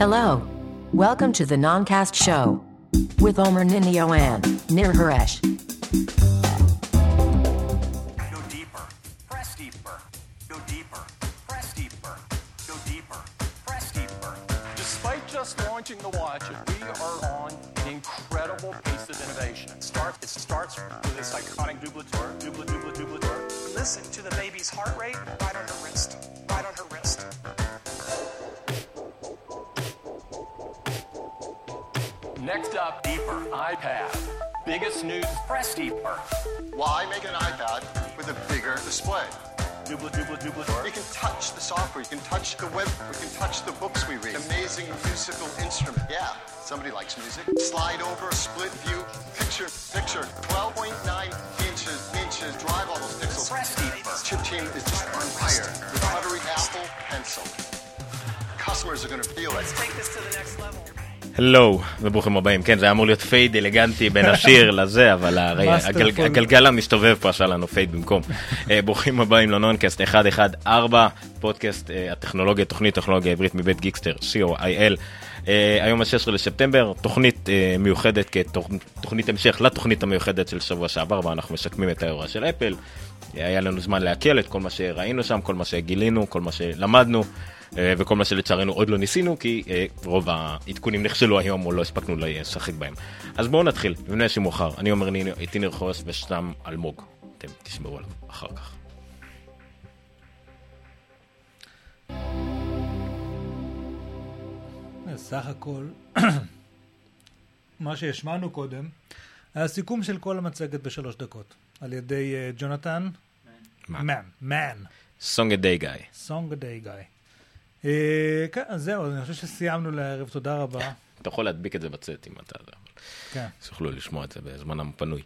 Hello. Welcome to the Noncast Show with Omer Ninio and Nir Haresh. Go deeper. Press deeper. Go deeper. Press deeper. Go deeper. Press deeper. Despite just launching the watch, we are on an incredible pace of innovation. It starts, it starts with this iconic dublator, dubla, dubla, dublator. Listen to the baby's heart rate right on her wrist. Right on Next up, deeper. iPad. Biggest news. Press deeper. Why make an iPad with a bigger display? Dubla, dubla, dublator. You can touch the software, you can touch the web, we can touch the books we read. Amazing musical instrument. Yeah, somebody likes music. Slide over, split view, picture, picture. 12.9 inches, inches. Drive all those pixels. Press deeper. Chip team is just on fire. The buttery Apple pencil. Customers are going to feel it. Let's take this to the next level. הלו, וברוכים הבאים. כן, זה היה אמור להיות fade אלגנטי בין השיר לזה, אבל הרי הגל- הגלגל המסתובב פה עשה לנו fade במקום. אה, ברוכים הבאים לנונקאסט 114, פודקאסט אה, הטכנולוגיה, תוכנית טכנולוגיה עברית מבית גיקסטר, co.il. אה, היום ה-16 לספטמבר, תוכנית אה, מיוחדת כתוכנית המשך לתוכנית המיוחדת של שבוע שעבר, בה אנחנו מסכמים את האירוע של אפל. היה לנו זמן לעכל את כל מה שראינו שם, כל מה שגילינו, כל מה שלמדנו. אה, וכל מה שלצערנו עוד לא ניסינו כי אה, רוב העדכונים נכשלו היום או לא הספקנו לשחק בהם. אז בואו נתחיל, לפני שמאוחר. אני אומר נינו, איתי ניר חורס ושם אלמוג. אתם תשמעו עליו אחר כך. סך הכל, מה שהשמענו קודם, היה סיכום של כל המצגת בשלוש דקות, על ידי אה, ג'ונתן? מן, מן, סונג דיי גיא. סונג דיי גיא. כן, אז זהו, אני חושב שסיימנו לערב, תודה רבה. אתה יכול להדביק את זה בצאת אם אתה... כן. שיוכלו לשמוע את זה בזמנם הפנוי.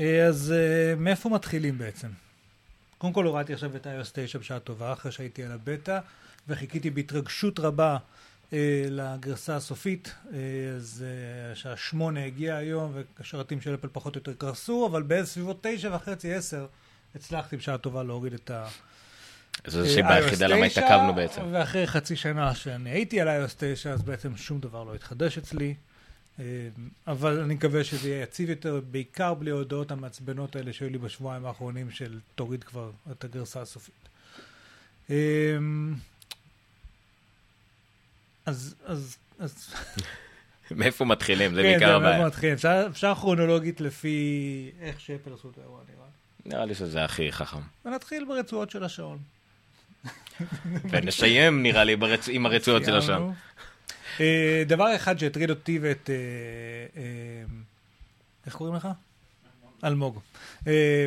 אה, אז אה, מאיפה מתחילים בעצם? קודם כל הורדתי עכשיו את iOS 9 בשעה טובה, אחרי שהייתי על הבטא, וחיכיתי בהתרגשות רבה אה, לגרסה הסופית. אה, אז אה, השעה שמונה הגיעה היום, והשרתים של אפל פחות או יותר קרסו, אבל בסביבות תשע וחצי, עשר, הצלחתי בשעה טובה להוריד את ה... זו הסיבה היחידה למה 9, התעכבנו בעצם. ואחרי חצי שנה שאני הייתי על iOS 9, אז בעצם שום דבר לא התחדש אצלי. אה, אבל אני מקווה שזה יהיה יציב יותר, בעיקר בלי ההודעות המעצבנות האלה שהיו לי בשבועיים האחרונים של תוריד כבר את הגרסה הסופית. אה, אז, אז, אז, מאיפה מתחילים? זה כן, בעיקר הבעיה. מאוד מתחיל. אפשר, אפשר כרונולוגית לפי איך שאפל עשו את האירוע, נראה לי. נראה לי שזה הכי חכם. ונתחיל ברצועות של השעון. ונסיים נראה לי ברצ- עם הרצועות של השם. אה, דבר אחד שהטריד אותי ואת... אה, אה, איך קוראים לך? אלמוג.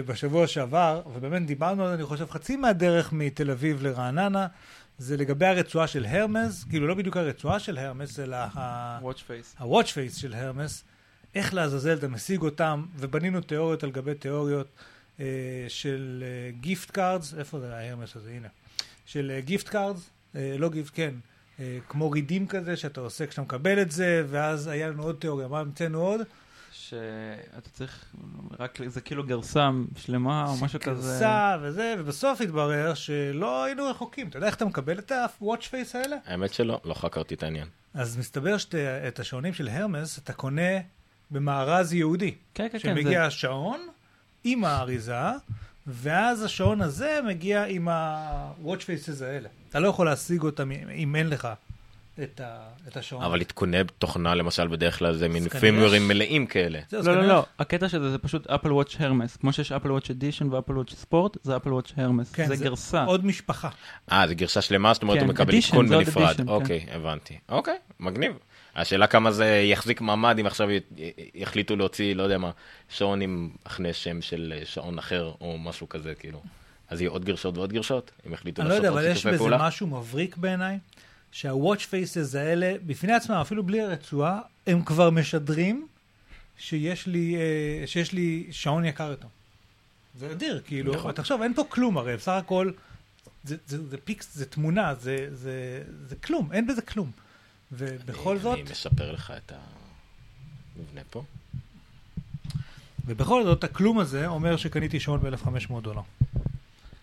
בשבוע שעבר, ובאמת דיברנו על זה, אני חושב, חצי מהדרך מתל אביב לרעננה, זה לגבי הרצועה של הרמס, כאילו לא בדיוק הרצועה של הרמס, אלא ה- Watch face. ה-Watch Face של הרמס, איך לעזאזל אתה משיג אותם, ובנינו תיאוריות על גבי תיאוריות אה, של gift cards, איפה זה ההרמס הזה, הנה, של gift cards, לא gift, כן, אה, כמו redeem כזה שאתה עושה כשאתה מקבל את זה, ואז היה לנו עוד תיאוריה, מה המצאנו עוד? שאתה צריך, רק, זה כאילו גרסה שלמה או משהו כזה. גרסה וזה, ובסוף התברר שלא היינו רחוקים. אתה יודע איך אתה מקבל את ה-Watch Face האלה? האמת שלא, לא חקרתי את העניין. אז מסתבר שאת השעונים של הרמס אתה קונה במארז יהודי. כן, כן, כן. שמגיע זה- השעון עם האריזה, ואז השעון הזה מגיע עם ה-Watch Faces האלה. אתה לא יכול להשיג אותם אם אין לך את, ה- את השעון. אבל עדכוני תוכנה למשל בדרך כלל זה מין פימורים מלאים כאלה. אז לא, לא, כנראה- לא, הקטע של זה זה פשוט אפל וואץ' הרמס. כמו שיש אפל וואץ' אדישן ואפל וואץ' ספורט, זה אפל וואץ' הרמס. כן, זה גרסה. עוד משפחה. אה, זה גרסה שלמה, זאת אומרת, כן, הוא מקבל edition, עדכון זה בנפרד. edition, כן. אוקיי, הבנתי. אוקיי, מגניב. השאלה כמה זה יחזיק מעמד אם עכשיו יחליטו להוציא, לא יודע מה, שעון עם הכנה שם של אה, שעון אחר או משהו כזה, כאילו. אז יהיו עוד גרשות ועוד גרשות? אם יחליטו אני לא לעשות יודע, עוד אבל יש שיתופי בזה פעולה? משהו מבריק בעיניי, שה-Watch Faces האלה, בפני עצמם, אפילו בלי הרצועה, הם כבר משדרים שיש לי, אה, שיש לי שעון יקר יותר. זה אדיר, כאילו, נכון. תחשוב, אין פה כלום הרי, בסך הכל, זה, זה, זה פיקס, זה תמונה, זה, זה, זה כלום, אין בזה כלום. ובכל זאת, אני מספר לך את המבנה פה. ובכל זאת, הכלום הזה אומר שקניתי שעון ב-1500 דולר.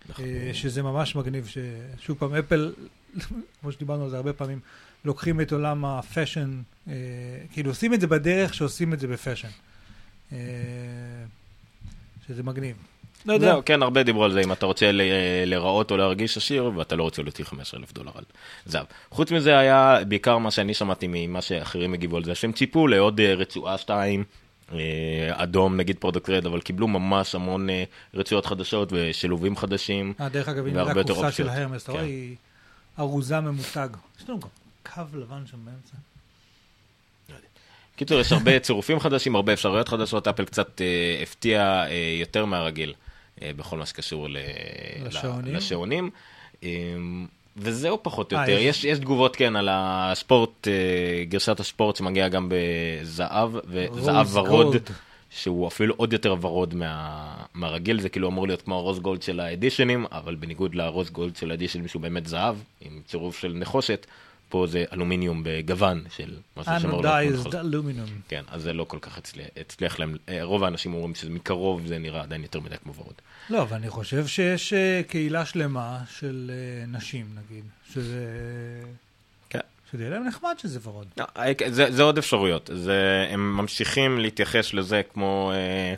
נכון. אה, שזה ממש מגניב, ששוב פעם, אפל כמו שדיברנו על זה הרבה פעמים, לוקחים את עולם ה fashion, אה, כאילו עושים את זה בדרך שעושים את זה ב fashion. אה, שזה מגניב. לא יודע. זהו, כן, הרבה דיברו על זה, אם אתה רוצה ל- להיראות או להרגיש עשיר, ואתה לא רוצה להוציא 15 אלף דולר על זהב. חוץ מזה היה בעיקר מה שאני שמעתי ממה שאחרים הגיבו על זה, שהם ציפו לעוד אה, רצועה שתיים, אה, אדום נגיד Product Red, אבל קיבלו ממש המון אה, רצועות חדשות ושילובים חדשים. דרך אגב, והרבה זה הקופסה של. ה Hermès, אתה רואה, כן. היא ארוזה ממותג. יש לנו גם קו לבן שם באמצע. קיצור, יש הרבה צירופים חדשים, הרבה אפשרויות חדשות, אפל קצת אה, הפתיע אה, יותר מהרגיל בכל מה שקשור ל- לשעונים? לשעונים. אה, וזהו פחות או אה, יותר, יש- יש, תגובות כן על הספורט, אה, גרסת הספורט שמגיע גם בזהב, וזהב ורוד, גולד. שהוא אפילו עוד יותר ורוד מה, מהרגיל, זה כאילו אמור להיות כמו הרוז גולד של האדישנים, אבל בניגוד לרוז גולד של האדישנים שהוא באמת זהב, עם צירוף של נחושת, פה זה אלומיניום בגוון של משהו שאמור להיות כמו aluminum. כן, אז זה לא כל כך הצליח, להם, אה, רוב האנשים אומרים שזה מקרוב זה נראה עדיין יותר מדי כמו ורוד. לא, אבל אני חושב שיש אה, קהילה שלמה של אה, נשים, נגיד, שזה... כן. שזה יהיה להם נחמד שזה ורוד. לא, אה, זה, זה עוד אפשרויות, זה, הם ממשיכים להתייחס לזה כמו אה,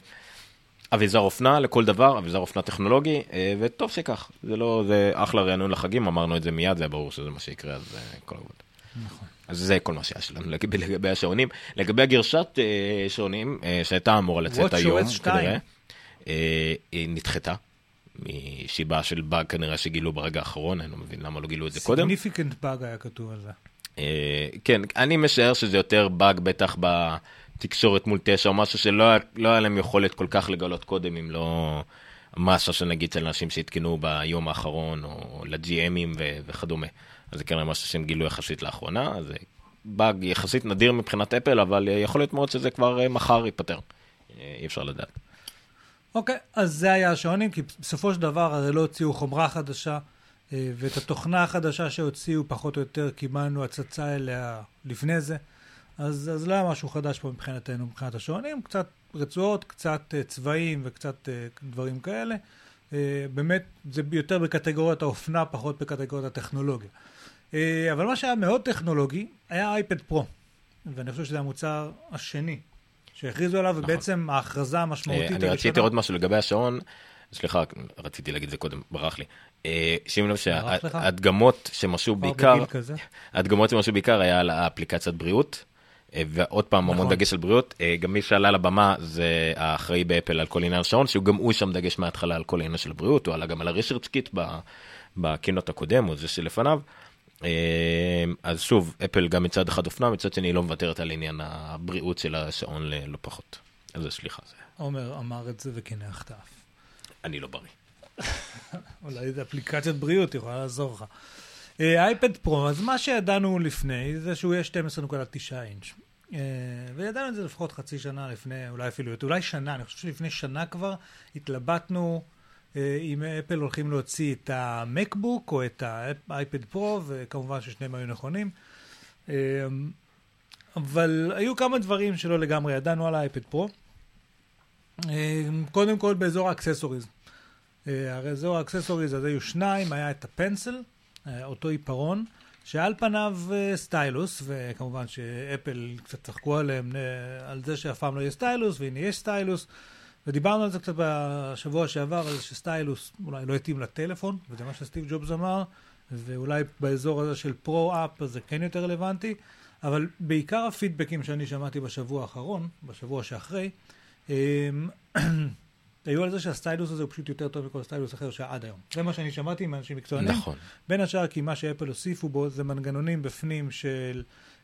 אביזר אופנה לכל דבר, אביזר אופנה טכנולוגי, אה, וטוב שכך, זה לא, זה אחלה רענון לחגים, אמרנו את זה מיד, זה היה ברור שזה מה שיקרה, אז אה, כל הכבוד. נכון. אז זה כל מה שהיה שלנו לגבי, לגבי השעונים. לגבי הגרשת אה, שעונים, אה, שהייתה אמורה לצאת היום, 2. כנראה, אה, היא נדחתה. משיבה של באג כנראה שגילו ברגע האחרון, אני לא מבין למה לא גילו את זה קודם. Significant bug היה כתוב על זה. אה, כן, אני משער שזה יותר באג בטח בתקשורת מול תשע, או משהו שלא היה- לא היה להם יכולת כל כך לגלות קודם, אם לא מסה שנגיד של אנשים שהתקנו ביום האחרון, או ל-GMים ו- וכדומה. אז זה כנראה משהו שהם גילו יחסית לאחרונה, זה באג יחסית נדיר מבחינת אפל, אבל אה, יכול להיות מאוד שזה כבר אה, מחר ייפתר. אה, אי אפשר לדעת. אוקיי, אז זה היה השעונים, כי בסופו של דבר הרי לא הוציאו חומרה חדשה, אה, ואת התוכנה החדשה שהוציאו, פחות או יותר קיבלנו הצצה אליה לפני זה. אז, אז לא היה משהו חדש פה מבחינתנו, מבחינת השעונים, קצת רצועות, קצת אה, צבעים וקצת אה, דברים כאלה. באמת, זה יותר בקטגוריית האופנה, פחות בקטגוריית הטכנולוגיה. אבל מה שהיה מאוד טכנולוגי, היה אייפד פרו. ואני חושב שזה המוצר השני שהכריזו עליו, ובעצם ההכרזה המשמעותית אה, אני רציתי עוד משהו לגבי השעון, סליחה, רציתי להגיד את זה קודם, ברח לי. אה, שים לב? שההדגמות שמשו בעיקר, בגיל כזה. הדגמות שמשהו בעיקר היה על האפליקציית בריאות, אה, ועוד פעם המון נכון. דגש על בריאות. גם מי שעלה לבמה זה האחראי באפל על כל עניין השעון, שהוא גם הוא שם דגש מההתחלה על כל העניין של הבריאות, הוא עלה גם על ה ResearchKit ב keynote הקודם, או זה שלפניו. אה, אז שוב, אפל גם מצד אחד אופנה, מצד שני היא לא מוותרת על עניין הבריאות של השעון ל- לא פחות. אז סליחה, זה, עומר אמר את זה וקינח את האף. אני לא בריא. אולי אפליקציית בריאות יכולה לעזור לך. אה, אייפד פרו, אז מה שידענו לפני זה שהוא יהיה 12.9 אינץ'. אה, וידענו את זה לפחות חצי שנה לפני, אולי אפילו אולי שנה, אני חושב שלפני שנה כבר התלבטנו אה, אם אפל הולכים להוציא את המקבוק או את האייפד פרו, וכמובן ששניהם היו נכונים. אה, אבל היו כמה דברים שלא לגמרי ידענו על האייפד פרו. אה, קודם כל באזור ה accessories. אה, הרי זהו ה accessories, אז היו שניים, היה את ה Pencil, אה, אותו עיפרון, שעל פניו אה, stylus, וכמובן שאפל קצת צחקו עליהם אה, על זה שאף פעם לא יהיה stylus, והנה יש stylus, ודיברנו על זה קצת בשבוע שעבר, על זה שסטיילוס אולי לא התאים לטלפון, וזה מה שסטיב ג'ובס אמר, ואולי באזור הזה של פרו-אפ זה כן יותר רלוונטי, אבל בעיקר הפידבקים שאני שמעתי בשבוע האחרון, בשבוע שאחרי, היו על זה שהסטיילוס הזה הוא פשוט יותר טוב מכל סטיילוס אחר שהיה עד היום. זה מה שאני שמעתי מאנשים מקצוענים. נכון. בין השאר כי מה שאפל הוסיפו בו זה מנגנונים בפנים של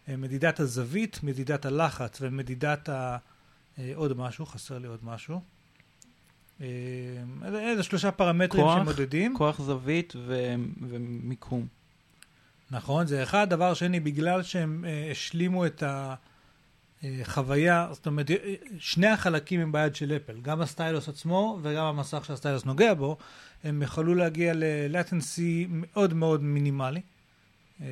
אה, מדידת הזווית, מדידת הלחץ ומדידת ה... אה, עוד משהו, חסר לי עוד משהו. אה, איזה, שלושה פרמטרים כוח, שמודדים. כוח זווית ו- ומיקום. נכון, זה אחד. דבר שני, בגלל שהם אה, השלימו את החוויה, זאת אומרת, אה, שני החלקים הם ביד של אפל, גם הסטיילוס עצמו וגם המסך שהסטיילוס נוגע בו, הם יכלו להגיע ל-latency מאוד מאוד מינימלי. אה,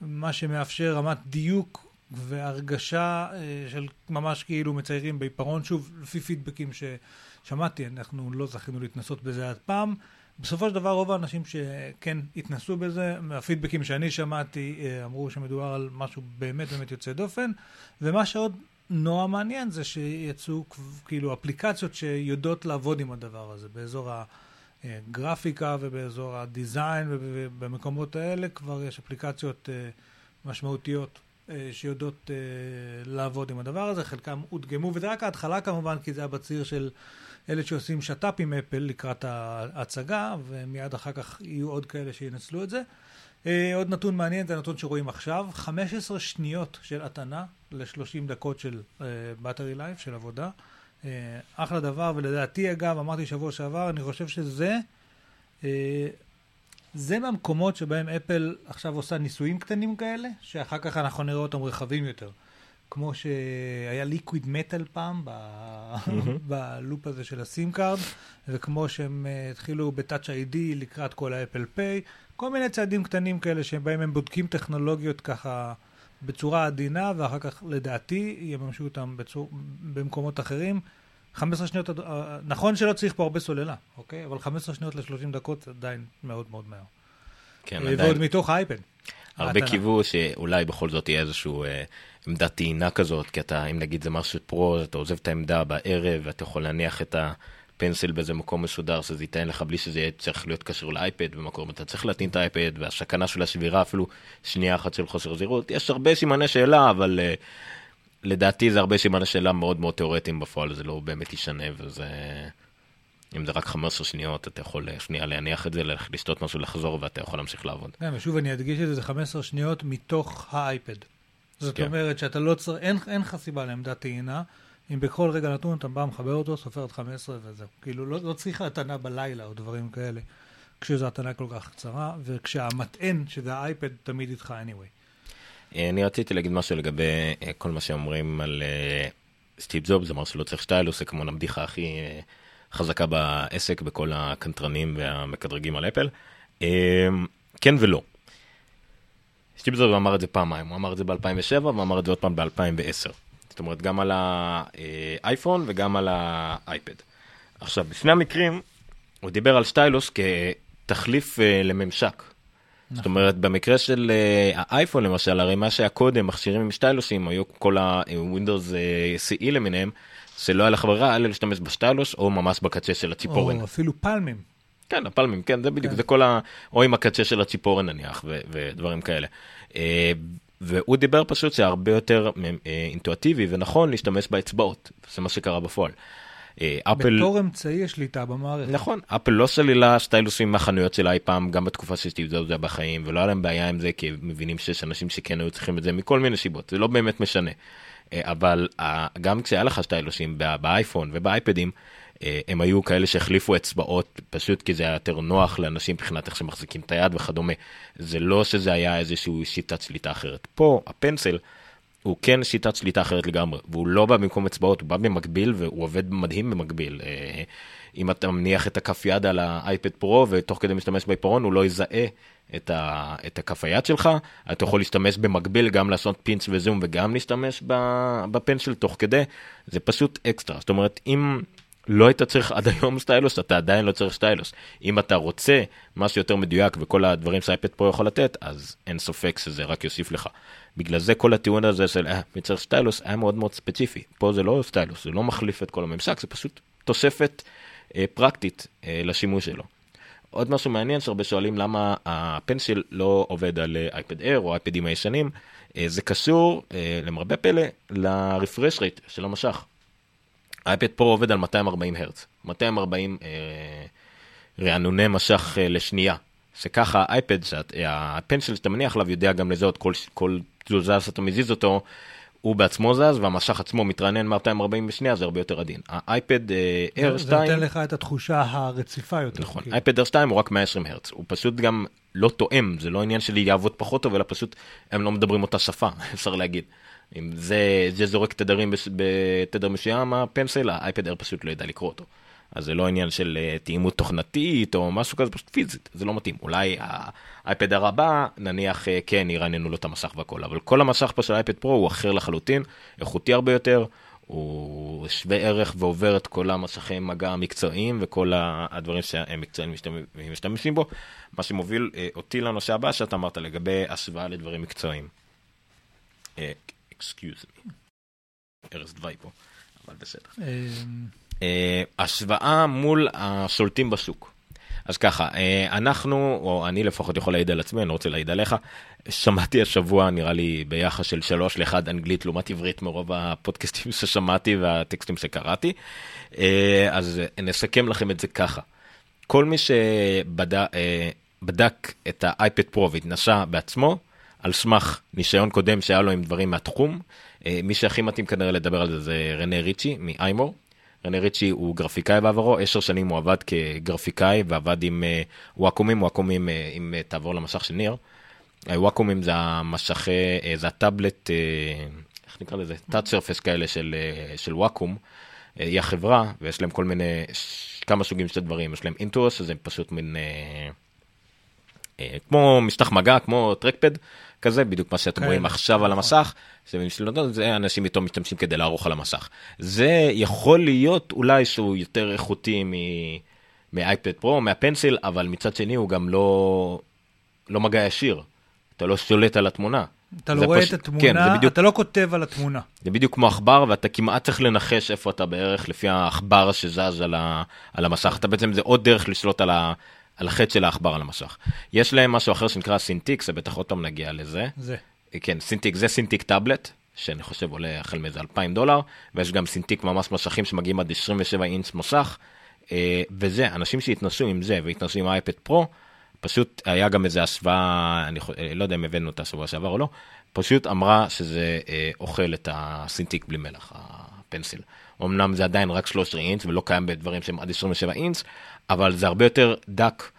מה שמאפשר רמת דיוק והרגשה אה, של ממש כאילו מציירים בעיפרון, שוב, לפי פידבקים ששמעתי, אנחנו לא זכינו להתנסות בזה עד פעם, בסופו של דבר רוב האנשים שכן התנסו בזה, מהפידבקים שאני שמעתי, אה, אמרו שמדובר על משהו באמת באמת יוצא דופן, ומה שעוד נורא מעניין זה שיצאו כאילו אפליקציות שיודעות לעבוד עם הדבר הזה, באזור הגרפיקה ובאזור הדיזיין ובמקומות האלה כבר יש אפליקציות אה, משמעותיות שיודעות לעבוד עם הדבר הזה, חלקם הודגמו, וזה רק ההתחלה כמובן, כי זה היה בציר של אלה שעושים שת"פ עם אפל לקראת ההצגה, ומיד אחר כך יהיו עוד כאלה שינצלו את זה. אה, עוד נתון מעניין, זה נתון שרואים עכשיו, 15 שניות של הטענה ל-30 דקות של battery life, של עבודה. אה, אחלה דבר, ולדעתי אגב, אמרתי שבוע שעבר, אני חושב שזה, אה, זה מהמקומות שבהם אפל עכשיו עושה ניסויים קטנים כאלה, שאחר כך אנחנו נראה אותם רחבים יותר. כמו שהיה liquid metal פעם ב loop הזה של ה SIM card, וכמו שהם אה, התחילו ב Touch ID לקראת כל ה Apple Pay, כל מיני צעדים קטנים כאלה שבהם הם בודקים טכנולוגיות ככה בצורה עדינה, ואחר כך לדעתי יממשו אותם בצור... במקומות אחרים. 15 שניות, אה, נכון שלא צריך פה הרבה סוללה, אוקיי? אבל 15 שניות ל-30 דקות עדיין מאוד מאוד מהר. כן, אה, עדיין. ועוד מתוך האייפד. הרבה קיוו שאולי בכל זאת תהיה איזשהו אה, עמדת טעינה כזאת, כי אתה, אם נגיד זה משהו פרו, אתה עוזב את העמדה בערב, ואתה יכול להניח את הפנסיל באיזה מקום מסודר, שזה ייתן לך בלי שזה יהיה צריך להיות קשור לאייפד במקום, אתה צריך להטעין את האייפד, והסכנה של השבירה אפילו שנייה אחת של חוסר זהירות. יש הרבה סימני שאלה, אבל uh, לדעתי זה הרבה סימני שאלה מאוד מאוד תיאורטיים בפועל, זה לא באמת ישנה, וזה... אם זה רק 15 שניות, אתה יכול שנייה להניח את זה, לשתות משהו, לחזור, ואתה יכול להמשיך לעבוד. כן, ושוב אני אדגיש את זה, זה 15 שניות מתוך האייפד. זאת כן. אומרת שאתה לא צריך, אין, אין לך סיבה לעמדת טעינה. אם בכל רגע נתון אתה בא, מחבר אותו, סופר את 15 וזהו. כאילו, לא, לא צריך התנה בלילה או דברים כאלה, כשזו התנה כל כך קצרה, וכשהמטען, שזה האייפד, תמיד איתך anyway. אה, אני רציתי להגיד משהו לגבי אה, כל מה שאומרים על סטיב זוב, זה אומר שלא צריך סטיילוס, זה כמו הבדיחה הכי חזקה בעסק בכל הקנטרנים והמקדרגים על אפל. כן ולא. סטיבזר אמר את זה פעמיים, הוא אמר את זה ב-2007 ואמר את זה עוד פעם ב-2010. זאת אומרת, גם על האייפון וגם על האייפד. עכשיו, בשני המקרים, הוא דיבר על סטיילוס כתחליף אה, לממשק. זאת נכון. אומרת, במקרה של uh, האייפון למשל, הרי מה שהיה קודם, מכשירים עם סטיילוסים, היו כל ה-Windows uh, CE למיניהם, שלא היה לך ברירה, אלא להשתמש בסטיילוס, או ממש בקצה של הציפורן. או אפילו פלמים. כן, הפלמים, כן, זה בדיוק, כן. זה כל ה... או עם הקצה של הציפורן נניח, ו- ודברים כאלה. Uh, והוא דיבר פשוט שהרבה יותר אינטואטיבי ונכון להשתמש באצבעות, זה מה שקרה בפועל. אה, אפל... בתור אמצעי השליטה במערכת. נכון, אפל לא סלילה סטיילוסים מהחנויות שלה אי פעם, גם בתקופה שסטיב זאב היה בחיים, ולא היה להם בעיה עם זה, כי הם מבינים שיש אנשים שכן היו צריכים את זה מכל מיני סיבות, זה לא באמת משנה. אה, אבל אה, גם כשהיה לך סטיילוסים באייפון ובאייפדים, הם היו כאלה שהחליפו אצבעות פשוט כי זה היה יותר נוח לאנשים מבחינת איך שמחזיקים את היד וכדומה. זה לא שזה היה איזושהי שיטת שליטה אחרת. פה הפנסל הוא כן שיטת שליטה אחרת לגמרי, והוא לא בא במקום אצבעות, הוא בא במקביל והוא עובד מדהים במקביל. אה, אם אתה מניח את הכף יד על האייפד פרו ותוך כדי משתמש בעיפרון, הוא לא יזהה את, ה, את הכף היד שלך, אתה יכול להשתמש במקביל גם לעשות pinch ו zoom וגם להשתמש ב Pencil תוך כדי, זה פשוט אקסטרה. זאת אומרת, אם... לא היית צריך עד היום stylus, אתה עדיין לא צריך stylus. אם אתה רוצה משהו יותר מדויק וכל הדברים שהאייפד פרו יכול לתת, אז אין ספק שזה רק יוסיף לך. בגלל זה כל הטיעון הזה של אה, מי צריך stylus היה מאוד מאוד ספציפי. פה זה לא stylus, זה לא מחליף את כל הממשק, זה פשוט תוספת אה, פרקטית אה, לשימוש שלו. עוד משהו מעניין שהרבה שואלים למה הפנסיל לא עובד על אייפד אייר או אייפדים הישנים, אה, זה קשור אה, למרבה פלא לרפרש רייט של המשך. האייפד פרו עובד על 240 הרץ, 240 אה, רענוני משך אה, לשנייה. שככה האייפד, הפנסל שאתה מניח עליו יודע גם לזהות כל, כל תזוזה שאתה מזיז אותו, הוא בעצמו זז והמשך עצמו מתרענן מ-240 בשנייה, זה הרבה יותר עדין. האייפד אה, R2... זה נותן לך את התחושה הרציפה יותר. נכון, אייפד R2 הוא רק 120 הרץ, הוא פשוט גם לא תואם, זה לא עניין שלי יעבוד פחות טוב, אלא פשוט הם לא מדברים אותה שפה, אפשר להגיד. אם זה, זה זורק תדרים בתדר מסוים, הפנסל, האייפד R פשוט לא ידע לקרוא אותו. אז זה לא עניין של אה, תאימות תוכנתית או משהו כזה, פשוט פיזית, זה לא מתאים. אולי האייפד הבא, נניח, אה, כן, ירעננו לו את המסך והכל, אבל כל המסך פה של האייפד פרו הוא אחר לחלוטין, איכותי הרבה יותר, הוא שווה ערך ועובר את כל המסכי מגע המקצועיים וכל הדברים שהם מקצועיים משתמ- משתמשים בו, מה שמוביל אה, אותי לנושא הבא שאתה אמרת לגבי השוואה לדברים מקצועיים. excuse me. ארז דווי פה, אבל בסדר. אה, אה, השוואה מול השולטים בשוק. אז ככה, אה, אנחנו, או אני לפחות יכול להעיד על עצמי, אני לא רוצה להעיד עליך, שמעתי השבוע, נראה לי, ביחס של שלוש לאחד אנגלית לעומת עברית מרוב הפודקאסטים ששמעתי והטקסטים שקראתי. אה, אז אה, נסכם לכם את זה ככה. כל מי שבדק את האייפד פרו והתנסה בעצמו, על סמך ניסיון קודם שהיה לו עם דברים מהתחום, אה, מי שהכי מתאים כנראה לדבר על זה זה רנה ריצ'י מאיימור. רנה ריצ'י הוא גרפיקאי בעברו, עשר שנים הוא עבד כגרפיקאי ועבד עם אה, וואקומים, וואקומים, אה, אם אה, תעבור למסך של ניר. וואקומים זה המשכי, זה הטאבלט, איך נקרא לזה? טאצ' סרפס כאלה של, של וואקום. היא החברה, ויש להם כל מיני, כמה סוגים של דברים. יש להם אינטוס, שזה פשוט מין, כמו משטח מגע, כמו טרקפד, כזה, בדיוק מה שאתם כאלה, רואים עכשיו על. המסך. זה אנשים איתו משתמשים כדי לערוך על המסך. זה יכול להיות אולי שהוא יותר איכותי מ- מאייפד פרו, מה Pencil, אבל מצד שני הוא גם לא, לא מגע ישיר. אתה לא שולט על התמונה. אתה לא רואה פש- את כן, התמונה, זה בדיוק אתה לא כותב על התמונה. זה בדיוק כמו עכבר, ואתה כמעט צריך לנחש איפה אתה בערך לפי העכבר שזז על, ה, על המסך. אתה בעצם, זה עוד דרך לשלוט על, ה, על החץ של העכבר על המסך. יש להם משהו אחר שנקרא Cintiq, זה בטח עוד פעם נגיע לזה. זה. כן, Cintiq זה Cintiq tablet, שאני חושב עולה החל מאיזה 2,000 דולר, ויש גם Cintiq ממש מסכים שמגיעים עד 27 אינץ מסך, אה, וזה, אנשים שהתנסו עם זה והתנסו עם האייפד פרו, פשוט היה גם איזה השוואה, אני אה, לא יודע אם הבאנו אותה שבוע שעבר או לא, פשוט אמרה שזה אה, אוכל את ה Cintiq בלי מלח, ה Pencil. אמנם זה עדיין רק 13 אינץ ולא קיים בדברים שהם עד 27 אינץ, אבל זה הרבה יותר דק.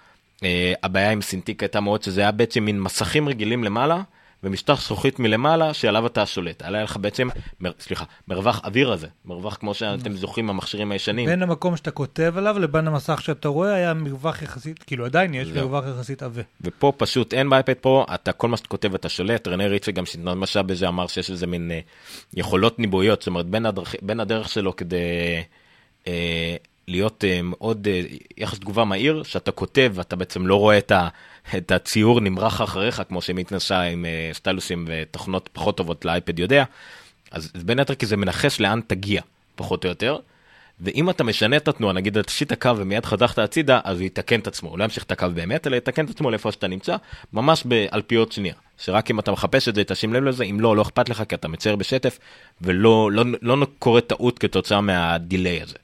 אה, הבעיה עם Cintiq הייתה מאוד שזה היה בעצם מין מסכים רגילים למעלה, ומשטח זכוכית מלמעלה שעליו אתה שולט. היה לך בעצם, מר, סליחה, מרווח אוויר הזה, מרווח כמו שאתם זוכרים מהמכשירים הישנים. בין המקום שאתה כותב עליו לבין המסך שאתה רואה היה מרווח יחסית, כאילו עדיין יש זהו. מרווח יחסית עבה. ופה פשוט אין באייפד פרו, אתה כל מה שאתה כותב אתה שולט, רנה ריצ'ה גם שהתמשע בזה אמר שיש איזה מין אה, יכולות ניבואיות, זאת אומרת בין, הדרכ... בין הדרך שלו כדי אה, להיות אה, מאוד אה, יחס תגובה מהיר, שאתה כותב ואתה בעצם לא רואה את, ה... את הציור נמרח אחריך, כמו שמתנסה עם אה, סטילוסים ותוכנות פחות טובות לאייפד יודע, אז בין היתר כי זה מנחש לאן תגיע, פחות או יותר. ואם אתה משנה את התנועה, נגיד את הקו ומיד חתכת הצידה, אז הוא יתקן את עצמו, הוא לא ימשיך את הקו באמת, אלא יתקן את עצמו לאיפה שאתה נמצא, ממש באלפיות שנייה. שרק אם אתה מחפש את זה, תשים לב לזה, אם לא, לא אכפת לך, כי אתה מצייר בשטף, ולא לא, לא קורה טעות כתוצאה מהדיליי הזה.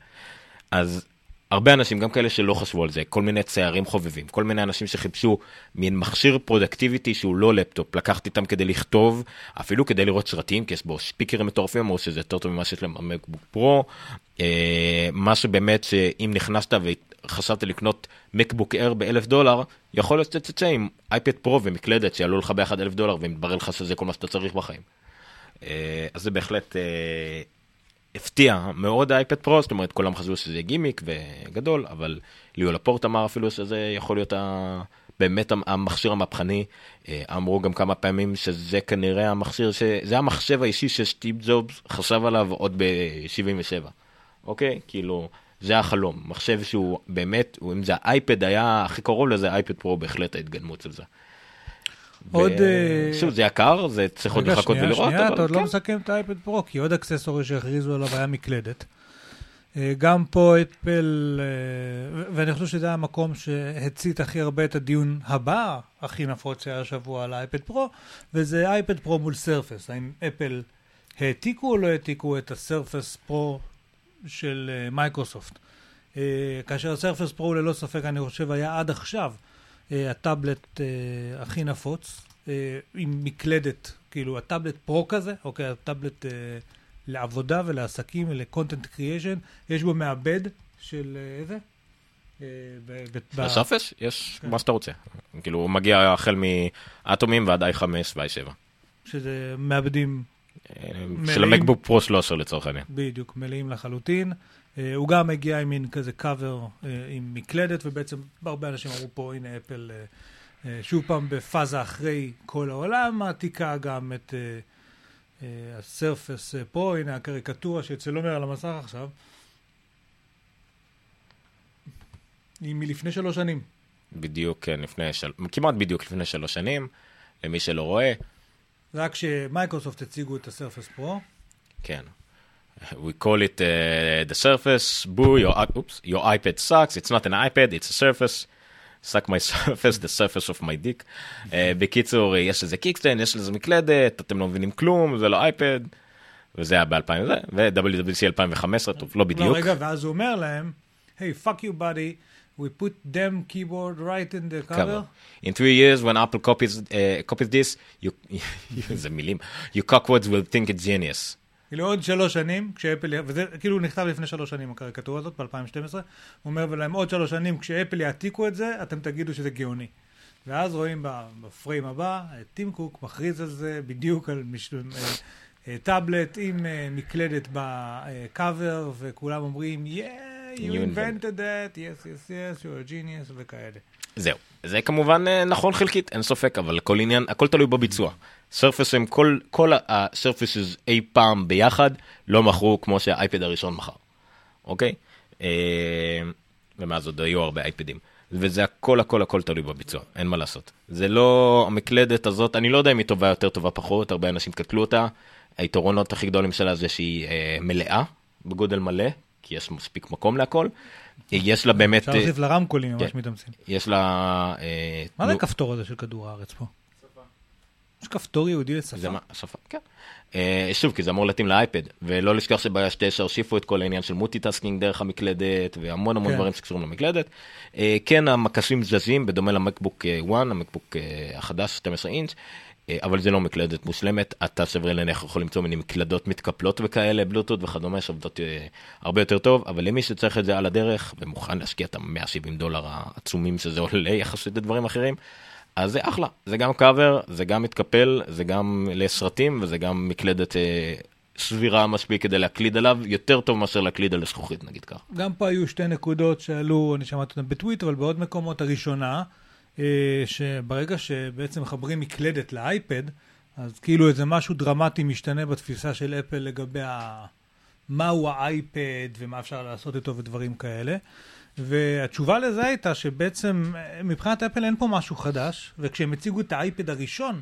אז הרבה אנשים, גם כאלה שלא חשבו על זה, כל מיני ציירים חובבים, כל מיני אנשים שחיפשו מין מכשיר productivity שהוא לא לפטופ, לקחת איתם כדי לכתוב, אפילו כדי לראות סרטים, כי יש בו speakerים מטורפים, אמרו שזה יותר טוב ממה שיש להם במקבוק פרו, אה, מה שבאמת שאם נכנסת וחשבת לקנות MacBook Air באלף דולר, יכול להיות שתצא עם אייפד פרו ומקלדת שיעלו לך ביחד אלף דולר ומתברר לך שזה כל מה שאתה צריך בחיים. אה, אז זה בהחלט אה, הפתיע מאוד האייפד פרו, זאת אומרת כולם חשבו שזה גימיק וגדול, אבל ליאור לפורט אמר אפילו שזה יכול להיות ה... באמת המכשיר המהפכני, אה, אמרו גם כמה פעמים שזה כנראה המכשיר, ש... זה המחשב האישי שסטיב ג'ובס חשב עליו עוד ב-77, אוקיי? כאילו, זה החלום, מחשב שהוא באמת, אם זה האייפד היה הכי קרוב לזה, האייפד פרו בהחלט ההתגלמות של זה. עוד, אה, שוב, זה יקר, זה צריך עוד רגע, לחכות שנייה, ולראות, שנייה, אבל אתה עוד לא כן. מסכם את האייפד פרו, כי עוד accessory שהכריזו עליו היה מקלדת. אה, גם פה אפל, אה, ואני חושב שזה המקום שהצית הכי הרבה את הדיון הבא, הכי נפוץ שהיה השבוע על האייפד פרו, וזה אייפד פרו מול Surface. האם אפל העתיקו או לא העתיקו את ה Surface Pro של מייקרוסופט? כאשר ה Surface Pro ללא ספק, אני חושב, היה עד עכשיו הטאבלט אה, הכי נפוץ, אה, עם מקלדת, כאילו הטאבלט פרו כזה, אוקיי, הטאבלט אה, לעבודה ולעסקים ולקונטנט קריאיישן, יש בו מעבד של אה, איזה? אה, ב- ב- ב- בסרפס יש כן. מה שאתה רוצה. כאילו, הוא מגיע החל מאטומים ועד i5 ו-i7. שזה מעבדים אה. של המקבוק פרו 13 לצורך העניין. בדיוק, מלאים לחלוטין. אה, הוא גם הגיע עם מין כזה קאבר אה, עם מקלדת, ובעצם הרבה אנשים אמרו פה, הנה אפל אה, אה, שוב פעם בפאזה אחרי כל העולם, מעתיקה גם את, הסרפס פרו, הנה הקריקטורה שאצל עומר על המסך עכשיו, היא מלפני שלוש שנים. בדיוק כן, לפני של... כמעט בדיוק לפני שלוש שנים, למי שלא רואה, רק כשמייקרוסופט הציגו את הסרפס פרו, כן. We call it uh, the surface, boo, your, i- oops, your iPad sucks, it's not an iPad, it's a surface. suck my surface, the surface of my dick. Uh, בקיצור, יש לזה קיקסטיין, יש לזה מקלדת, אתם לא מבינים כלום, זה לא אייפד. וזה היה ב-2000 וזה, ו-WWC 2015, טוב, לא בדיוק. לא, רגע, ואז הוא אומר להם, hey, fuck you buddy, we put them keyboard right in the cover. cover. In three years, when Apple copies, uh, copies this, you, זה מילים, you cockwards will think it's genius. כאילו עוד שלוש שנים, כשאפל, וזה כאילו נכתב לפני שלוש שנים הקריקטורה הזאת, ב-2012, הוא אומר להם עוד שלוש שנים, כשאפל יעתיקו את זה, אתם תגידו שזה גאוני. ואז רואים בפריים הבא, טים קוק מכריז על זה בדיוק על מש... אה, אה, טאבלט עם אה, מקלדת בקאבר, וכולם אומרים, yeah, you invented that, yes, yes, yes, you're a genius, וכאלה. זהו, זה כמובן נכון חלקית, אין ספק, אבל כל עניין, הכל תלוי בביצוע. סרפסים, כל, כל הסרפסס אי פעם ביחד לא מכרו כמו שהאייפד הראשון מכר, אוקיי? אה, ומאז עוד היו הרבה אייפדים. וזה הכל הכל הכל תלוי בביצוע, אין מה לעשות. זה לא, המקלדת הזאת, אני לא יודע אם היא טובה יותר, טובה פחות, הרבה אנשים קטלו אותה. היתרונות הכי גדולים שלה זה שהיא אה, מלאה, בגודל מלא, כי יש מספיק מקום להכל. יש לה באמת... אפשר אה, להוסיף לרמקולים, ממש כן. מתאמצים. יש לה... אה, מה זה הכפתור הזה של כדור הארץ פה? יש כפתור ייעודי לשפה? זה מה, השפה, כן. אה, שוב, כי זה אמור להתאים לאייפד, ולא לשכוח שבעיה 9 הוסיפו את כל העניין של multitasking דרך המקלדת, והמון המון כן. דברים שקשורים למקלדת. אה, כן, המקשים זזים, בדומה למקבוק 1, המקבוק אה, החדש, 12 אינץ', אבל זה לא מקלדת מושלמת, אתה סברי לעיניך יכול למצוא מיני מקלדות מתקפלות וכאלה, בלוטות וכדומה, שעובדות הרבה יותר טוב, אבל למי שצריך את זה על הדרך, ומוכן להשקיע את ה-170 דולר העצומים שזה עולה יחסית לדברים אחרים, אז זה אחלה, זה גם קאבר, זה גם מתקפל, זה גם לסרטים וזה גם מקלדת אה, סבירה מספיק כדי להקליד עליו, יותר טוב מאשר להקליד על זכוכית נגיד ככה. גם פה היו שתי נקודות שעלו, אני שמעתי אותן בטוויטר, אבל בעוד מקומות. הראשונה, אה, שברגע שבעצם מחברים מקלדת לאייפד, אז כאילו איזה משהו דרמטי משתנה בתפיסה של אפל לגבי ה... מהו האייפד ומה אפשר לעשות איתו ודברים כאלה. והתשובה לזה הייתה שבעצם מבחינת אפל אין פה משהו חדש, וכשהם הציגו את האייפד הראשון,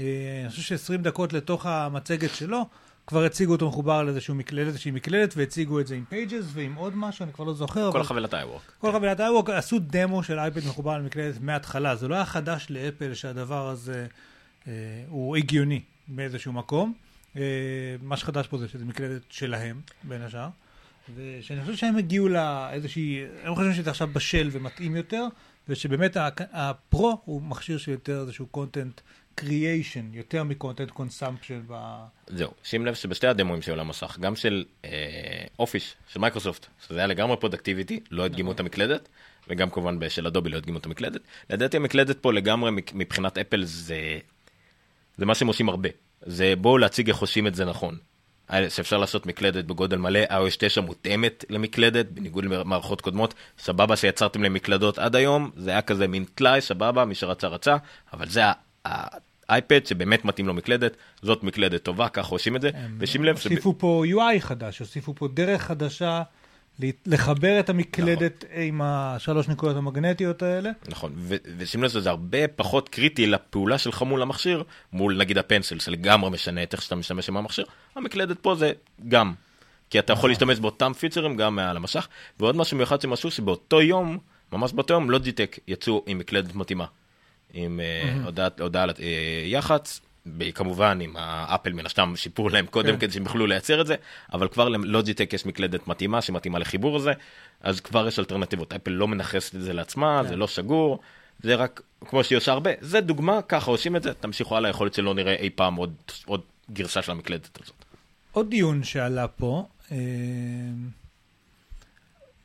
אה, אני חושב ש-20 דקות לתוך המצגת שלו, כבר הציגו אותו מחובר לאיזשהו מקלדת, איזושהי מקלדת, והציגו את זה עם Pages ועם עוד משהו, אני כבר לא זוכר. כל אבל- החבילת iWork. כל חבילת iWork עשו דמו של אייפד מחובר על מקלדת מההתחלה. זה לא היה חדש לאפל שהדבר הזה אה, הוא הגיוני באיזשהו מקום. אה, מה שחדש פה זה שזה מקלדת שלהם, בין השאר. ושאני חושב שהם הגיעו לאיזושהי, הם חושבים שזה עכשיו בשל ומתאים יותר, ושבאמת ה-Pro הוא מכשיר של יותר איזשהו content creation, יותר מ-content consumption ב... זהו, שים לב שבשתי הדמואים שהיו למסך, גם של אה, אופיס, של מייקרוסופט, שזה היה לגמרי productivity, לא הדגימו את המקלדת, וגם כמובן של אדובי לא הדגימו את המקלדת. לדעתי המקלדת פה לגמרי מבחינת אפל זה, זה מה שהם עושים הרבה. זה בואו להציג איך עושים את זה נכון. שאפשר לעשות מקלדת בגודל מלא, iOS 9 מותאמת למקלדת, בניגוד למערכות קודמות, סבבה שיצרתם להם מקלדות עד היום, זה היה כזה מין טלאי, סבבה, מי שרצה רצה, אבל זה האייפד שבאמת מתאים לו מקלדת, זאת מקלדת טובה, ככה עושים את זה, ושים לב, הוסיפו פה UI חדש, הוסיפו פה דרך חדשה לחבר את המקלדת עם השלוש נקודות המגנטיות האלה. נכון, ושים לב שזה הרבה פחות קריטי לפעולה שלך מול המכשיר, מול נגיד הפנסל, שלגמרי משנה את איך שאתה משתמש עם המכשיר, המקלדת פה זה גם. כי אתה יכול להשתמש באותם פיצ'רים גם מעל המסך, ועוד משהו מיוחד שהם עשו, שבאותו יום, ממש באותו יום, לוג'יטק יצאו עם מקלדת מתאימה. עם אה, הודעה על אה, יח"צ, כמובן עם האפל מן הסתם שיפרו להם קודם כן. כדי שהם יוכלו לייצר את זה, אבל כבר ללוג'יטק יש מקלדת מתאימה שמתאימה לחיבור הזה, אז כבר יש אלטרנטיבות. אפל לא מנכסת את זה לעצמה, כן. זה לא סגור, זה רק, כמו שהיא עושה הרבה, זה דוגמה, ככה עושים את זה, תמשיכו הלאה, יכול להיות שלא נראה אי פעם עוד, עוד גרסה של המקלדת הזאת. עוד דיון שעלה פה, אה,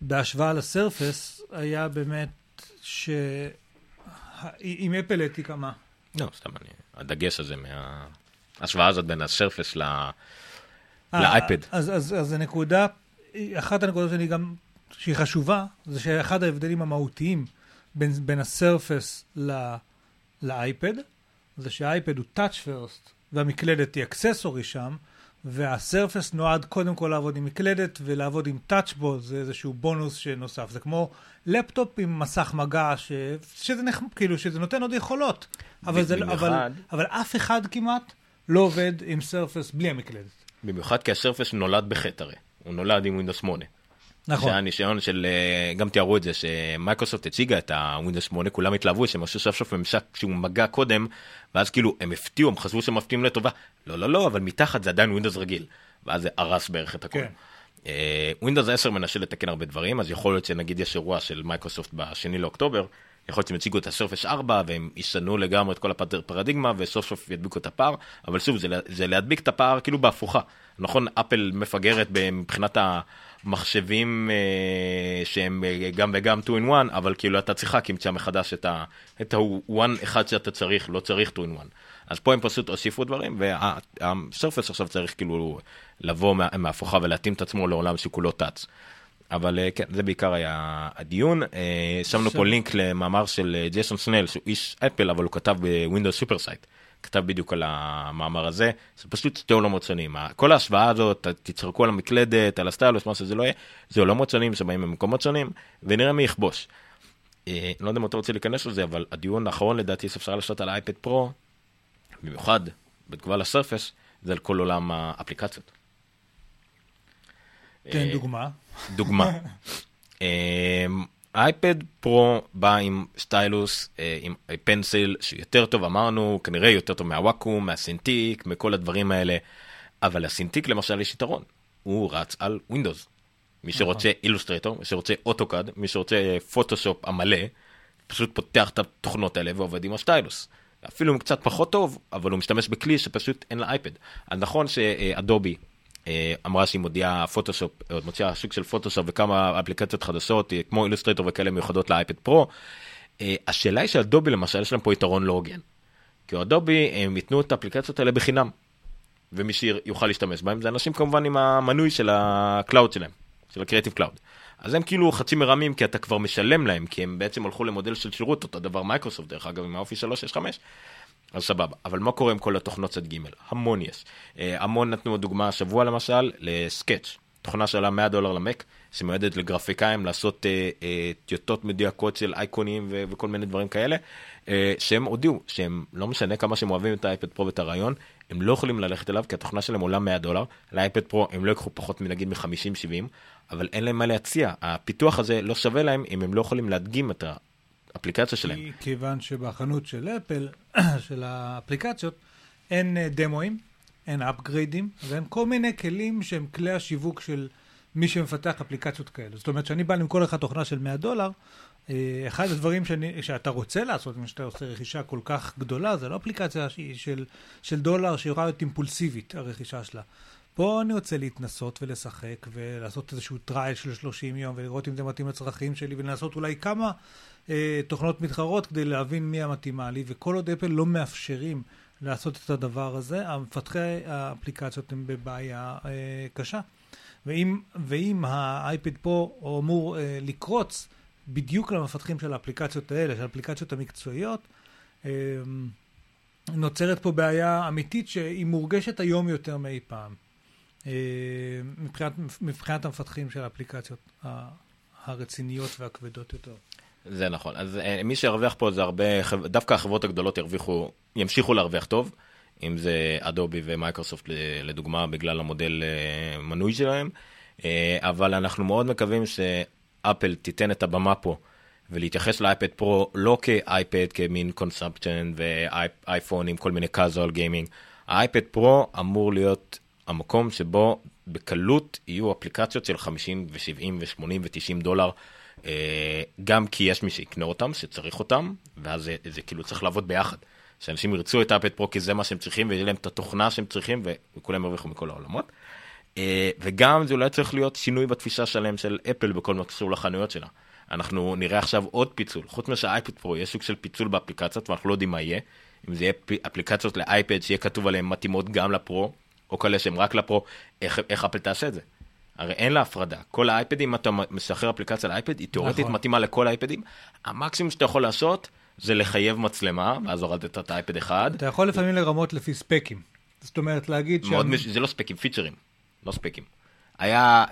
בהשוואה לסרפס, היה באמת ש... אם אפל העתיקה מה? לא, סתם אני, הדגש הזה מה... ההשוואה הזאת בין הסרפס ל... אה, לאייפד. אז, אז, אז הנקודה, אחת הנקודות שאני גם, שהיא חשובה, זה שאחד ההבדלים המהותיים בין, בין הסרפס ל, לאייפד, זה שהאייפד הוא touch first והמקלדת היא אקססורי שם, והסרפס נועד קודם כל לעבוד עם מקלדת ולעבוד עם טאצ'בו, זה איזשהו בונוס שנוסף. זה כמו לפטופ עם מסך מגע, ש... שזה, נכ... כאילו, שזה נותן עוד יכולות. אבל, זה... במיוחד- אבל, אבל אף אחד כמעט לא עובד עם Surface בלי המקלדת. במיוחד כי ה-Surface נולד בחטא הרי, הוא נולד עם ווינדוס 8. נכון. שהיה ניסיון של, אה, גם תיארו את זה, שמייקרוסופט הציגה את הווינדוס 8, כולם התלהבו שהם עשו סוף סוף ממשק שהוא מגע קודם, ואז כאילו הם הפתיעו, הם חשבו שהם מפתיעים לטובה. לא, לא, לא, אבל מתחת זה עדיין ווינדוס רגיל. ואז זה הרס בערך את הכל. כן. אה, ווינדוס 10 מנסה לתקן הרבה דברים, אז יכול להיות שנגיד יש אירוע של מייקרוסופט בשני לאוקטובר, יכול להיות שהם יציגו את ה-Surface 4 והם ישנו לגמרי את כל הפרדיגמה וסוף סוף ידביקו את הפער, אבל שוב, זה, זה להדביק את הפער כאילו בהפוכה. נכון, אפל מפגרת מבחינת המחשבים אה, שהם אה, גם וגם 2 in 1, אבל כאילו אתה צריכה למצוא מחדש את ה- את ה-one אחד שאתה צריך, לא צריך 2 in 1. אז פה הם פשוט הוסיפו דברים, וה-Surface עכשיו צריך כאילו לבוא מה- מההפוכה ולהתאים את עצמו לעולם שכולו touch. אבל אה, כן, זה בעיקר היה הדיון. אה, שמנו פה עכשיו- לינק למאמר של אה, ג'ייסון סנל, שהוא איש אפל, אבל הוא כתב ב-Windows SuperSite. כתב בדיוק על המאמר הזה, זה פשוט שתי עולמות שונים. כל ההשוואה הזאת, תצחקו על המקלדת, על הסטיילוס, מה שזה לא יהיה, זה עולמות שונים שבאים ממקומות שונים, ונראה מי יכבוש. אה, לא יודע אם אתה רוצה להיכנס לזה, אבל הדיון האחרון לדעתי שאפשר לשתות על האייפד פרו, במיוחד בתגובה לסרפס, זה על כל עולם האפליקציות. תן אה, דוגמה. דוגמה. אמ, אייפד פרו בא עם סטיילוס, אה, עם Pencil שיותר טוב, אמרנו, כנראה יותר טוב מה-Wacom, מה-Cintiq, מכל הדברים האלה, אבל ל-Cintiq למשל יש יתרון, הוא רץ על ווינדוס. מי שרוצה Illustrator, מי שרוצה AutoCAD, מי שרוצה פוטושופ המלא, פשוט פותח את התוכנות האלה ועובד עם ה-stylus. אפילו אם קצת פחות טוב, אבל הוא משתמש בכלי שפשוט אין לאייפד. אז נכון שאדובי אה, אמרה שהיא מודיעה פוטושופ, אה, מוציאה שוק של פוטושופ וכמה אפליקציות חדשות, אה, כמו Illustrator וכאלה מיוחדות לאייפד פרו. אה, השאלה היא שאדובי למשל יש להם פה יתרון לא הוגן. כי אדובי הם ייתנו את האפליקציות האלה בחינם. ומי שיוכל להשתמש בהם זה אנשים כמובן עם המנוי של ה-cloud שלהם, של ה-Creative Cloud. אז הם כאילו חצי מרמים כי אתה כבר משלם להם, כי הם בעצם הלכו למודל של שירות, אותו דבר מייקרוסופט דרך אגב עם האופיס 365. אז סבבה, אבל מה קורה עם כל התוכנות צד ג'? המון יש. אה, המון נתנו דוגמה השבוע למשל ל-Sketch, תוכנה שעלה 100 דולר למק, שמיועדת לגרפיקאים לעשות אה, אה, טיוטות מדויקות של אייקונים ו- וכל מיני דברים כאלה, אה, שהם הודיעו שהם, לא משנה כמה שהם אוהבים את האייפד פרו ואת הרעיון, הם לא יכולים ללכת אליו כי התוכנה שלהם עולה 100 דולר, לאייפד פרו הם לא ייקחו פחות מנגיד מ-50-70, אבל אין להם מה להציע, הפיתוח הזה לא שווה להם אם הם לא יכולים להדגים את האפליקציה שלהם. כי- כיוון שבחנות של אפל, של האפליקציות, אין אה, דמואים, אין upgradeים, ואין כל מיני כלים שהם כלי השיווק של מי שמפתח אפליקציות כאלה. זאת אומרת, כשאני בא למכור לך תוכנה של 100 דולר, אה, אחד הדברים שאני, שאתה רוצה לעשות, אם שאתה עושה רכישה כל כך גדולה, זה לא אפליקציה של, של דולר שיכולה להיות אימפולסיבית, הרכישה שלה. פה אני רוצה להתנסות ולשחק ולעשות איזשהו trial של 30 יום ולראות אם זה מתאים לצרכים שלי ולנסות אולי כמה תוכנות מתחרות כדי להבין מי המתאימה לי, וכל עוד אפל לא מאפשרים לעשות את הדבר הזה, המפתחי האפליקציות הם בבעיה אה, קשה. ואם, ואם האייפד פה אמור אה, לקרוץ בדיוק למפתחים של האפליקציות האלה, של האפליקציות המקצועיות, אה, נוצרת פה בעיה אמיתית שהיא מורגשת היום יותר מאי פעם. אה, מבחינת, מבחינת המפתחים של האפליקציות הרציניות והכבדות יותר. זה נכון, אז אה, מי שירוויח פה זה הרבה, דווקא החברות הגדולות ירוויחו, ימשיכו להרוויח טוב, אם זה אדובי ומייקרוסופט לדוגמה בגלל המודל אה, מנוי שלהם, אה, אבל אנחנו מאוד מקווים שאפל תיתן את הבמה פה ולהתייחס לאייפד פרו לא כאייפד כמין consumption ואייפון עם כל מיני casual gaming, האייפד פרו אמור להיות המקום שבו בקלות יהיו אפליקציות של 50 ו-70 ו-80 ו-90 דולר. אה, גם כי יש מי שיקנה אותם, שצריך אותם, ואז זה, זה כאילו צריך לעבוד ביחד. שאנשים ירצו את האפד פרו כי זה מה שהם צריכים, ויהיה להם את התוכנה שהם צריכים, וכולם ירוויחו מכל העולמות. אה, וגם זה אולי צריך להיות שינוי בתפיסה שלהם של אפל בכל מה שקשור לחנויות שלה. אנחנו נראה עכשיו עוד פיצול, חוץ משהאייפד פרו יש סוג של פיצול באפליקציות, ואנחנו לא יודעים מה יהיה. אם זה יהיה אפליקציות לאייפד שיהיה כתוב עליהן מתאימות גם לפרו, או כאלה שהן רק לפרו, איך, איך אפל תעשה את זה? הרי אין לה הפרדה. כל האייפדים, אתה משחרר אפליקציה לאייפד, היא תאורטית נכון. מתאימה לכל האייפדים. המקסימום שאתה יכול לעשות זה לחייב מצלמה, ואז הורדת את האייפד אחד. אתה יכול לפעמים לרמות לפי ספקים. זאת אומרת, להגיד שה- מש... זה לא ספקים, פיצ'רים, לא ספקים. היה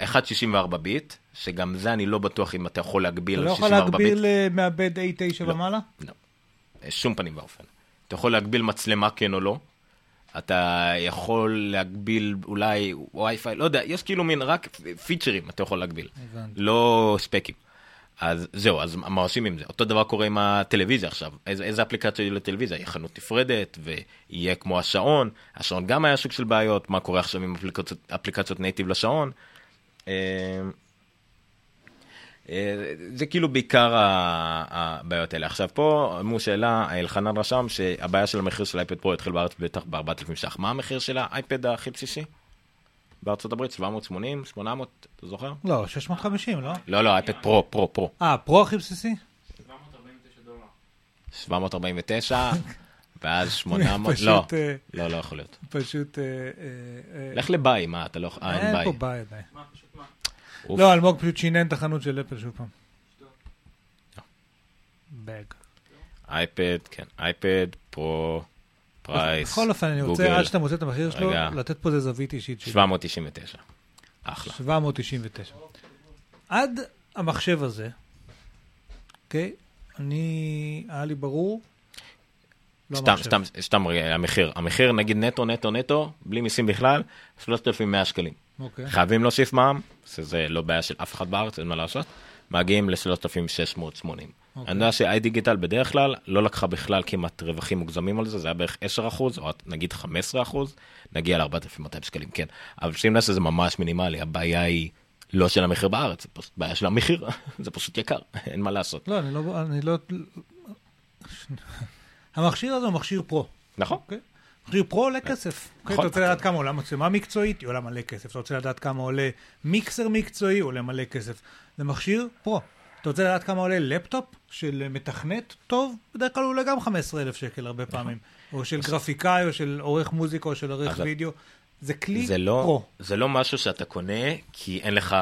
1.64 ביט, שגם זה אני לא בטוח אם אתה יכול להגביל אתה על לא יכול 64 ביט. להגביל אה, מעבד A9 לא. ומעלה? לא. שום פנים ואופן. אתה יכול להגביל מצלמה כן או לא. אתה יכול להגביל אולי וי-פיי, לא יודע, יש כאילו מין רק פיצ'רים אתה יכול להגביל. הבנתי. לא ספקים. אז זהו, אז מה עושים עם זה? אותו דבר קורה עם הטלוויזיה עכשיו. איזה, איזה אפליקציה יהיו לטלוויזיה? יהיה חנות נפרדת, ויהיה כמו השעון. השעון גם היה סוג של בעיות, מה קורה עכשיו עם אפליקציות, אפליקציות נייטיב לשעון. אה, זה כאילו בעיקר הבעיות האלה. עכשיו פה, אמרו שאלה, אלחנן רשם שהבעיה של המחיר של אייפד פרו התחיל בארץ בטח ב-4,000 ש"ח. מה המחיר של האייפד הכי בסיסי? בארצות הברית 780, 800, אתה זוכר? לא, 650, לא? לא, לא, אייפד פרו, פרו, פרו. אה, פרו הכי בסיסי? 749, ואז 800, פשוט, לא, אה, לא, לא יכול להיות. פשוט... אה, לך לביי, מה, אתה לא, אה, אין אין ביי. פה ביי עדיין. אוף. לא, אלמוג פשוט שינן את החנות של אפל שוב פעם. בג. אייפד, כן, אייפד, פרו, פרייס, בכל אופן, אני רוצה, גוגל, עד שאתה מוצא את המחיר שלו, רגע. לתת פה איזה זווית אישית שלי. 799. אחלה. 799. עד המחשב הזה, אוקיי? אני, היה לי ברור. לא סתם. סתם, סתם המחיר, המחיר נגיד נטו, נטו, נטו, בלי מיסים בכלל, 3,100 שקלים. אוקיי. חייבים להוסיף מע"מ, שזה לא בעיה של אף אחד בארץ, אין מה לעשות, מגיעים ל-3,680. אוקיי. אני יודע שאיי דיגיטל בדרך כלל לא לקחה בכלל כמעט רווחים מוגזמים על זה, זה היה בערך 10% או נגיד 15%, נגיע ל-4,200 שקלים, כן. אבל שים לב שזה ממש מינימלי, הבעיה היא לא של המחיר בארץ, זה פשוט בעיה של המחיר, זה פשוט יקר, אין מה לעשות. לא, אני לא... אני לא... המכשיר הזה הוא מכשיר פרו. נכון? אוקיי? פרו עולה כסף. נכון. אתה רוצה לדעת כמה עולה מצלמה מקצועית? היא עולה מלא כסף. אתה רוצה לדעת כמה עולה מיקסר מקצועי? עולה מלא כסף. זה מכשיר פרו. אתה רוצה לדעת כמה עולה לפטופ של מתכנת טוב? בדרך כלל הוא עולה גם 15,000 שקל הרבה פעמים. או של גרפיקאי, או של עורך מוזיקה, או של עורך וידאו. זה כלי זה לא, פרו. זה לא משהו שאתה קונה כי אין לך,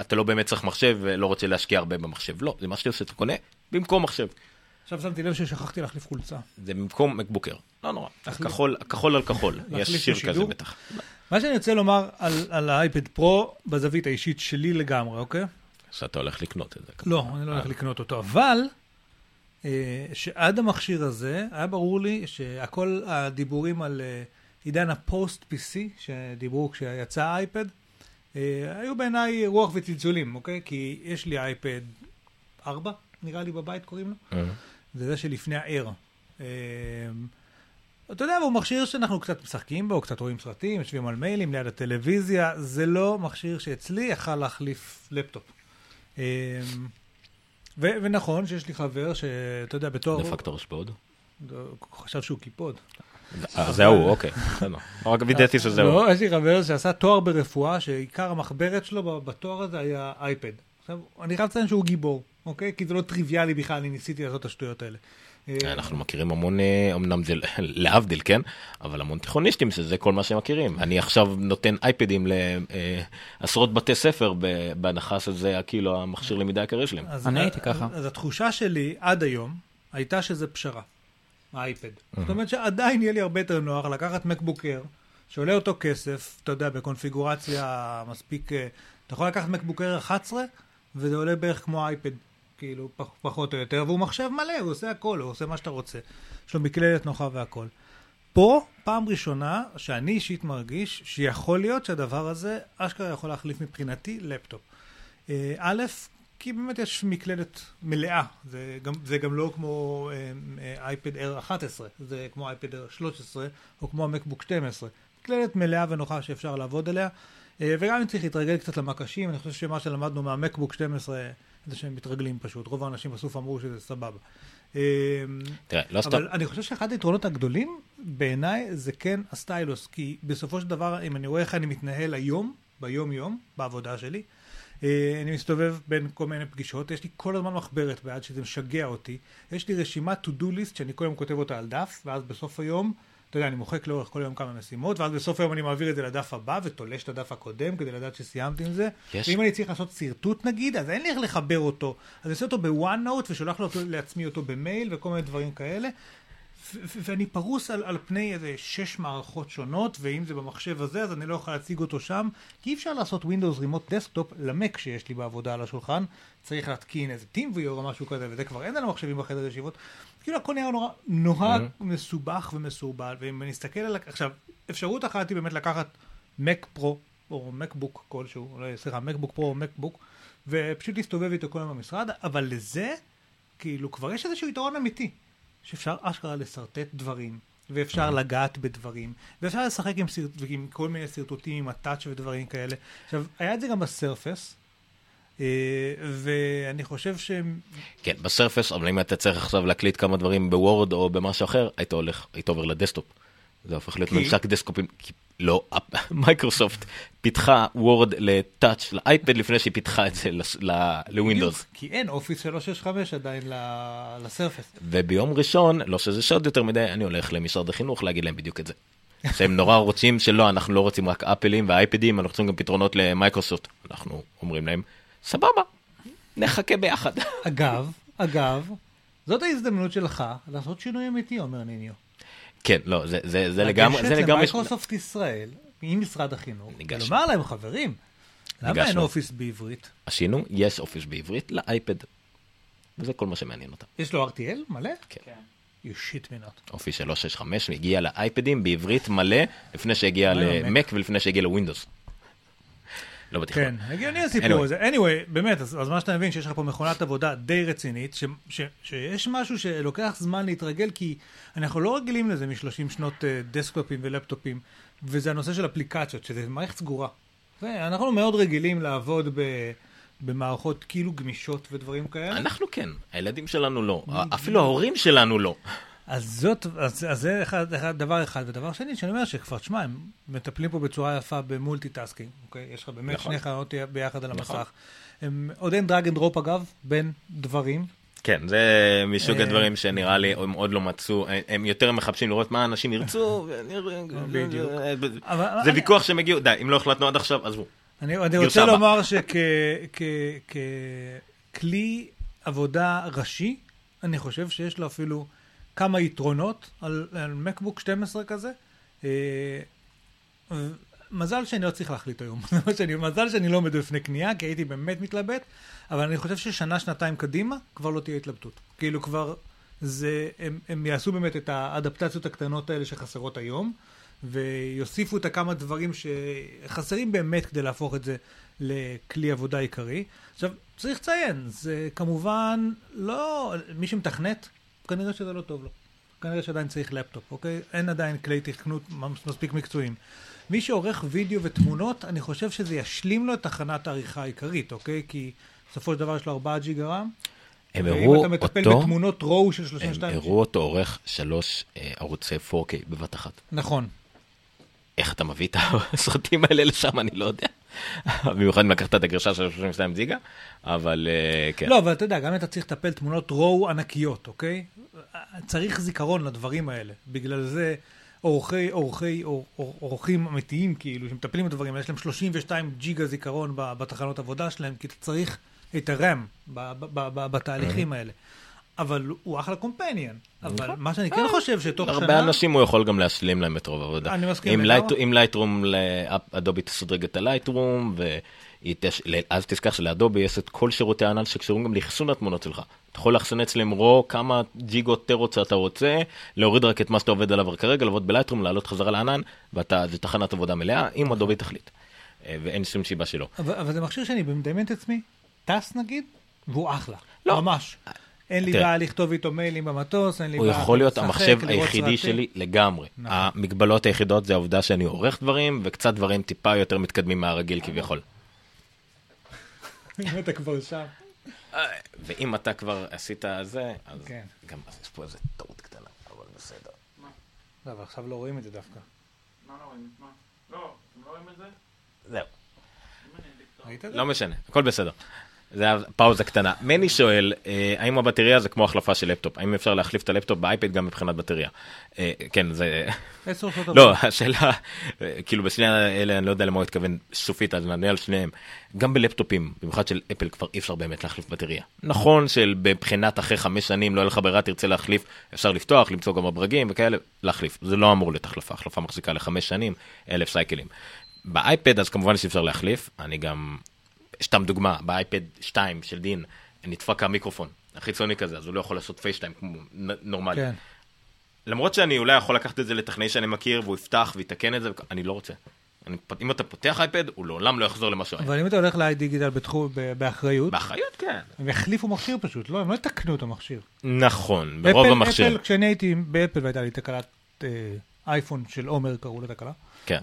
אתה לא באמת צריך מחשב ולא רוצה להשקיע הרבה במחשב, לא, זה משהו שאתה קונה במקום מחשב. עכשיו שמתי לב ששכחתי להחליף חולצה. זה במקום מקבוקר, לא נורא, הכחול, הכחול על כחול, יש שיר כזה? בטח. מה שאני רוצה לומר על, על האייפד פרו, בזווית האישית שלי לגמרי, אוקיי? שאתה הולך לקנות את זה. לא, אני לא הולך לקנות אותו, אבל אה, שעד המכשיר הזה, היה ברור לי שהכל הדיבורים על אה, עידן הפוסט PC, שדיברו כשיצא האייפד, אה, היו בעיניי רוח וצלצולים, אוקיי? כי יש לי אייפד 4, נראה לי בבית קוראים לו. אה, זה זה שלפני ה-Air. אה, אתה יודע, הוא מכשיר שאנחנו קצת משחקים בו, קצת רואים סרטים, יושבים על מיילים ליד הטלוויזיה, זה לא מכשיר שאצלי יכל להחליף לפטופ. אה, ו- ונכון שיש לי חבר שאתה יודע, בתור... דה פקטור אשבוד. חשב שהוא קיפוד. זה ההוא, אוקיי, בסדר. רק וידאתי שזה הוא. לא, יש לי חבר שעשה תואר ברפואה, שעיקר המחברת שלו בתואר הזה היה אייפד. עכשיו, אני חייב לציין שהוא גיבור, אוקיי? כי זה לא טריוויאלי בכלל, אני ניסיתי לעשות את השטויות האלה. אה, אנחנו מכירים המון, אה, אמנם זה להבדיל, כן? אבל המון תיכוניסטים שזה כל מה שהם מכירים. אני עכשיו נותן אייפדים לעשרות בתי ספר בהנחה שזה כאילו המכשיר למידה העיקרי שלהם. אני הייתי ככה. אז התחושה שלי עד היום הייתה שזה פשרה, האייפד. זאת אומרת שעדיין יהיה לי הרבה יותר נוח לקחת מקבוקר, שעולה אותו כסף, אתה יודע, בקונפיגורציה מספיק... אה, אתה יכול לקחת מקבוקר 11, וזה עולה בערך כמו אייפד, כאילו, פח, פחות או יותר, והוא מחשב מלא, הוא עושה הכל, הוא עושה מה שאתה רוצה. יש לו מקלדת נוחה והכל. פה, פעם ראשונה שאני אישית מרגיש שיכול להיות שהדבר הזה אשכרה יכול להחליף מבחינתי לפטופ. אה, א', כי באמת יש מקלדת מלאה, זה גם, זה גם לא כמו אייפד Air 11, זה כמו אייפד Air 13 או כמו המקבוק 12. מקלדת מלאה ונוחה שאפשר לעבוד עליה, אה, וגם אם צריך להתרגל קצת למקשים, אני חושב שמה שלמדנו מהמקבוק 12 זה שהם מתרגלים פשוט, רוב האנשים בסוף אמרו שזה סבבה. אה, תראה, לא סתם, אבל אני חושב שאחד היתרונות הגדולים בעיניי זה כן הסטיילוס, כי בסופו של דבר, אם אני רואה איך אני מתנהל היום, ביום-יום, בעבודה שלי, אה, אני מסתובב בין כל מיני פגישות, יש לי כל הזמן מחברת ביד שזה משגע אותי, יש לי רשימת to do list שאני כל יום כותב אותה על דף, ואז בסוף היום, אתה יודע, אני מוחק לאורך כל יום כמה משימות, ואז בסוף היום אני מעביר את זה לדף הבא ותולש את הדף הקודם כדי לדעת שסיימתי עם זה. יש- ואם אני צריך לעשות שרטוט נגיד, אז אין לי איך לחבר אותו. אז אני עושה אותו בוואן נוט ושולח לו לעצמי אותו במייל וכל מיני דברים כאלה. ואני פרוס על, על פני איזה שש מערכות שונות, ואם זה במחשב הזה, אז אני לא יכול להציג אותו שם, כי אי אפשר לעשות Windows Remote Desktop למק שיש לי בעבודה על השולחן, צריך להתקין איזה TeamViewer או משהו כזה, וזה כבר אין לנו מחשבים בחדר ישיבות. כאילו הכל נראה נורא, נורא Mm-hmm. מסובך ומסורבל, ואם אני אסתכל על... עכשיו, אפשרות אחת היא באמת לקחת Mac Pro, או MacBook כלשהו, לא, סליחה, MacBook Pro או MacBook, ופשוט להסתובב איתו כל היום במשרד, אבל לזה, כאילו, כבר יש איזשהו יתרון אמיתי, שאפשר אשכרה לשרטט דברים, ואפשר לגעת בדברים, ואפשר לשחק עם, סרט, עם כל מיני שרטוטים, עם הטאץ' ודברים כאלה. עכשיו, היה את זה גם בסרפס, ואני חושב שהם... כן, ב-Surface, אבל אם אתה צריך עכשיו להקליט כמה דברים ב-Word או במשהו אחר, היית הולך, היית עובר לדסקטופ. זה הופך להיות כי? ממשק דסקטופים, כי לא, מייקרוסופט פיתחה Word ל-touch לאייפד לפני שהיא פיתחה את זה לווינדוס. כי אין אופיס 365 עדיין ל-Surface. וביום ראשון, לא שזה סוד יותר מדי, אני הולך למשרד החינוך להגיד להם בדיוק את זה. שהם נורא רוצים שלא, אנחנו לא רוצים רק אפלים ואייפדים, אנחנו רוצים גם פתרונות למייקרוסופט. אנחנו אומרים להם, סבבה, נחכה ביחד. אגב, אגב, זאת ההזדמנות שלך לעשות שינוי אמיתי, אומר ניניו. כן, לא, זה, זה, זה לגמרי, זה לגשת לגמרי, למייקרוסופט ישראל, עם משרד החינוך, ניגש. ולומר להם, חברים, למה ניגש אין. אופיס בעברית? עשינו, יש אופיס בעברית לאייפד. וזה כל מה שמעניין אותם. יש לו RTL מלא? כן. You shit me not. אופיס 365 הגיע לאייפדים בעברית מלא, לפני שהגיע מה עם למק ולפני שהגיע לווינדוס. לא בתכנון. כן, הגיוני הסיפור Anyway. הזה. anyway, באמת, אז, אז מה שאתה מבין, שיש לך פה מכונת עבודה די רצינית, ש, ש, שיש משהו שלוקח זמן להתרגל, כי אנחנו לא רגילים לזה מ-30 שנות אה, דסקטופים ולפטופים, וזה הנושא של אפליקציות, שזה מערכת סגורה. ואנחנו מאוד רגילים לעבוד ב... במערכות כאילו גמישות ודברים כאלה. אנחנו כן, הילדים שלנו לא, אפילו ההורים שלנו לא. אז זאת, אז, אז זה אחד, אחד, דבר אחד. ודבר שני, שאני אומר שכבר, תשמע, הם מטפלים פה בצורה יפה ב multitasking, אוקיי? יש לך באמת נכון. שני חלונות ביחד על נכון. המסך. הם, עוד אין drag and drop אגב, בין דברים. כן, זה מסוג אה, הדברים שנראה לי הם עוד לא מיצו, הם יותר מחפשים לראות מה אנשים ירצו, זה ויכוח שהם הגיעו, די, אם לא החלטנו עד עכשיו, עזבו. אני, רוצה. לומר שככלי עבודה ראשי, אני חושב שיש לו אפילו כמה יתרונות על, על מקבוק 12 כזה. אה, מזל שאני לא צריך להחליט היום. שאני- מזל שאני לא עומד בפני קנייה, כי הייתי באמת מתלבט, אבל אני חושב ששנה, שנתיים קדימה, כבר לא תהיה התלבטות. כאילו כבר, זה, הם, הם יעשו באמת את האדפטציות הקטנות האלה שחסרות היום, ויוסיפו את הכמה דברים שחסרים באמת כדי להפוך את זה לכלי עבודה עיקרי. עכשיו, צריך לציין, זה כמובן לא, מי שמתכנת, כנראה שזה לא טוב לו. כנראה שעדיין צריך לפטופ, אוקיי? אין עדיין כלי תכנות מספיק מקצועיים. מי שעורך וידאו ותמונות, אני חושב שזה ישלים לו את תחנת העריכה העיקרית, אוקיי? כי בסופו של דבר יש לו 4 ג'יגה רם. הם הראו אתה מטפל אותו, בתמונות רואו של הם 32 הראו אותו עורך שלוש אה, ערוצי 4K בבת אחת. נכון. איך אתה מביא את הסרטים האלה לשם, אני לא יודע. במיוחד אם לקחת את הגרשה של 32 ג'יגה, אבל אה, כן. לא, אבל אתה יודע, גם אתה צריך לטפל תמונות רואו ענקיות, אוקיי? צריך זיכרון לדברים האלה. בגלל זה עורכי, עורכי, עור- עור- עורכים אמיתיים, כאילו, שמטפלים בדברים האלה, יש להם 32 ג'יגה זיכרון בתחנות עבודה שלהם, כי אתה צריך את הרם בתהליכים האלה. אבל הוא אחלה קומפניאן. אבל מה שאני כן חושב שתוך שנה... הרבה אנשים הוא יכול גם להשלים להם את רוב העבודה. אני מסכים אם לגמרי. אם לייטרום, אדובי תשדרג את הלייטרום, ואז תזכר שלאדובי יש את כל שירותי הענן שקשורים גם לאחסון התמונות שלך. אתה יכול לאחסן אצלם רו כמה ג'יגות טרות שאתה רוצה, להוריד רק את מה שאתה עובד עליו כרגע, לעבוד בלייטרום, לעלות חזרה לענן, ואתה, זה תחנת עבודה מלאה, אם אדובי תחליט. אה, ואין שום סיבה שלא. אבל, אבל זה מכשיר שאני מדמיין את עצמי, טס נגיד, והוא אחלה. לא. ממש. אין לי. בעיה לכתוב איתו מיילים במטוס, אין לי הוא בעיה יכול להיות לשחק, המחשב היחידי. שלי לגמרי. נכון. המגבלות היחידות זה העובדה שאני עורך דברים, וקצת דברים טיפה יותר מתקדמים מהרגיל כביכול. אם אתה כבר שם. ואם אתה כבר עשית זה, אז כן. גם יש פה איזה טעות קטנה, אבל בסדר. לא, אבל עכשיו לא רואים את זה דווקא. מה לא רואים? מה? לא, אתם לא רואים את זה? זהו, ראית את זה? לא משנה, הכל בסדר. זה היה פאוזה קטנה. מני שואל, אה, האם הבטריה זה כמו החלפה של לפטופ? האם אפשר להחליף את הלפטופ באייפד גם מבחינת בטריה? אה, כן, זה... עשר שעות לא. השאלה, אה, כאילו בשני האלה אני לא יודע למה הוא התכוון סופית, אז נענה על שניהם. גם בלפטופים, במיוחד של אפל, כבר אי אפשר באמת להחליף בטריה. נכון שבבחינת אחרי חמש שנים לא יהיה לך ברירה, תרצה להחליף, אפשר לפתוח, למצוא גם הברגים וכאלה, להחליף. זה לא אמור להיות החלפה, החלפה מחזיקה לחמש שנים, אלף סייקלים. באייפד אז כמובן שאפשר להחליף, אני גם, סתם דוגמה, באייפד 2 של דין, נדפק המיקרופון החיצוני כזה, אז הוא לא יכול לעשות FaceTime כמו נורמלי. כן. למרות שאני אולי יכול לקחת את זה לטכנאי שאני מכיר, והוא יפתח ויתקן את זה, אני לא רוצה. אני, אם אתה פותח אייפד, הוא לעולם לא יחזור למה שהיה. אבל אם אתה הולך ל iDigital בתחום, באחריות, באחריות כן. הם יחליפו מכשיר פשוט, לא, הם לא יתקנו את המכשיר. נכון, ברוב אפל- המכשיר. אפל, כשאני הייתי באפל והייתה לי תקלת אה, אייפון של עומר, קראו לה תקלה. כן.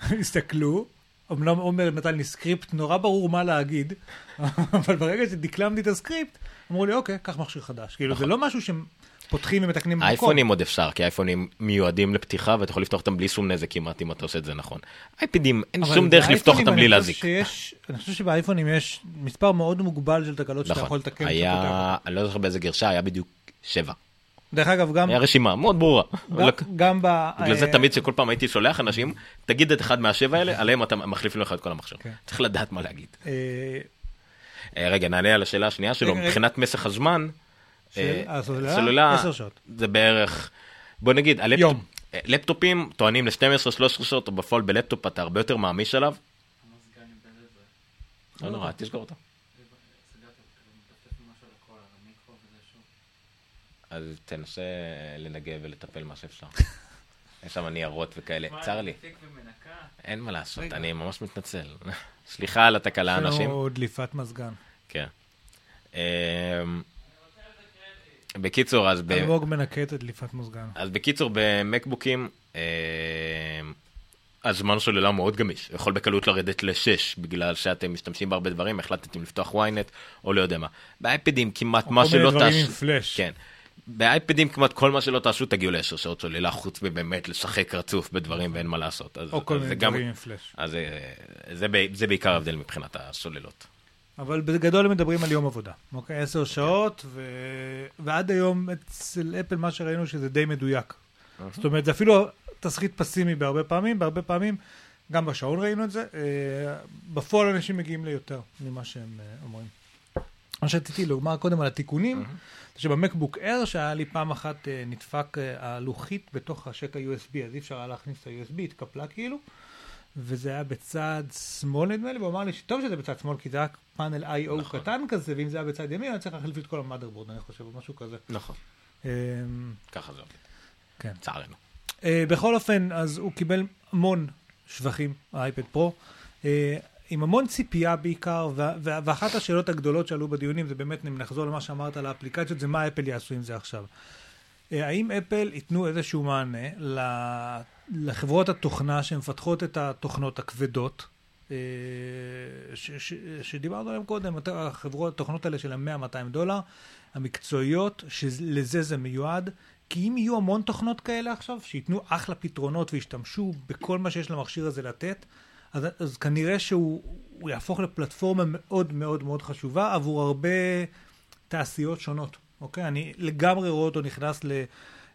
הסתכלו, אמנם עומר נתן לי סקריפט נורא ברור מה להגיד, אבל ברגע שדקלמתי את הסקריפט, אמרו לי, אוקיי, קח מכשיר חדש. כאילו, זה לא משהו שהם פותחים ומתקנים במקום. אייפונים עוד אפשר, כי אייפונים מיועדים לפתיחה ואתה יכול לפתוח אותם בלי שום נזק כמעט אם אתה עושה את זה נכון. אייפדים, אין שום דרך לפתוח אותם בלי להזיק. אני חושב שבאייפונים יש מספר מאוד מוגבל של תקלות שאתה יכול נכון, לתקן. כשאתה פותח היה, אני לא זוכר באיזה גרשה, היה בדיוק שבע. דרך אגב, גם... היה רשימה מאוד ברורה. גם- ב... בגלל זה אה, תמיד שכל פעם הייתי שולח אנשים, תגיד את אחד מהשבע האלה, עליהם אתה מחליפים לך את כל המכשיר. כן. צריך לדעת מה להגיד. אה, אה, רגע, נענה על השאלה השנייה שלו. מבחינת משך הזמן, שעות. זה בערך, בוא נגיד, לפטופים טוענים ל-12-13 שעות, או בפועל בלפטופ אתה הרבה יותר מעמיש עליו. לא נורא, תסגור אותו. אז תנסה לנגב ולטפל מה שאפשר. יש שם ניירות וכאלה, צר לי. אין מה לעשות, אני ממש מתנצל. סליחה על התקלה, יש אנשים. לנו דליפת מזגן. כן. אמ, בקיצור, אז ב- אלמוג מנקה את הדליפת מזגן. אז בקיצור, במקבוקים, אמ, הזמן סוללה מאוד גמיש, יכול בקלות לרדת ל-6, בגלל שאתם משתמשים בהרבה דברים, החלטתם לפתוח ynet, או לא יודע מה. באייפדים כמעט מה כל מיני שלא דברים. עם פלאש. כן. באייפדים כמעט כל מה שלא תעשו תגיעו לעשר שעות סוללה, חוץ מבאמת לשחק רצוף בדברים ואין מה לעשות. אז, או כל מיני זה גם- דברים עם פלאש. אז אה, זה, ב- זה בעיקר ההבדל מבחינת הסוללות. אבל בגדול הם מדברים על יום עבודה, אוקיי? עשר שעות, ו... ועד היום אצל אפל מה שראינו שזה די מדויק. זאת אומרת, זה אפילו תסריט פסימי בהרבה פעמים, בהרבה פעמים, גם בשעון ראינו את זה, אה, בפועל אנשים מגיעים ליותר ממה שהם אה, אומרים. מה שרציתי לומר קודם על התיקונים, זה שבמקבוק אייר, שהיה לי פעם אחת אה, נדפק אה, הלוחית בתוך השק ה-USB, אז אי אפשר היה להכניס את ה-USB, התקפלה כאילו. וזה היה בצד שמאל נדמה לי, והוא אמר לי שטוב שזה בצד שמאל, כי זה היה פאנל I.O. נכון. קטן כזה, ואם זה היה בצד ימין, אני צריך להחליף את כל המאדרבורד, אני חושב, או משהו כזה. נכון. אמ, ככה זה עובד. כן. צערנו. אה, בכל אופן, אז הוא קיבל המון שבחים, האייפד פרו, עם המון ציפייה בעיקר, ואחת השאלות הגדולות שעלו בדיונים, זה באמת, אם נחזור למה שאמרת על האפליקציות, זה מה אפל יעשו עם זה עכשיו. אה, האם אפל ייתנו איזשהו מענה לחברות התוכנה שמפתחות את התוכנות הכבדות, אה, שדיברנו עליהן קודם, החברות, התוכנות האלה של ה-100-200 דולר, המקצועיות, שלזה זה מיועד, כי אם יהיו המון תוכנות כאלה עכשיו, שייתנו אחלה פתרונות וישתמשו בכל מה שיש למכשיר הזה לתת, אז, אז כנראה שהוא הוא יהפוך לפלטפורמה מאוד מאוד מאוד חשובה עבור הרבה תעשיות שונות, אוקיי? אני לגמרי רואה אותו נכנס ל...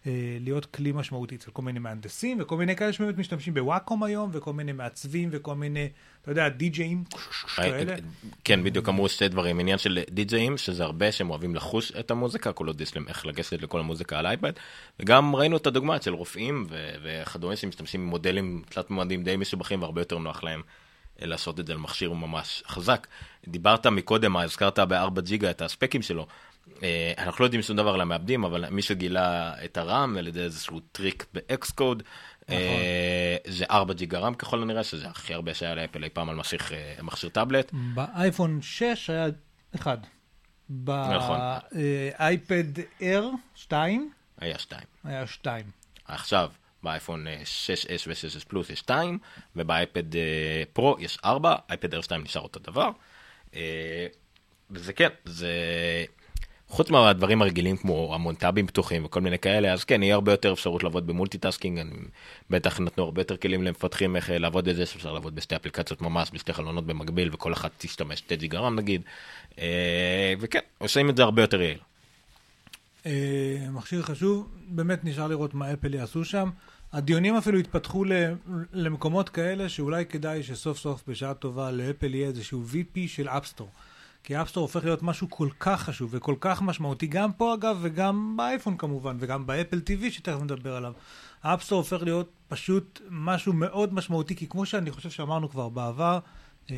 אה, להיות כלי משמעותי אצל כל מיני מהנדסים וכל מיני כאלה שבאמת משתמשים בוואקום היום וכל מיני מעצבים וכל מיני, אתה יודע, די-ג'אים כאלה. כן, בדיוק אמרו שתי דברים, עניין של די-ג'אים, שזה הרבה שהם אוהבים לחוש את המוזיקה, כל עוד יש להם איך לגשת לכל המוזיקה על אייפד, וגם ראינו את הדוגמה של רופאים וכדומה שמשתמשים במודלים תלת ממדים די משובחים והרבה יותר נוח להם אה, לעשות את זה על מכשיר ממש חזק. דיברת מקודם, הזכרת ב-4 ג'יגה את הספקים שלו. אה, אנחנו לא יודעים שום דבר על המעבדים, אבל מישהו גילה את ה RAM על ידי איזשהו טריק ב-Xcode. אה, זה 4 ג'יגה RAM ככל הנראה, שזה הכי הרבה שהיה לאפל אי פעם על מכשיר, אה, מכשיר טאבלט. באייפון 6 היה אחד. נכון. באייפד Air 2 היה 2. היה 2. עכשיו, באייפון אה, 6S ו-6S פלוס יש 2, ובאייפד פרו יש 4, אייפד Air 2 נשאר אותו דבר. וזה כן, זה... חוץ מהדברים הרגילים כמו המון טאבים פתוחים וכל מיני כאלה, אז כן, יהיה הרבה יותר אפשרות לעבוד ב multitasking, בטח נתנו הרבה יותר כלים למפתחים איך אה, לעבוד את זה, שאפשר לעבוד בשתי אפליקציות ממש, בשתי חלונות במקביל, וכל אחת תשתמש 2 ג'יגה RAM נגיד, אה, וכן, עושים את זה הרבה יותר יעיל. אה, מכשיר חשוב, באמת נשאר לראות מה אפל יעשו שם. הדיונים אפילו התפתחו למקומות כאלה שאולי כדאי שסוף סוף בשעה טובה לאפל יהיה איזשהו VP של App Store. כי App Store הופך להיות משהו כל כך חשוב וכל כך משמעותי, גם פה אגב וגם באייפון כמובן, וגם באפל TV שתכף נדבר עליו. ה App Store הופך להיות פשוט משהו מאוד משמעותי, כי כמו שאני חושב שאמרנו כבר בעבר, אה,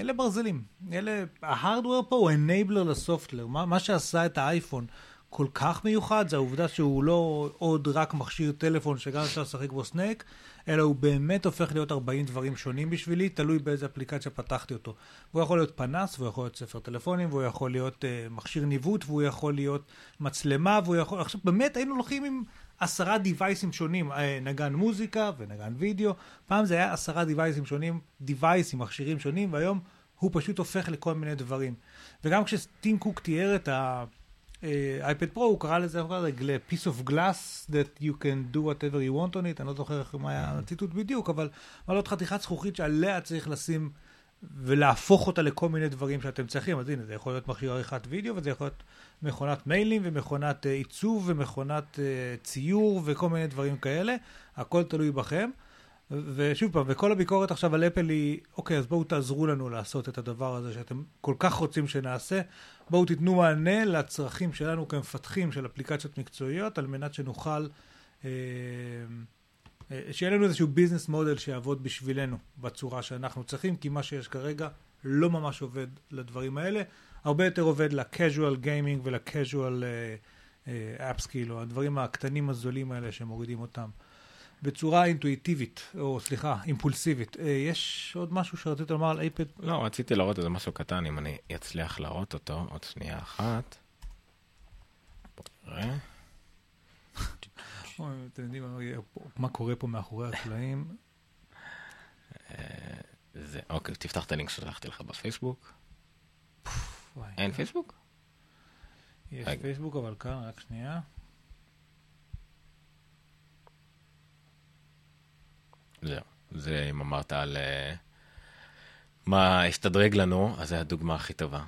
אלה ברזלים. אלה, ה hardware פה הוא enabler ל software. מה, מה שעשה את האייפון כל כך מיוחד זה העובדה שהוא לא עוד רק מכשיר טלפון שגם אפשר לשחק בו Snake, אלא הוא באמת הופך להיות 40 דברים שונים בשבילי, תלוי באיזה אפליקציה פתחתי אותו. והוא יכול להיות פנס, והוא יכול להיות ספר טלפונים, והוא יכול להיות אה, מכשיר ניווט, והוא יכול להיות מצלמה, והוא יכול... עכשיו, באמת היינו הולכים עם עשרה דיווייסים שונים, אה, נגן מוזיקה ונגן וידאו. פעם זה היה עשרה דיווייסים שונים, דיווייסים, מכשירים שונים, והיום הוא פשוט הופך לכל מיני דברים. וגם כשטים קוק תיאר את ה... אייפד פרו, הוא קרא לזה, הוא קרא לזה piece of glass that you can do whatever you want on it, אני לא זוכר איך מה היה הציטוט בדיוק, אבל אבל עוד חתיכת זכוכית שעליה צריך לשים ולהפוך אותה לכל מיני דברים שאתם צריכים. אז הנה, זה יכול להיות מכשיר עריכת וידאו, וזה יכול להיות מכונת מיילים, ומכונת uh, עיצוב, ומכונת uh, ציור, וכל מיני דברים כאלה. הכל תלוי בכם. ושוב פעם, וכל הביקורת עכשיו על אפל היא, אוקיי, אז בואו תעזרו לנו לעשות את הדבר הזה שאתם כל כך רוצים שנעשה. בואו תיתנו מענה לצרכים שלנו כמפתחים של אפליקציות מקצועיות, על מנת שנוכל, אה, אה, שיהיה לנו איזשהו ביזנס מודל שיעבוד בשבילנו בצורה שאנחנו צריכים, כי מה שיש כרגע לא ממש עובד לדברים האלה. הרבה יותר עובד ל-casual gaming ול-casual אה, apps, כאילו, הדברים הקטנים הזולים האלה שמורידים אותם. בצורה אינטואיטיבית, או סליחה, אימפולסיבית. אה, יש עוד משהו שרצית לומר על אייפד? לא, רציתי להראות איזה משהו קטן, אם אני אצליח להראות אותו, עוד שנייה אחת. נראה. אתם יודעים מה- קורה פה מאחורי הקלעים? זה, אוקיי, תפתח את הלינק ששלחתי לך בפייסבוק. אין פייסבוק? יש. פייסבוק, אבל כאן, רק שנייה. זהו. זה אם אמרת על אה, מה הסתדרג לנו, אז זו הדוגמה הכי טובה.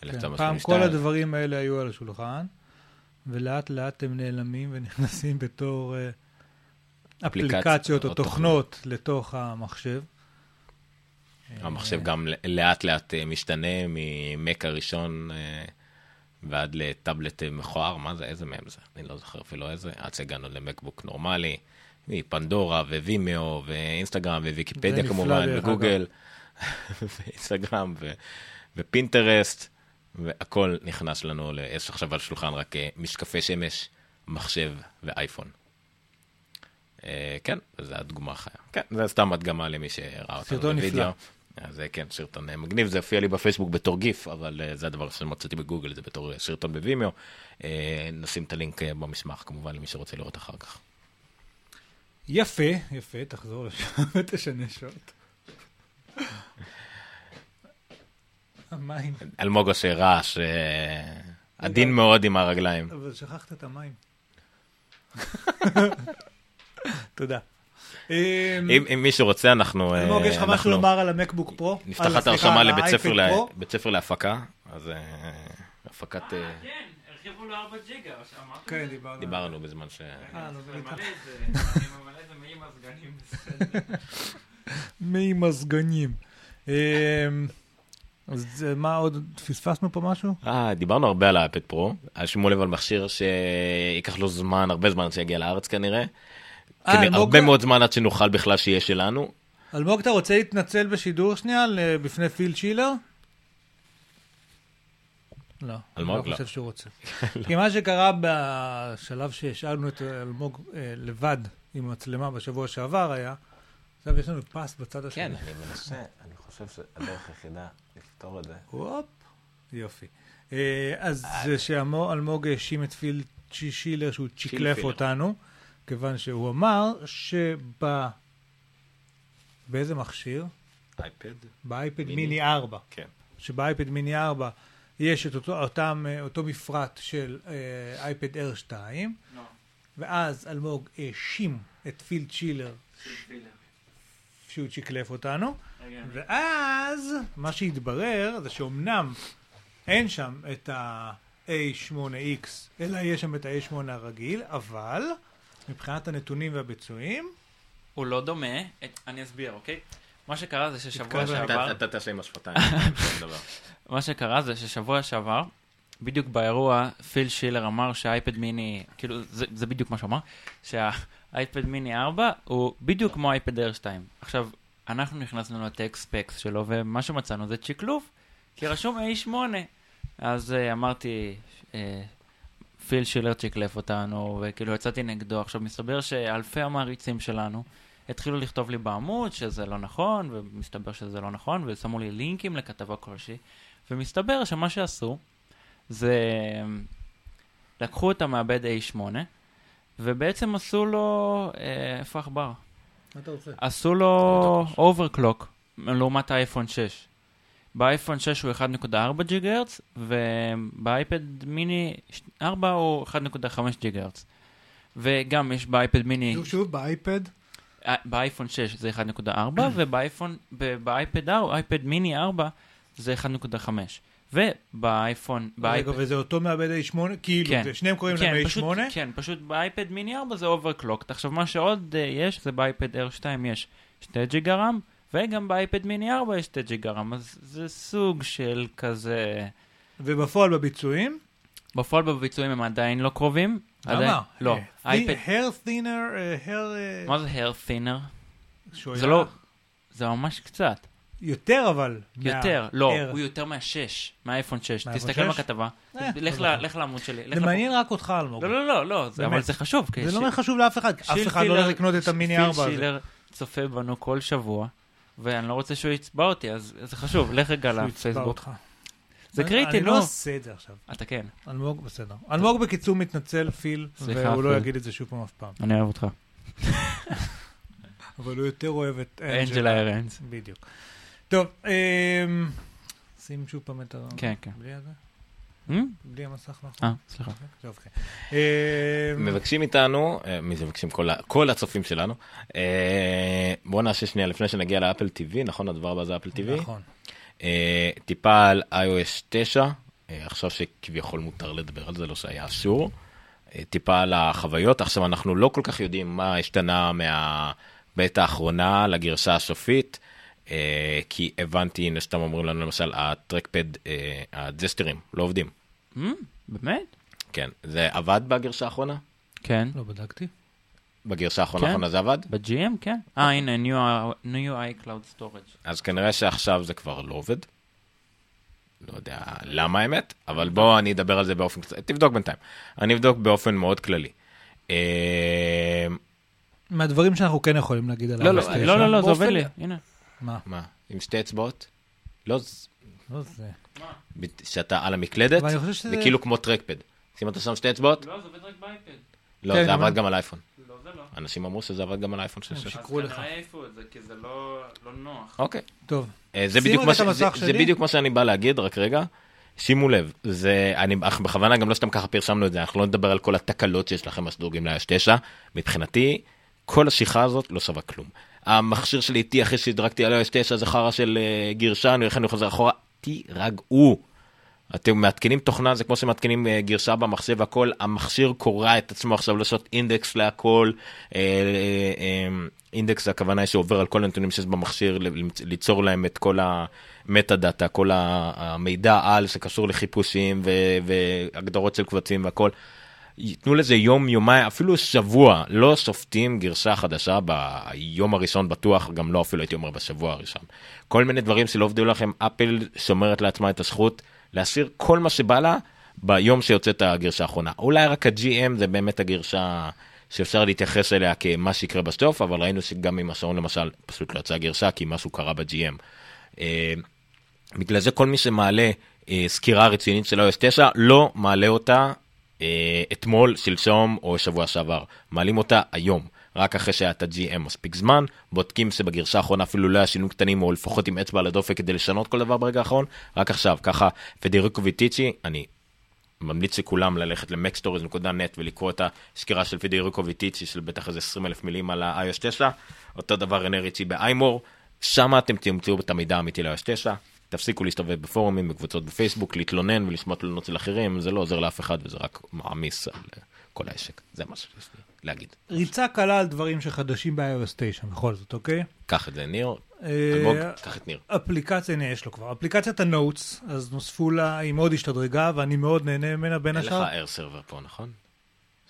כן, 1982. פעם כל הדברים האלה היו על השולחן, ולאט לאט הם נעלמים ונכנסים בתור אה, אפליקציות או תוכנות לתוך המחשב. המחשב גם לאט לאט אה, משתנה ממק הראשון אה, ועד לטאבלט מכוער, מה זה, איזה מהם זה? אני לא זוכר אפילו איזה, עד שהגענו למקבוק נורמלי, מפנדורה ווימאו ואינסטגרם וויקיפדיה כמובן, וגוגל, ואינסטגרם ו- ופינטרסט, והכל נכנס לנו, יש עכשיו על השולחן רק אה, משקפי שמש, מחשב ואייפון. אה, כן, זו הדוגמה החיה. כן, זה סתם הדגמה למי שראה אותנו בווידאו. אז אה, כן, סרטון אה, מגניב, זה הופיע לי בפייסבוק בתור גיף, אבל אה, זה הדבר שמצאתי בגוגל, זה בתור סרטון בווימאו. אה, נשים את הלינק במסמך, כמובן, למי שרוצה לראות אחר כך. יפה, יפה, תחזור לשם ותשנה שעות. המים, אלמוג עושה רעש עדין מאוד עם הרגליים. אבל שכחת את המים. תודה. אמ, אם אם מישהו רוצה, אנחנו... אה, אלמוג, יש לך משהו לומר על המקבוק פרו? נפתח את ההרשמה לבית ספר האייפד לה- פרו? בית ספר להפקה, אז אה, הפקת... אה, כן, הרחיבו לו 4 ג'יגה, או שאמרתם? כן, דיברנו. דיברנו בזמן ש... אה, לא, את זה, אני ממלא את זה מעם הסגנים. בסדר. ממזגנים. אמ, אז מה עוד, פספסנו פה משהו? אה, דיברנו הרבה על האייפד פרו, אז שימו לב על מכשיר שייקח לו זמן, הרבה זמן עד שיגיע לארץ כנראה. אה, אלמוג- הרבה מאוד זמן עד שנוכל בכלל שיהיה שלנו. אלמוג, אתה רוצה להתנצל בשידור שנייה ל- בפני פיל צ'ילר? לא, אלמוג? אני לא לא. חושב שהוא רוצה. כי מה שקרה בשלב שהשארנו את אלמוג אה, לבד עם מצלמה בשבוע שעבר היה, עכשיו יש לנו פס בצד השני. כן, אני מנסה, אני חושב שהדרך היחידה לפתור את זה. הופ, יופי. אה, אז זה שאלמוג האשים את פיל שילר שהוא צ'יקלף. אותנו, כיוון שהוא אמר שב... באיזה מכשיר? אייפד? באייפד מיני. מיני 4. כן. שבאייפד מיני 4 יש את אותו, אותם, אה, אותו מפרט של אה, אייפד Air 2, ואז אלמוג האשים את פיל צ'ילר שהוא צ'יקלף אותנו, ואז מה שהתברר זה שאומנם אין שם את ה-A8X, אלא יש שם את ה-A8 הרגיל, אבל מבחינת הנתונים והביצועים, הוא לא דומה, את- אני אסביר, אוקיי? מה שקרה זה ששבוע שעבר... אתה תעשה עם השפתיים. מה שקרה זה ששבוע שעבר, בדיוק באירוע, פיל שילר אמר שהאייפד מיני, כאילו, זה, זה בדיוק מה שהוא אמר, שהאייפד מיני 4 הוא בדיוק כמו אייפד אייר 2. עכשיו, אנחנו נכנסנו לטק ספקס שלו, ומה שמצאנו זה צ'יקלוף, כי רשום A8. אז uh, אמרתי, uh, פיל שילר צ'יקלף אותנו, וכאילו יצאתי נגדו. עכשיו, מסתבר שאלפי המעריצים שלנו התחילו לכתוב לי בעמוד שזה לא נכון, ומסתבר שזה לא נכון, ושמו לי לינקים לכתבה כלשהי. ומסתבר שמה שעשו זה לקחו את המעבד A8 ובעצם עשו לו, איפה העכבר? מה אתה רוצה? עשו לו overclock לעומת האייפון 6. באייפון 6 הוא 1.4 ג'יגה הרץ ובאייפד מיני 4 הוא 1.5 ג'יגה הרץ. וגם יש באייפד מיני, שוב, שוב, באייפד, אה, באייפון 6 זה 1.4 ובאייפון, באייפד 4, אייפד מיני 4 זה 1.5. ובאייפון, רגע, באייפד, וזה אותו מעבד A8, כאילו, כן. זה- שניהם קוראים כן, להם פשוט, A8, כן, פשוט באייפד מיני 4 זה overclocked. עכשיו, מה שעוד אה, יש, זה באייפד Air 2 יש 2 ג'יגה RAM, וגם באייפד מיני 4 יש 2 ג'יגה RAM, אז זה סוג של כזה... ובפועל בביצועים, בפועל בביצועים הם עדיין לא קרובים. עדיין, למה? לא. אה, אייפד, Air thinner, אה, hair... אה, מה זה hair thinner? זה לא... זה ממש קצת. יותר אבל. יותר, לא. הוא יותר מהשש, מהאייפון 6. מהאייפון תסתכל 6? בכתבה. אה, לך לא לעמוד שלי. זה. מעניין רק אותך, אלמוג. לא, לא, לא, לא. אבל זה חשוב. זה לא חשוב לאף אחד, אף אחד לא הולך לקנות את המיני 4 פיל הזה. צופה בנו כל שבוע, ואני לא רוצה שהוא יצבע אותי, אז זה חשוב, לך רגע לפייסבוק. זה אני- קריטי, אני לא נו. עושה את זה עכשיו. אתה כן, אלמוג, בסדר. אלמוג בקיצור מתנצל, פיל, והוא לא. יגיד את זה שוב פעם אף פעם. אני אוהב אותך. אבל הוא יותר אוהב את אנג'לה ארנס. בדיוק. טוב, אמ, שים שוב פעם את ה... כן, כן. בלי הזה? אה, בלי המסך נכון? אה, סליחה. כן. אמ, מבקשים איתנו, אה, מי זה מבקשים? כל הצופים שלנו. אה, בוא נעשה שנייה לפני שנגיע לאפל TV, נכון? הדבר הבא זה אפל TV. נכון. אה, טיפה על iOS 9, אה, עכשיו שכביכול מותר לדבר על זה, לא שהיה אסור. אה, טיפה על החוויות, עכשיו אנחנו לא כל כך יודעים מה השתנה מהבית האחרונה לגרסה הסופית, אה, כי הבנתי, הנה סתם אומרים לנו למשל, הטרקפד, אה, הג'סטרים לא עובדים. אה, באמת? כן, זה עבד בגרסה האחרונה? כן. לא בדקתי. בגרסה האחרונה כן. האחרונה זה עבד? ב-GM, כן. אה, הנה, New- New iCloud Storage. אז כנראה שעכשיו זה כבר לא עובד. לא יודע למה האמת, אבל בוא אני אדבר על זה באופן קצת, תבדוק בינתיים. אני אבדוק באופן מאוד כללי. אה, מהדברים שאנחנו כן יכולים להגיד על לא, לא, iOS 9. לא, לא, לא, זה עובד לי. הנה. מה? מה, עם שתי אצבעות? לא, ז- לא זה. שאתה על המקלדת, אבל אני חושב שזה- זה כאילו כמו טרקפד. אם אתה שם שתי אצבעות, לא, זה עובד רק באייפד. לא, כן, זה עבד גם על אייפון. לא, זה לא. אנשים אמרו שזה עבד גם על אייפון 6. אז שיקרו לך. כנראה העיפו את זה, כי זה לא לא נוח. אוקיי. טוב. אה, זה בדיוק מה זה- זה מה שאני בא להגיד, רק רגע. שימו לב, זה, אני אנחנו בכוונה גם לא סתם ככה פרסמנו את זה, אנחנו לא נדבר על כל התקלות שיש לכם בסדורגים ל-9. מבחינתי, כל השיחה הזאת לא שווה כלום. המכשיר שלי איתי אחרי שהדרגתי על iOS 9 זה חרא של uh, גרשה, אני לכן אני חוזר אחורה, תירגעו. אתם מעדכנים תוכנה, זה כמו שמעדכנים uh, גרשה במחשב והכל, המכשיר קורע את עצמו עכשיו לעשות אינדקס להכל, אה, אינדקס הכוונה שעובר על כל הנתונים שיש במכשיר, ליצור להם את כל המטה דאטה, כל המידע על שקשור לחיפושים והגדרות של קבצים והכל. ייתנו לזה יום, יומיים, אפילו שבוע, לא שופטים גרשה חדשה ביום הראשון בטוח, גם לא אפילו הייתי אומר בשבוע הראשון. כל מיני דברים שלא עובדו לכם, אפל שומרת לעצמה את הזכות להשאיר כל מה שבא לה ביום שיוצאת הגרשה האחרונה. אולי רק ה-GM זה באמת הגרשה שאפשר להתייחס אליה כמה שיקרה בסוף, אבל ראינו שגם עם השעון למשל, פשוט לא יצאה גרשה כי משהו קרה ב-GM. אה, בגלל זה כל מי שמעלה אה, סקירה רצינית של iOS 9 לא מעלה אותה אתמול, שלשום או שבוע שעבר, מעלים אותה היום. רק אחרי שהיה את ה-GM מספיק זמן, בודקים שבגרשה האחרונה אפילו לא היה שינוי קטנים, או לפחות עם אצבע על הדופק כדי לשנות כל דבר ברגע האחרון, רק עכשיו, ככה פדריקו ויטיצ'י, אני ממליץ לכולם ללכת ל-maxstories.net ולקרוא את הסקירה של פדריקו ויטיצ'י של בטח איזה 20 אלף מילים על ה-iOS 9, אותו דבר רנה ריצ'י באיימור, שם אתם תמצאו את המידע האמיתי ל-iOS 9. תפסיקו להסתובב בפורומים, בקבוצות בפייסבוק, להתלונן ולשמוע תלונות של אחרים, זה לא עוזר לאף אחד וזה רק מעמיס על כל העסק. זה מה שיש לי להגיד. ריצה קלה על דברים שחדשים ב-iOS 9, בכל זאת, אוקיי? קח את זה, ניר. אה, אלמוג, קח את ניר. אפליקציה, הנה יש לו כבר. אפליקציית ה Notes, אז נוספו לה, היא מאוד השתדרגה, ואני מאוד נהנה ממנה בין אין לך השאר. AirServer פה, נכון?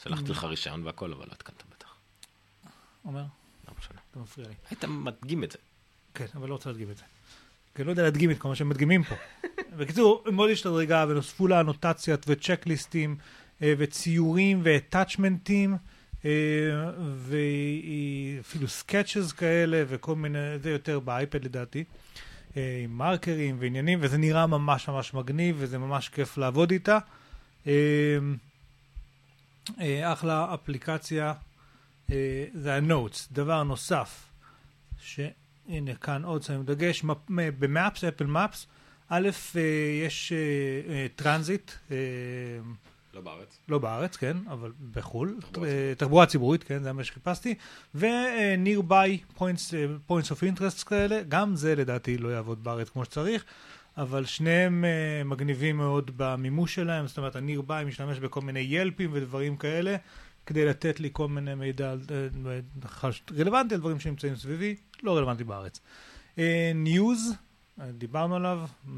שלחתי לך רישיון והכל, אבל לא התקנת בטח. אומר, לא משנה. אתה מפריע לי. היית מדגים את זה. כן, אבל לא רוצה להדגים את זה. כי אני לא יודע להדגים את כל מה שמדגימים פה. בקיצור, מאוד השתדרגה, ונוספו לה אנוטציות וצ'קליסטים, אה, וציורים ואטאצ'מנטים, אה, ואפילו sketches כאלה, וכל מיני, זה יותר באייפד לדעתי, אה, עם מרקרים ועניינים, וזה נראה ממש ממש מגניב, וזה ממש כיף לעבוד איתה. אחלה אפליקציה, זה ה Notes. דבר נוסף, שהנה כאן עוד שמים דגש, ב Maps, Apple Maps, א', אה, יש אה, אה, טרנזיט, לא בארץ. לא בארץ, כן, אבל בחו"ל, תחבורה ציבורית, כן, זה מה שחיפשתי, ו-nearby points, points of interest כאלה, גם זה לדעתי לא יעבוד בארץ כמו שצריך, אבל שניהם מגניבים מאוד במימוש שלהם, זאת אומרת, ה-nearby משתמש בכל מיני ילפים ודברים כאלה, כדי לתת לי כל מיני מידע רלוונטי על דברים שנמצאים סביבי, לא רלוונטי בארץ. News, דיברנו עליו, אממ,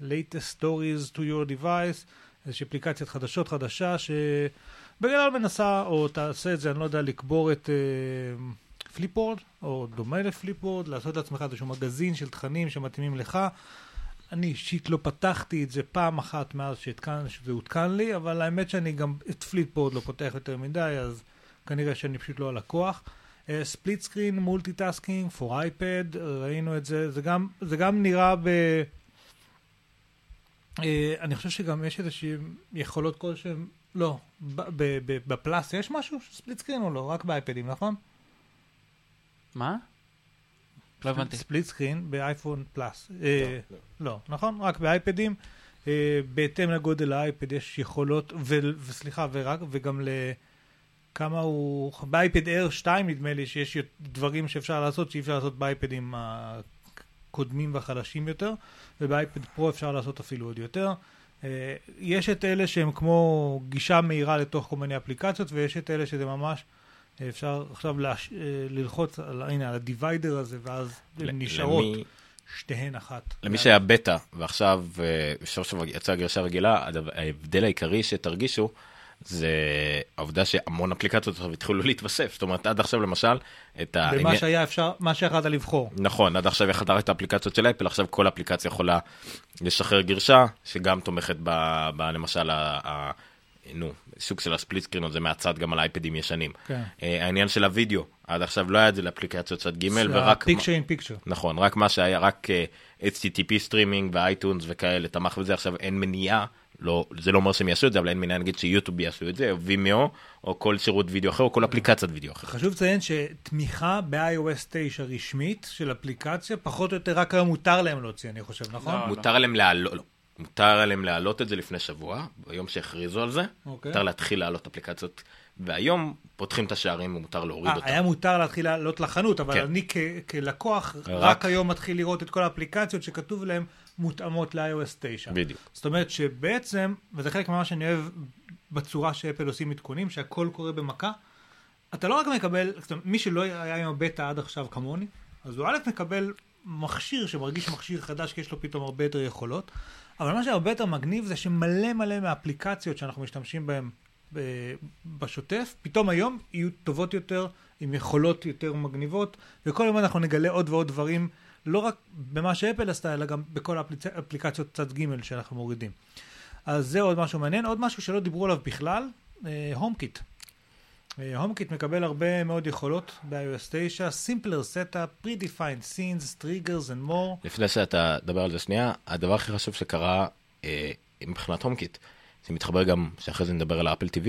latest stories to your device, איזושהי אפליקציית חדשות חדשה שבגדול מנסה, או תעשה את זה, אני לא יודע, לקבור את אה, Flipboard, או דומה ל Flipboard, לעשות לעצמך איזשהו מגזין של תכנים שמתאימים לך. אני אישית לא פתחתי את זה פעם אחת מאז שהתקן, שזה הותקן לי, אבל האמת שאני גם את Flipboard לא פותח יותר מדי, אז כנראה שאני פשוט לא הלקוח. split screen, multitasking, for iPad, ראינו את זה, זה גם, זה גם נראה ב... אה, אני חושב שגם יש איזושהי יכולות כלשהן, לא, ב- ב- ב- בפלאס יש משהו? split screen או לא? רק באייפדים, נכון? מה? לא הבנתי. split screen באייפון פלאס. אה, לא, נכון? רק באייפדים. אה, בהתאם לגודל האייפד יש יכולות, ו- וסליחה, ורק, וגם לכמה הוא... באייפד Air 2 נדמה לי שיש דברים שאפשר לעשות שאי אפשר לעשות באייפדים הקודמים והחלשים יותר, ובאייפד פרו אפשר לעשות אפילו עוד יותר. אה, יש את אלה שהם כמו גישה מהירה לתוך כל מיני אפליקציות, ויש את אלה שזה ממש... אפשר עכשיו להש... אה, ללחוץ על, הנה, על הדיוויידר הזה, ואז ל- הן נשארות למי- שתיהן אחת. למי שהיה בטא, ועכשיו אה, סוף סוף יצאה גרשה רגילה, ההבדל העיקרי שתרגישו, זה העובדה שהמון אפליקציות עכשיו התחילו להתווסף. זאת אומרת, עד עכשיו למשל, את ה... ומה שהיה אפשר, מה שיכולת לבחור. נכון, עד עכשיו יכולת רק את האפליקציות של אפל, עכשיו כל אפליקציה יכולה לשחרר גרשה, שגם תומכת ב... ב למשל, ה... ה... נו, סוג של הספליט סקרין הזה מהצד גם על אייפדים ישנים. כן. אה, העניין של הוידאו, עד עכשיו לא היה את זה לאפליקציות צד ג' ורק... פיקצ'ר אין פיקצ'ר. נכון, רק מה שהיה, רק אה, HTTP streaming ו iTunes וכאלה תמך בזה, עכשיו אין מניעה, לא, זה לא אומר שהם יעשו את זה, אבל אין מניעה נגיד שיוטיוב יעשו את זה, או Vimeo, או כל שירות וידאו אחר, או כל אפליקציית וידאו אחר. חשוב לציין שתמיכה ב-iOS 9 רשמית של אפליקציה, פחות או יותר רק היום מותר להם להוציא, אני חושב, נכון? לא. מותר להם להעלות, לא, מותר להם להעלות את זה לפני שבוע, ביום שהכריזו על זה, אוקיי. מותר להתחיל להעלות אפליקציות, והיום פותחים את השערים ומותר להוריד אה, אותם. היה מותר להתחיל לעלות לחנות, אבל כן. אני כ- כלקוח, רק- רק היום מתחיל לראות את כל האפליקציות שכתוב להם מותאמות ל-iOS 9. בדיוק. זאת אומרת שבעצם, וזה חלק ממה שאני אוהב בצורה שאפל עושים עדכונים, שהכל קורה במכה, אתה לא רק מקבל, זאת אומרת, מי שלא היה עם הבטא עד עכשיו כמוני, אז הוא א' מקבל מכשיר שמרגיש מכשיר חדש, כי יש לו פתאום הרבה יותר יכולות, אבל מה שהרבה יותר מגניב זה שמלא מלא מהאפליקציות שאנחנו משתמשים בהן בשוטף, פתאום היום יהיו טובות יותר, עם יכולות יותר מגניבות, וכל יום אנחנו נגלה עוד ועוד דברים, לא רק במה שאפל עשתה, אלא גם בכל האפליקציות צד ג' שאנחנו מורידים. אז זה עוד משהו מעניין. עוד משהו שלא דיברו עליו בכלל, HomeKit. HomeKit מקבל הרבה מאוד יכולות ב-iOS 9, simpler setup, predefined scenes, triggers and more. לפני שאתה תדבר על זה שנייה, הדבר הכי חשוב שקרה אה, מבחינת HomeKit, זה מתחבר גם, שאחרי זה נדבר על ה Apple TV,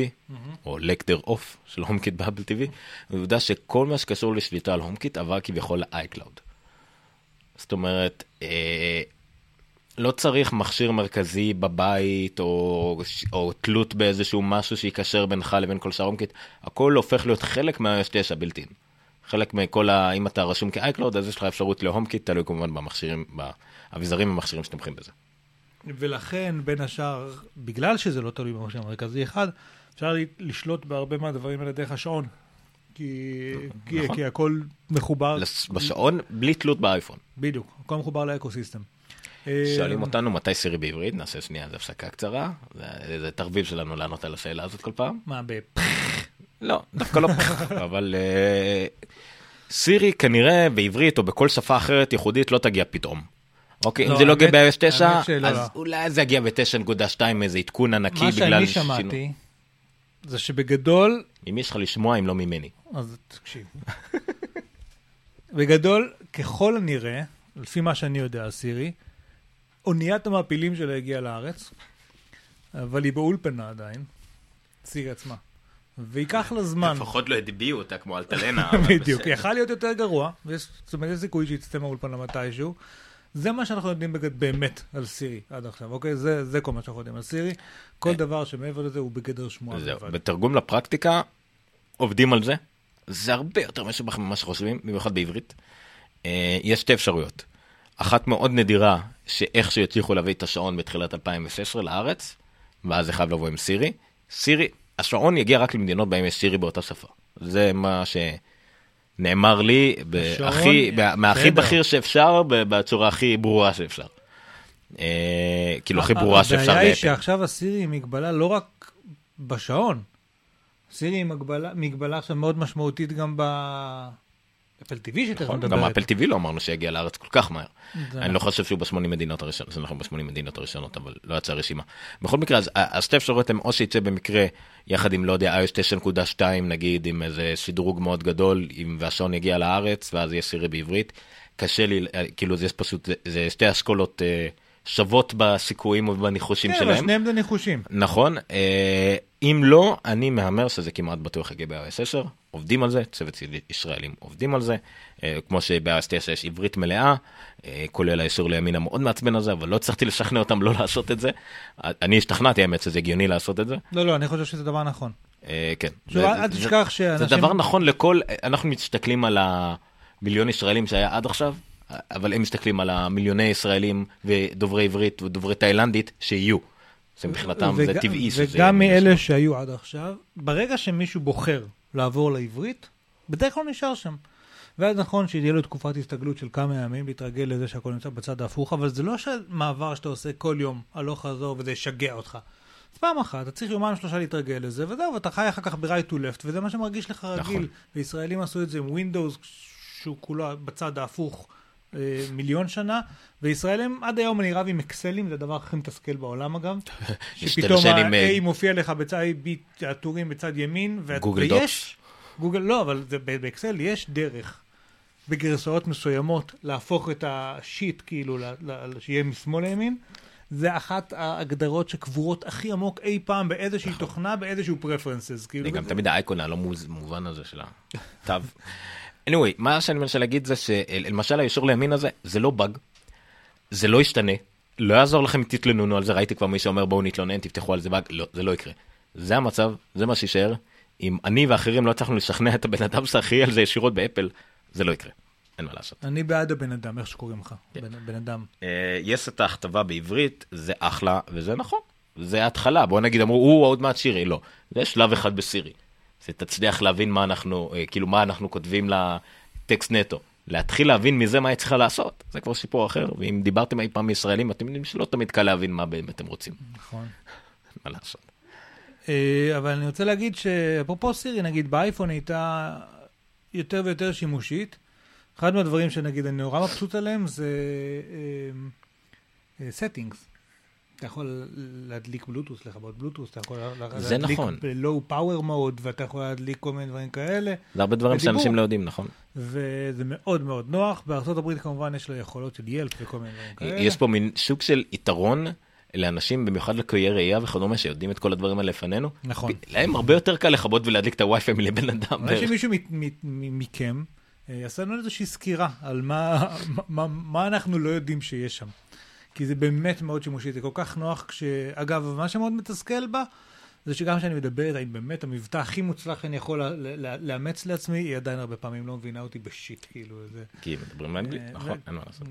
או לקדר אוף של הומקיט באפל TV, ועובדה שכל מה שקשור לשליטה על הומקיט עבר כביכול ל-iCloud. זאת אומרת, אה, לא צריך מכשיר מרכזי בבית, או, או תלות באיזשהו משהו שיקשר בינך לבין כל שאר הומקיט, הכל הופך להיות חלק מה-iOS 9 בלתי. חלק מכל ה... אם אתה רשום כ-iCloud, אז יש לך אפשרות להומקיט, תלוי כמובן במכשירים, באביזרים ומכשירים שתומכים בזה. ולכן, בין השאר, בגלל שזה לא תלוי במכשיר מרכזי אחד, אפשר לשלוט בהרבה מהדברים האלה דרך השעון. כי, כי, נכון. כי הכל מחובר, לס- בשעון, בלי תלות באייפון. בדיוק, הכל מחובר לאקוסיסטם. שואלים אה, אותנו מתי סירי בעברית, נעשה שנייה איזה הפסקה קצרה. זה, זה תרביל שלנו לענות על השאלה הזאת כל פעם. מה, ב... לא, דווקא לא פח, אבל אה, סירי כנראה בעברית או בכל שפה אחרת ייחודית לא תגיע פתאום. אוקיי, אם לא, זה לא יגיע ב-iOS 9, האמת שלא, אז לא. אולי זה יגיע ב-9.2 איזה עדכון ענקי מה בגלל שאני שינוי. שמעתי, זה שבגדול, אם יש לך לשמוע, אם לא ממני. אז תקשיב. בגדול, ככל הנראה, לפי מה שאני יודע סירי, אוניית המעפילים שלה הגיעה לארץ, אבל היא באולפנה עדיין, סירי עצמה. וייקח לה זמן. לפחות לא הטביעו אותה כמו אלטלנה. בדיוק, יכל להיות יותר גרוע, ויש, זאת אומרת, יש סיכוי שיצא מהאולפנה מתישהו. זה מה שאנחנו יודעים בגד, באמת על סירי עד עכשיו, אוקיי? זה, זה כל מה שאנחנו יודעים על סירי. כל דבר שמעבר לזה הוא בגדר שמועה זהו. בתרגום לפרקטיקה, עובדים על זה. זה הרבה יותר מסובך ממה שחושבים, במיוחד בעברית. אה, יש שתי אפשרויות. אחת מאוד נדירה, שאיכשהו יצליחו להביא את השעון בתחילת 2016 לארץ, ואז זה חייב לבוא עם סירי. סירי, השעון יגיע רק למדינות בהן יש סירי באותה שפה. זה מה שנאמר לי, ב- מהכי. בכיר שאפשר, ב- בצורה הכי ברורה שאפשר. אה, כאילו, הכי ברורה שאפשר הבעיה היא. שעכשיו הסירי היא מגבלה לא רק בשעון, סירי היא מגבלה, מגבלה עכשיו מאוד משמעותית גם באפל TV שתכף נכון, נדבר. גם אפל TV לא אמרנו שיגיע לארץ כל כך מהר. זה אני לא חושב שהוא בשמונה מדינות הראשונות, זה נכון בשמונה מדינות הראשונות, אבל לא יצאה רשימה. בכל מקרה, אז ה- השתי אפשרויות הן או שיצא במקרה יחד עם, לא יודע, iOS 9.2 נגיד, עם איזה שדרוג מאוד גדול, עם- והשעון יגיע לארץ, ואז יהיה סירי בעברית. קשה לי, אה, כאילו, זה פשוט, זה- זה שתי אשכולות אה, שוות בסיכויים ובניחושים כן, אבל שלהם. שניהם זה ניחושים. נכון, אה, אם לא, אני מהמר שזה כמעט בטוח יגיע ב-iOS 10, עובדים על זה, צוות ישראלים עובדים על זה, אה, כמו שב-iOS 9 יש עברית מלאה, אה, כולל האישור לימין המאוד מעצבן הזה, אבל לא הצלחתי לשכנע אותם לא לעשות את זה. אה, אני השתכנעתי האמת שזה הגיוני לעשות את זה, לא, לא, אני חושב שזה דבר נכון. כן. זה- אל זה- תשכח זה שאנשים... דבר נכון לכל, אנחנו מסתכלים על המיליון ישראלים שהיה עד עכשיו, אבל הם מסתכלים על המיליוני ישראלים ודוברי עברית ודוברי תאילנדית שיהיו. זה מבחינתם זה וג- טבעי שזה וגם מאלה שהיו עד עכשיו, ברגע שמישהו בוחר לעבור לעברית, בדרך כלל נשאר שם. ואז נכון שתהיה לו תקופת הסתגלות של כמה ימים, להתרגל לזה שהכל נמצא בצד ההפוך, אבל זה לא מעבר שאתה עושה כל יום, הלוך חזור, וזה ישגע אותך. אז פעם אחת, אתה צריך יומיים שלושה להתרגל לזה, וזהו, ואתה חי אחר כך ב-right to left, וזה מה שמרגיש לך נכון. רגיל. וישראלים עשו את זה עם Windows, שהוא כולו בצד ההפוך מיליון שנה, וישראלים עד היום אני רב עם אקסלים, זה הדבר הכי מתסכל בעולם אגב. שפתאום אה, ה-A מופיע לך בצד, B, הטורים בצד ימין, גוגל ויש, Docs. Google, לא, אבל זה, באקסל יש דרך, בגרסאות מסוימות, להפוך את ה sheet, כאילו, ל, ל, שיהיה משמאל לימין. זה אחת ההגדרות שקבורות הכי עמוק אי פעם באיזושהי תוכנה, באיזשהו preferences. כאילו, גם תמיד האייקון הלא מובן הזה של התו. anyway, מה שאני מנסה להגיד זה שלמשל היישור לימין הזה, זה לא באג, זה לא ישתנה, לא יעזור לכם אם תתלוננו על זה, ראיתי כבר מי שאומר בואו נתלונן, תפתחו על זה באג, לא, זה לא יקרה. זה המצב, זה מה שיישאר. אם אני ואחרים לא הצלחנו לשכנע את הבן אדם שאחראי על זה ישירות באפל, זה לא יקרה. אין מה לעשות. אני בעד הבן אדם, איך שקוראים לך, כן. בן, בן אדם. אה, יש את ההכתבה בעברית, זה אחלה, וזה נכון. זה התחלה, בוא נגיד אמרו, הוא עוד מעט שירי, לא. זה שלב אחד בסירי. זה תצליח להבין מה אנחנו, אה, כאילו מה אנחנו כותבים לטקסט נטו. להתחיל להבין מזה מה היא צריכה לעשות, זה כבר סיפור אחר, ואם דיברתם אי פעם מישראלים, אתם יודעים שלא תמיד קל להבין מה באמת הם רוצים. נכון. מה לעשות. אה, אבל אני רוצה להגיד שאפרופו סירי, נגיד באייפון הייתה יותר ויותר שימושית. אחד מהדברים שנגיד אני נורא מבסוט עליהם זה settings. אתה יכול להדליק בלוטוס, לכבות בלוטוס, אתה יכול להדליק נכון. ב-low power mode, ואתה יכול להדליק כל מיני דברים כאלה, זה הרבה דברים בדיבור. שאנשים לא יודעים, נכון? וזה מאוד מאוד נוח. הברית כמובן יש לו יכולות של Yelp וכל מיני דברים כאלה. יש פה מין סוג של יתרון לאנשים, במיוחד לקויי ראייה וכדומה, שיודעים את כל הדברים האלה לפנינו, נכון. להם הרבה יותר קל לכבות ולהדליק את הווי-פיי מלבן אדם אולי. שמישהו מכם אה, יעשה לנו איזושהי סקירה על מה, מה, מה אנחנו לא יודעים שיש שם. כי זה באמת מאוד שימושי, זה כל כך נוח כש... אגב, מה שמאוד מתסכל בה, זה שגם כשאני מדבר, האם באמת המבטא הכי מוצלח שאני יכול לאמץ לעצמי, היא עדיין הרבה פעמים לא מבינה אותי בשיט, כאילו, זה... כי מדברים באנגלית, אה, נכון, אין מה לעשות.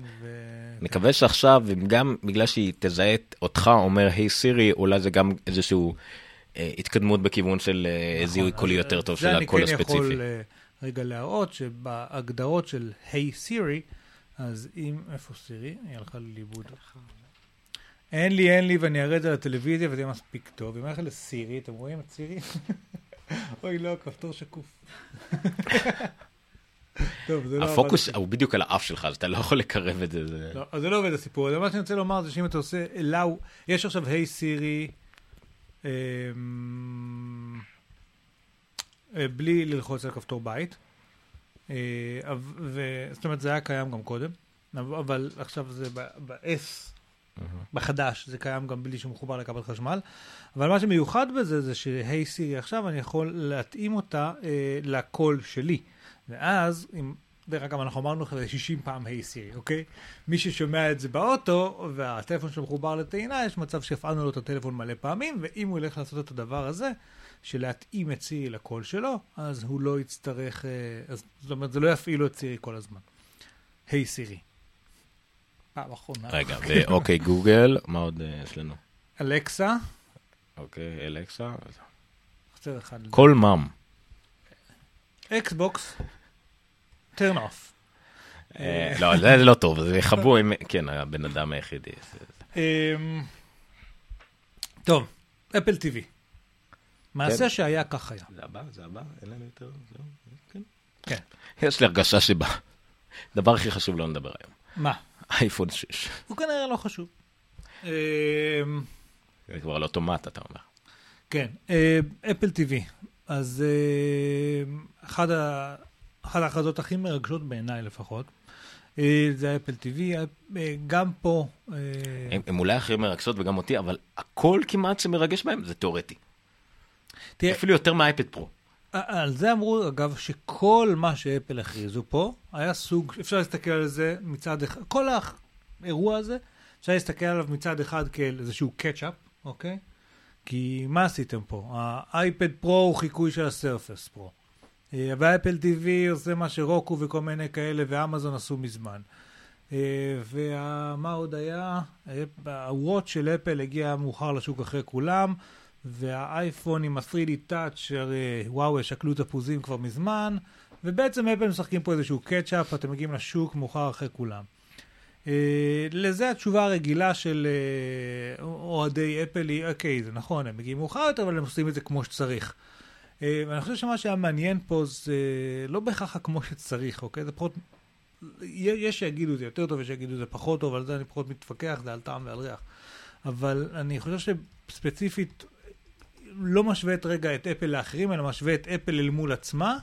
מקווה שעכשיו, גם בגלל שהיא תזהה אותך אומר היי סירי, אולי זה גם איזשהו אה, התקדמות בכיוון של אה, נכון, זיהוי קולי יותר טוב זה של אני הקול כן הספציפי. יכול אה, רגע להראות שבהגדרות של היי סירי, אז אם, איפה סירי? היא הלכה לי לאיבוד. אין לי, אין לי, ואני אראה את זה לטלוויזיה וזה יהיה מספיק טוב. אם הולך לסירי, אתם רואים את סירי? אוי לא, כפתור שקוף. טוב, זה לא עבד הפוקוס. הוא בדיוק על האף שלך, אז אתה לא יכול לקרב את זה. לא, אז זה לא עובד הסיפור הזה. מה שאני רוצה לומר זה שאם אתה עושה אלאו, יש עכשיו היי סירי, אמ, אה, בלי ללחוץ על כפתור בית. אה, ו- זאת אומרת, זה היה קיים גם קודם, אבל- אבל עכשיו זה ב-S, בחדש, זה קיים גם בלי שהוא מחובר לכבל חשמל. אבל מה שמיוחד בזה זה שהי סירי עכשיו, אני יכול להתאים אותה אה, לקול שלי. ואז, אם, דרך אגב, אנחנו אמרנו לך 60 פעם היי סירי, אוקיי? מי ששומע את זה באוטו, והטלפון שלו מחובר לטעינה, יש מצב שהפעלנו לו את הטלפון מלא פעמים, ואם הוא ילך לעשות את הדבר הזה, של להתאים את סירי לקול שלו, אז הוא לא יצטרך, אה, אז, זאת אומרת, זה לא יפעיל לו את סירי כל הזמן. היי סירי. פעם אחרונה. רגע, ואוקיי גוגל, מה עוד אה, יש לנו? אלקסה, אוקיי, אלקסה. כל מאם. אקסבוקס, turn off. אה, לא, זה לא טוב, זה יכבו עם, כן, הבן אדם היחידי. אמ, טוב, אפל TV. מעשה כן. שהיה כך היה. זה הבא, זה הבא, אין לנו יותר, זהו, כן. כן. יש לי הרגשה שבה. הדבר הכי חשוב לא נדבר היום. מה? אייפון 6. הוא כנראה לא חשוב. אמ, זה כבר על אוטומט, אתה אומר. כן, אה, אפל TV. אז אחד ה- אחת ההכרזות הכי מרגשות בעיניי לפחות, אה, זה אפל TV. אה, גם פה, אה, הם הם אולי הכי מרגשות וגם אותי, אבל הכל כמעט שמרגש בהם זה תיאורטי. תראה, אפילו יותר מהאייפד פרו. על זה אמרו, אגב, שכל מה שאפל הכריזו פה, היה סוג, אפשר להסתכל על זה מצד אחד, כל האירוע הזה, אפשר להסתכל עליו מצד אחד כאל איזשהו קטשאפ, אוקיי? כי מה עשיתם פה? האייפד פרו הוא חיקוי של הסרפס פרו. אה, והאפל TV עושה מה שרוקו וכל מיני כאלה, ואמזון עשו מזמן. אה, ומה עוד היה? הוואט של אפל הגיע מאוחר לשוק אחרי כולם, והאייפון עם ה-3D Touch, שהרי וואו, שקלו תפוזים כבר מזמן, ובעצם אפל משחקים פה איזשהו קטשאפ, אתם מגיעים לשוק מאוחר אחרי כולם. אה, לזה התשובה הרגילה של אוהדי אפל היא, אוקיי, זה נכון, הם מגיעים מאוחר יותר, אבל הם עושים את זה כמו שצריך. אה, ואני חושב שמה שהיה מעניין פה זה לא בהכרח כמו שצריך, אוקיי? זה פחות... יש שיגידו זה יותר טוב, יש שיגידו זה פחות טוב, על זה אני פחות מתווכח, זה על טעם ועל ריח. אבל אני חושב שספציפית, לא משווה את רגע את אפל לאחרים, אלא משווה את אפל אל מול עצמה,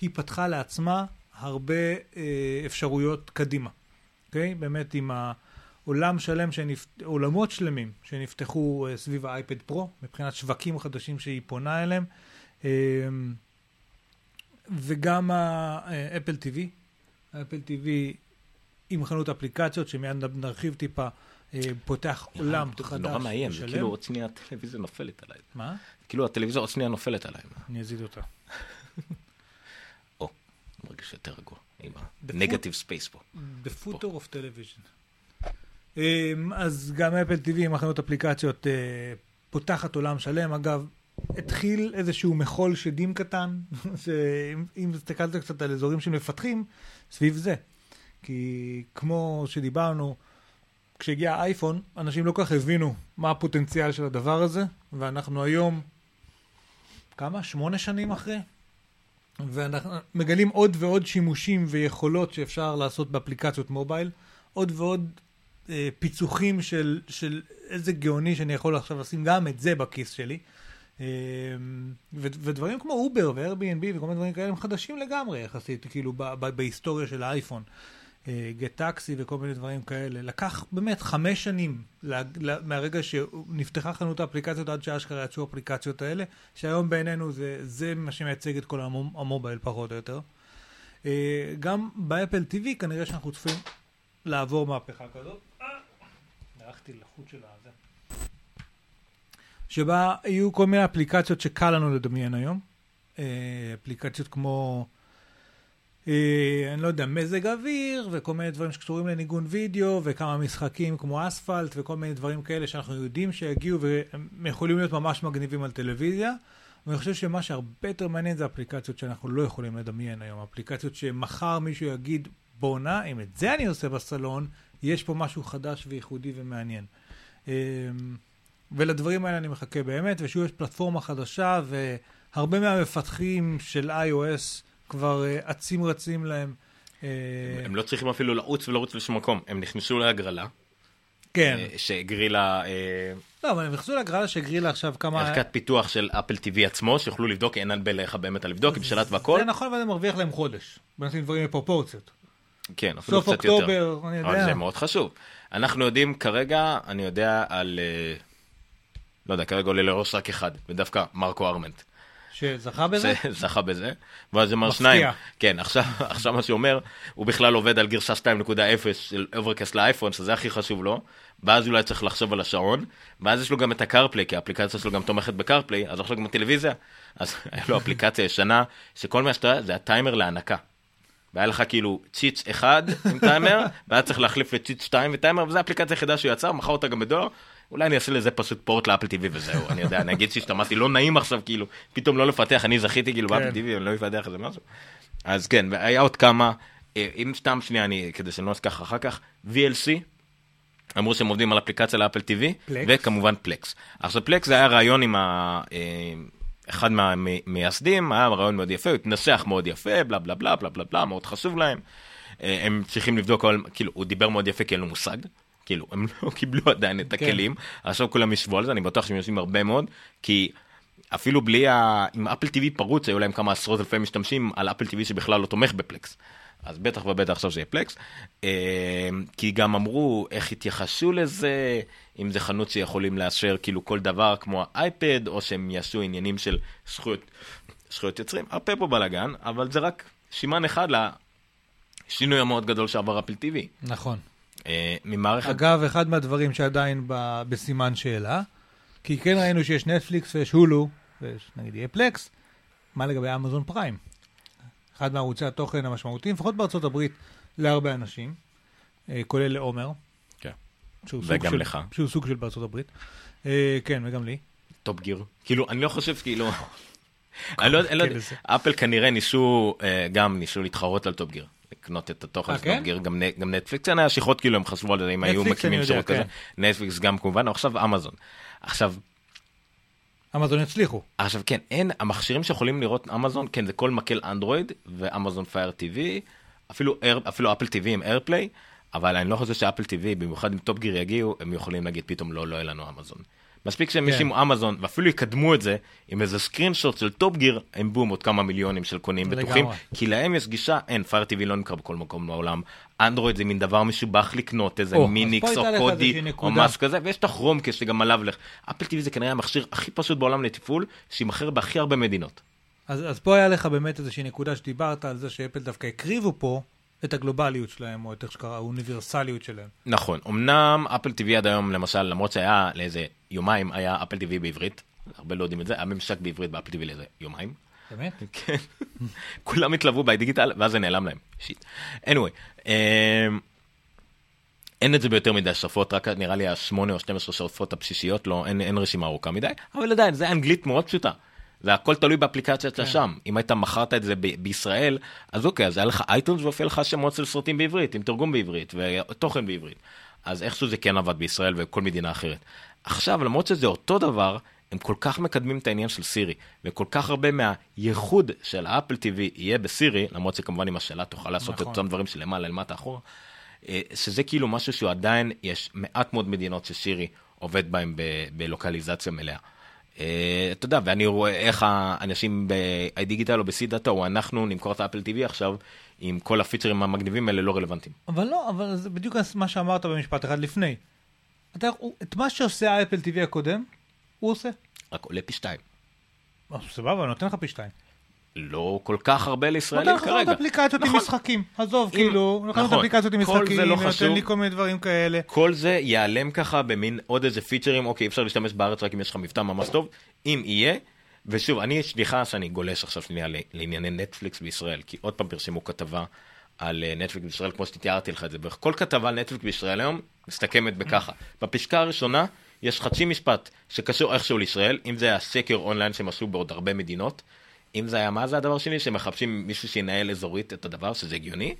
היא פתחה לעצמה הרבה אה, אפשרויות קדימה. אוקיי? באמת עם העולם שלם, שנפ... עולמות שלמים שנפתחו אה, סביב האייפד פרו, מבחינת שווקים חדשים שהיא פונה אליהם, וגם האפל TV, האפל TV עם חנות אפליקציות, שמיד נרחיב טיפה, אה, פותח עולם חדש נורא מאיים, זה. כאילו עוד שנייה הטלוויזיה נופלת עליי. מה? כאילו הטלוויזיה עוד שנייה נופלת עליי. אני אזיז אותה. או, מרגיש יותר רגוע. עם ה negative space פה. The future of television. אמ, אז גם Apple TV עם החנות אפליקציות אה, פותחת עולם שלם. אגב, התחיל איזשהו מחול שדים קטן, שאם אם הסתכלת קצת על אזורים של מפתחים, סביב זה. כי כמו שדיברנו, כשהגיע האייפון, אנשים לא כל כך הבינו מה הפוטנציאל של הדבר הזה, ואנחנו היום, כמה? שמונה שנים אחרי? ואנחנו מגלים עוד ועוד שימושים ויכולות שאפשר לעשות באפליקציות מובייל, עוד ועוד אה, פיצוחים של, של איזה גאוני שאני יכול עכשיו לשים גם את זה בכיס שלי. אה, ודברים כמו Uber ו-Airbnb וכל מיני דברים כאלה הם חדשים לגמרי יחסית, כאילו בהיסטוריה של האייפון. GetTaxi וכל מיני דברים כאלה. לקח באמת חמש שנים לה, לה, מהרגע שנפתחה חנות האפליקציות עד שאשכרה יצאו האפליקציות האלה, שהיום בעינינו זה, זה מה שמייצג את כל המו, ה mobile פחות או יותר. אה, גם ב Apple TV כנראה שאנחנו צפויים לעבור מהפכה כזאת. הלכתי לחוט של הזה. שבה יהיו כל מיני אפליקציות שקל לנו לדמיין היום. אה, אפליקציות כמו, אה, אני לא יודע, מזג אוויר, וכל מיני דברים שקשורים לניגון וידאו, וכמה משחקים כמו אספלט, וכל מיני דברים כאלה שאנחנו יודעים שיגיעו, והם יכולים להיות ממש מגניבים על טלוויזיה. ואני חושב שמה שהרבה יותר מעניין זה אפליקציות שאנחנו לא יכולים לדמיין היום. אפליקציות שמחר מישהו יגיד, בואנה, אם את זה אני עושה בסלון, יש פה משהו חדש וייחודי ומעניין. ולדברים האלה אני מחכה באמת, ושוב יש פלטפורמה חדשה, והרבה מהמפתחים של iOS כבר אה, אצים רצים להם. אה, הם לא צריכים אפילו לעוץ ולרוץ לשום מקום, הם נכנסו להגרלה. כן. אה, שהגרילה... לא, אבל הם נכנסו להגרלה שהגרילה עכשיו כמה... ערכת פיתוח של אפל TV עצמו, שיוכלו לבדוק, אין הרבה לך באמת על לבדוק, עם שלט והכל. זה נכון, אבל זה מרוויח להם חודש. בוא נשים דברים בפרופורציות. כן, אפילו קצת יותר. סוף אוקטובר, אני יודע. אבל זה מאוד חשוב. אנחנו יודעים כרגע, אני יודע על, אה, לא יודע, כרגע עולה לראש רק אחד, ודווקא מרקו ארמנט. שזכה בזה? זכה בזה, ואז זה אומר שניים. כן, עכשיו, עכשיו מה שאומר, הוא בכלל עובד על גרסה 2.0 של Overcast לאייפון, שזה הכי חשוב לו, ואז אולי צריך לחשוב על השעון, ואז יש לו גם את ה CarPlay, כי האפליקציה שלו גם תומכת ב CarPlay, אז עכשיו גם הטלוויזיה, אז היה לו אפליקציה ישנה, שכל מה שאתה זה הטיימר להנקה. והיה לך כאילו צ'יץ' אחד עם טיימר, והיה צריך להחליף לצ'יץ' 2 וטיימר, וזו האפליקציה היחידה שהוא יצר, מכר אותה גם בדואר. אולי אני אעשה לזה פשוט פורט לאפל טיווי וזהו, אני יודע, אני אגיד שהשתמשתי, לא נעים עכשיו כאילו, פתאום לא לפתח, אני זכיתי כאילו באפל טיווי, אני לא אפתח איזה משהו. אז כן, והיה עוד כמה, אה, אם סתם שנייה, אני, כדי שאני לא אשכח אחר כך, VLC, אמרו שהם עובדים על אפליקציה לאפל טיווי, וכמובן פלקס. עכשיו פלקס זה היה רעיון עם ה... אה, אחד מהמייסדים, היה רעיון מאוד יפה, הוא התנסח מאוד יפה, בלה בלה בלה בלה בלה בלה, מאוד חשוב להם. אה, הם צריכים לבדוק, כאילו, הוא דיבר מאוד יפה כי אין לו מושג. כאילו, הם לא קיבלו עדיין את כן. הכלים, כן. עכשיו כולם ישבו על זה, אני בטוח שהם יושבים הרבה מאוד, כי אפילו בלי ה... עם אפל TV פרוץ, היו להם כמה עשרות אלפי משתמשים על אפל TV שבכלל לא תומך בפלקס. אז בטח ובטח עכשיו זה יהיה פלקס. אה, כי גם אמרו איך התייחסו לזה, אם זה חנות שיכולים לאשר כאילו כל דבר כמו האייפד, או שהם יעשו עניינים של זכויות, זכויות יוצרים. הרבה פה בלאגן, אבל זה רק שימן אחד לשינוי המאוד גדול שעבר אפל TV. נכון. אה, ממערכת... אגב, אחד מהדברים שעדיין ב... בסימן שאלה, כי כן ראינו שיש נטפליקס ויש הולו, ויש נגיד יהיה פלקס, מה לגבי אמזון פריים? אחד מערוצי התוכן המשמעותיים, לפחות בארצות הברית, להרבה אנשים, אה, כולל לעומר. כן. וגם של, לך. שהוא סוג של בארצות הברית. אה, כן, וגם לי. Top Gear. כאילו, אני לא חושב, כאילו... אני לא יודע, לא אפל כנראה ניסו, גם ניסו להתחרות על Top Gear. לקנות את התוכן של Top Gear, גם נטפליקס, היה שיחות כאילו הם חשבו על זה, אם היו מקימים שירות כזה. כן. נטפליקס גם כמובן, עכשיו אמזון. עכשיו, אמזון יצליחו. עכשיו כן, אין, המכשירים שיכולים לראות אמזון, כן, זה כל מקל אנדרואיד ואמזון Fire TV, אפילו, אפילו Apple TV עם AirPlay, אבל אני לא חושב ש Apple TV, במיוחד אם Top Gear יגיעו, הם יכולים להגיד פתאום לא, לא יהיה לנו אמזון. מספיק שהם כן. ישימו אמזון ואפילו יקדמו את זה עם איזה screenshot של Top Gear, הם בום עוד כמה מיליונים של קונים בטוחים, כי להם יש גישה, אין, Fire TV לא נקרא בכל מקום בעולם, אנדרואיד זה מין דבר משובח לקנות, איזה MINIX או Kodi או משהו כזה, ויש את ה Chromecast שגם עליו לך. אפל טיווי זה כנראה המכשיר הכי פשוט בעולם לתפעול, שימכר בהכי הרבה מדינות. אז, אז פה היה לך באמת איזושהי נקודה שדיברת על זה שאפל דווקא הקריבו פה את הגלובליות שלהם, או את איך שקרה, האוניברסליות שלהם. נכון, אמנם אפל TV עד היום, למשל, למרות שהיה לאיזה יומיים, היה אפל TV בעברית, הרבה לא יודעים את זה, היה ממשק בעברית באפל TV לאיזה יומיים. באמת? כן. כולם התלוו בדיגיטל, ואז זה נעלם להם. שיט. anyway, um, אין את זה ביותר מדי שפות, רק נראה לי השמונה או 12 שפות הבסיסיות, לא, אין, אין רשימה ארוכה מדי, אבל עדיין, זה אנגלית מאוד פשוטה. זה הכל תלוי באפליקציה שאתה כן. שם. אם היית מכרת את זה ב- בישראל, אז אוקיי, אז היה לך אייטונס והופיע לך שמות של סרטים בעברית, עם תרגום בעברית ותוכן בעברית. אז איכשהו זה כן עבד בישראל וכל מדינה אחרת. עכשיו, למרות שזה אותו דבר, הם כל כך מקדמים את העניין של סירי, וכל כך הרבה מהייחוד של האפל TV יהיה בסירי, למרות שכמובן עם השאלה תוכל לעשות נכון. את אותם דברים שלמעלה למטה אחורה, אה, שזה כאילו משהו שהוא עדיין, יש מעט מאוד מדינות שסירי עובד בהם ב- בלוקליזציה מלאה. אה, אתה יודע, ואני רואה איך האנשים ב iDigital או דאטה, או אנחנו נמכור את ה Apple TV עכשיו, עם כל הפיצ'רים המגניבים האלה לא רלוונטיים. אבל לא, אבל זה בדיוק מה שאמרת במשפט אחד לפני. אתה, את מה שעושה ה Apple TV הקודם, הוא עושה. רק עולה פי שתיים. אה, סבבה, אני נותן לך פי שתיים. לא כל כך הרבה נותן לישראלים לך עוד כרגע. אפליקציות עם נכון. משחקים. עזוב, אם- כאילו, נותן לך נכון. אפליקציות עם כל זה משחקים, לא נותן. לי כל מיני דברים כאלה. כל זה ייעלם ככה במין עוד איזה פיצ'רים, אוקיי, אפשר להשתמש בארץ רק אם יש לך מבטא ממש טוב, אם יהיה. ושוב, אני, סליחה שאני גולש עכשיו שנייה לענייני נטפליקס בישראל, כי עוד פעם פרסמו כתבה על אה, נטפליקס בישראל, כמו שתיארתי לך את זה. כל כתבה על נטפליקס בישראל היום מסתכמת בככה. בפסקה הראשונה יש חצי משפט שקשור איכשהו לישראל, אם זה הסקר אונליין שהם עשו בעוד הרבה מדינות, אם זה היה, מה זה הדבר שני? שמחפשים מישהו שינהל אזורית את הדבר, שזה הגיוני.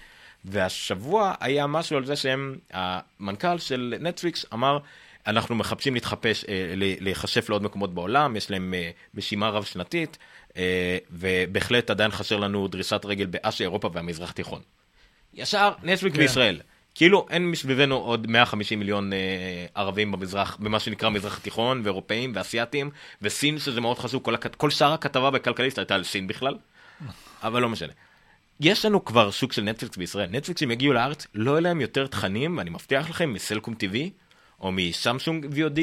והשבוע היה משהו על זה שהם, המנכ"ל של נטפליקס אמר, אנחנו מחפשים להתחפש, אה, להיחשף לעוד מקומות בעולם, יש להם אה, משימה רב שנתית, אה, ובהחלט עדיין חסר לנו דריסת רגל באסיה, אירופה והמזרח התיכון. ישר נטפליקס כן. בישראל. כאילו אין מסביבנו עוד 150 מיליון אה, ערבים במזרח, במה שנקרא מזרח התיכון, ואירופאים ואסייתים, וסין שזה מאוד חשוב, כל, הכת... כל שאר הכתבה בכלכליסט הייתה על סין בכלל, אבל לא משנה. יש לנו כבר שוק של נטפליקס בישראל, נטפליקס אם יגיעו לארץ, לא יהיה להם יותר תכנים, ואני מבטיח לכם, מסלקום TV, או מסמסונג VOD,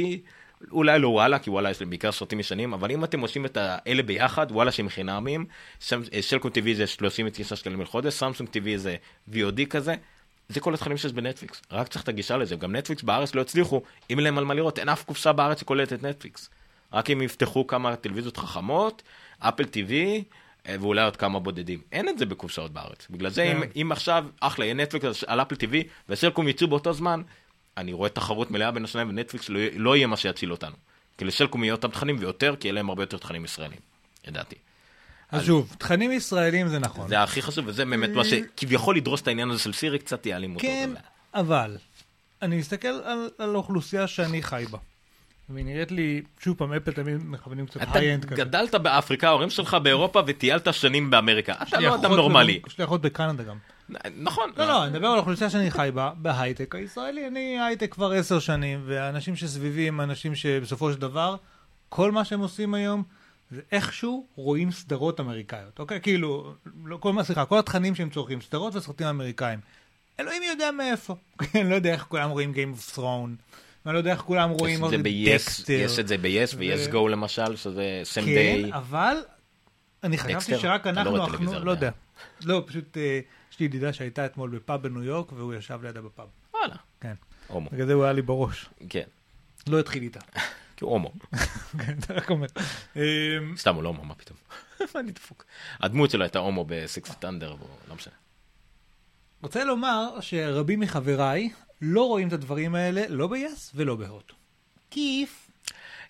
אולי לא וואלה, כי וואלה יש להם בעיקר סרטים ישנים, אבל אם אתם עושים את האלה ביחד, וואלה שהם חינמיים, סם- אה, TV זה 39 שקלים לחודש, סמסונג TV זה VOD כזה, זה כל התכנים שיש בנטפליקס, רק צריך את הגישה לזה, גם נטפליקס בארץ לא הצליחו, אם אין להם על מה לראות, אין אף קופסה בארץ שקולטת נטפליקס. רק אם יפתחו כמה טלוויזיות חכמות, אפל TV, אה, ואולי עוד כמה בודדים. אין את זה בקופסאות בארץ. בגלל זה, אם, כן. אם עכשיו, אחלה, יהיה נטפליקס על אפל TV, וסלקום יצאו באותו זמן, אני רואה תחרות מלאה בין השניים, ונטפליקס לא, לא יהיה מה שיציל אותנו. כי לסלקום יהיה אותם תכנים ויותר, כי יהיה להם הרבה יותר תכנים ישראלים, לדעתי. אז שוב, תכנים ישראלים זה נכון. זה הכי חשוב, וזה באמת מה שכביכול לדרוס את העניין הזה של סירי, קצת יעלים אותו. כן, אבל אני מסתכל על, על האוכלוסייה שאני חי בה. והיא נראית לי, שוב פעם, אפל תמיד מכוונים קצת high-end כזה. גדלת באפריקה, ההורים שלך באירופה וטיילת שנים באמריקה. אתה לא אדם נורמלי. יש לי אחות בקנדה גם. נכון. לא, לא, אני מדבר על האוכלוסייה שאני חי בה, בהייטק הישראלי. אני הייטק כבר עשר שנים, והאנשים שסביבי הם אנשים שבסופו של דבר, כל מה שהם עושים היום, זה איכשהו רואים סדרות אמריקאיות, אוקיי? כאילו, לא, כל מה, סליחה, כל התכנים שהם צורכים, סדרות וסרטים אמריקאים. אלוהים יודע מאיפה. אני לא יודע איך כולם רואים Game of Thrones, ואני לא יודע איך כולם רואים ב-yes, דקסטר. יש את זה ב-yes ו-yes go למשל, שזה סם כן, דיי. אבל אני חשבתי? שרק לא אנחנו, אנחנו- לא. יודע. לא, פשוט אה, יש לי ידידה שהייתה אתמול בפאב בניו יורק, והוא ישב לידה בפאב. וואלה. כן. בגלל זה הוא היה לי בראש. כן. לא התחיל איתה. כי הוא הומו. כן, זה רק אומר. אמ, סתם הוא לא הומו, מה פתאום. מה אני דפוק. הדמות שלו הייתה הומו בסיקס טנדר, לא משנה. רוצה לומר שרבים מחבריי לא רואים את הדברים האלה, לא ב-yes ולא בהוט. כיף.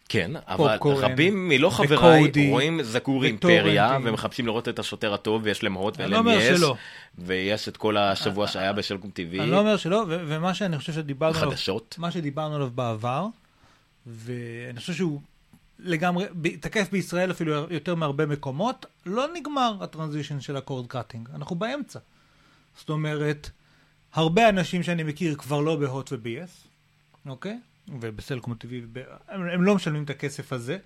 כן, אבל רבים מלא חבריי רואים וטורנטים. אימפריה ומחפשים לראות את השוטר הטוב ויש להם הוט ואין לא להם יס. ויש את כל השבוע שהיה בשלקום TV. אני לא אומר שלא, ומה שאני חושב שדיברנו עליו, חדשות. מה שדיברנו עליו בעבר, ואני חושב שהוא לגמרי, תקף בישראל אפילו יותר מהרבה מקומות, לא נגמר ה transition של ה cord cutting, אנחנו באמצע. זאת אומרת, הרבה אנשים שאני מכיר כבר לא בהוט וב-yes, אוקיי? ובסלקום וב- הם, הם לא משלמים את הכסף הזה.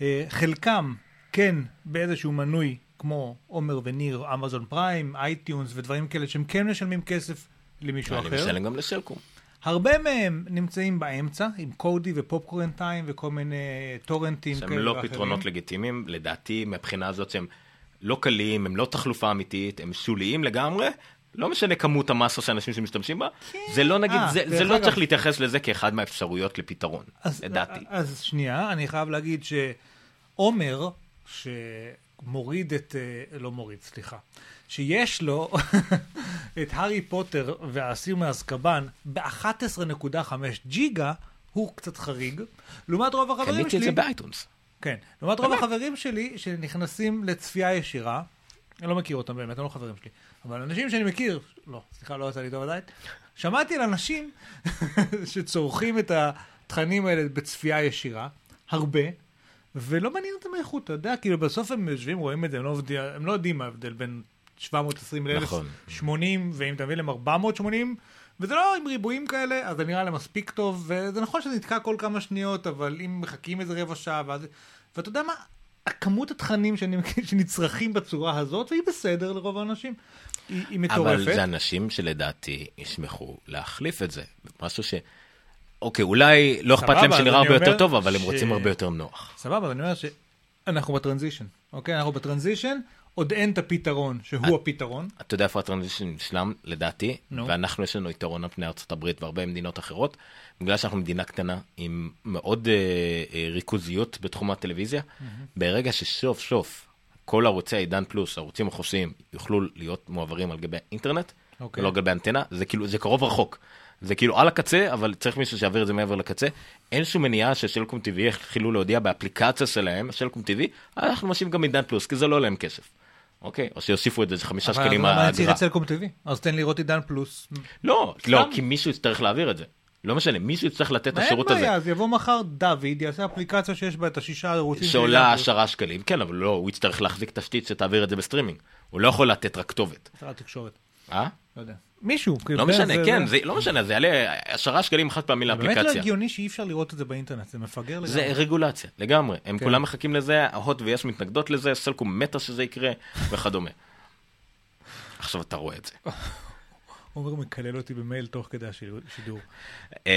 אה, חלקם כן באיזשהו מנוי כמו עומר וניר, אמזון פריים, אייטיונס ודברים כאלה שהם כן משלמים כסף למישהו אחר. אני משלם גם לסלקום. הרבה מהם נמצאים באמצע, עם קודי ופופקורן טיים וכל מיני טורנטים שהם כאלה לא ואחרים. פתרונות לגיטימיים, לדעתי מהבחינה הזאת שהם לא קלים, הם לא תחלופה אמיתית, הם שוליים לגמרי. לא משנה כמות המסה של אנשים שמשתמשים בה, זה לא נגיד, אה, זה, זה לא אגב- צריך להתייחס לזה כאחד מהאפשרויות לפתרון, אז, לדעתי. אז שנייה, אני חייב להגיד שעומר, שמוריד את, אה, לא מוריד, סליחה, שיש לו את הארי פוטר והאסיר מאזקבאן ב-11.5 ג'יגה, הוא קצת חריג. לעומת רוב החברים קניתי שלי... את זה באייטונס. כן. לעומת רוב החברים שלי שנכנסים לצפייה ישירה, אני לא מכיר אותם באמת, הם לא חברים שלי, אבל אנשים שאני מכיר, לא, סליחה, לא יצא לי טוב עדיין, שמעתי על אנשים שצורכים את התכנים האלה בצפייה ישירה, הרבה, ולא מעניין אותם האיכות, אתה יודע, כאילו בסוף הם יושבים, רואים את זה, הם לא, עובדים, הם לא יודעים מה ההבדל בין 720 ל-1080, נכון. ואם אתה מביא להם 480, וזה לא עם ריבועים כאלה, אז זה נראה להם מספיק טוב, וזה נכון שזה נתקע כל כמה שניות, אבל אם מחכים איזה רבע שעה, ואז... ואתה יודע מה? הכמות התכנים שנצרכים בצורה הזאת, והיא בסדר לרוב האנשים, היא, היא מטורפת. אבל זה אנשים שלדעתי ישמחו להחליף את זה. משהו ש... אוקיי, אולי לא אכפת להם שנראה הרבה יותר טוב, אבל הם ש- רוצים הרבה יותר נוח. סבבה, אני אומר שאנחנו בטרנזישן, אוקיי? אנחנו בטרנזישן, עוד אין את הפתרון שהוא הפתרון. אתה יודע איפה הטרנזישן נשלם, לדעתי, נו. ואנחנו יש לנו יתרון על פני הברית והרבה מדינות אחרות, בגלל שאנחנו מדינה קטנה עם מאוד אה, אה, ריכוזיות בתחום הטלוויזיה, ברגע שסוף סוף כל ערוצי העידן פלוס, הערוצים החופשיים, יוכלו להיות מועברים על גבי האינטרנט, אוקיי. ולא על גבי אנטנה, זה כאילו, זה קרוב רחוק. זה כאילו על הקצה, אבל צריך מישהו שיעביר את זה מעבר לקצה. אין שום מניעה שסלקום TV יתחילו להודיע באפליקציה שלהם, סלקום TV, אנחנו משאירים גם עידן פלוס, כי זה לא עולה להם כסף. אוקיי? או שיוסיפו את זה, זה חמישה אבל שקלים למה אני צריך האגרה. את סלקום TV? אז תן לראות עידן פלוס. לא, לא, כי מישהו יצטרך להעביר את זה. לא משנה, מישהו יצטרך לתת את אין השירות בעיה, הזה. אז יבוא מחר דוד, יעשה אפליקציה שיש בה את השישה ערוצים. שעולה. עשרה שקלים, כן, אבל לא, הוא יצטרך להחזיק תשתית שתעביר את זה בסטרימינג. הוא לא יכול לתת רק כתובת. שר התקשורת, אה? לא יודע. מישהו. כאילו, לא זה- משנה, זה- כן, זה- לא משנה, זה יעלה עשרה שקלים חד פעמי באמת לא לאפליקציה. הגיוני שאי אפשר לראות את זה באינטרנט, זה מפגר לגמרי. זה רגולציה, לגמרי. הם כן. כולם מחכים לזה, הוט ויש מתנגדות לזה, סלקום מתה שזה יקרה, וכדומה. עכשיו אתה רואה את זה. עומר מקלל אותי במייל תוך כדי השידור. אמ,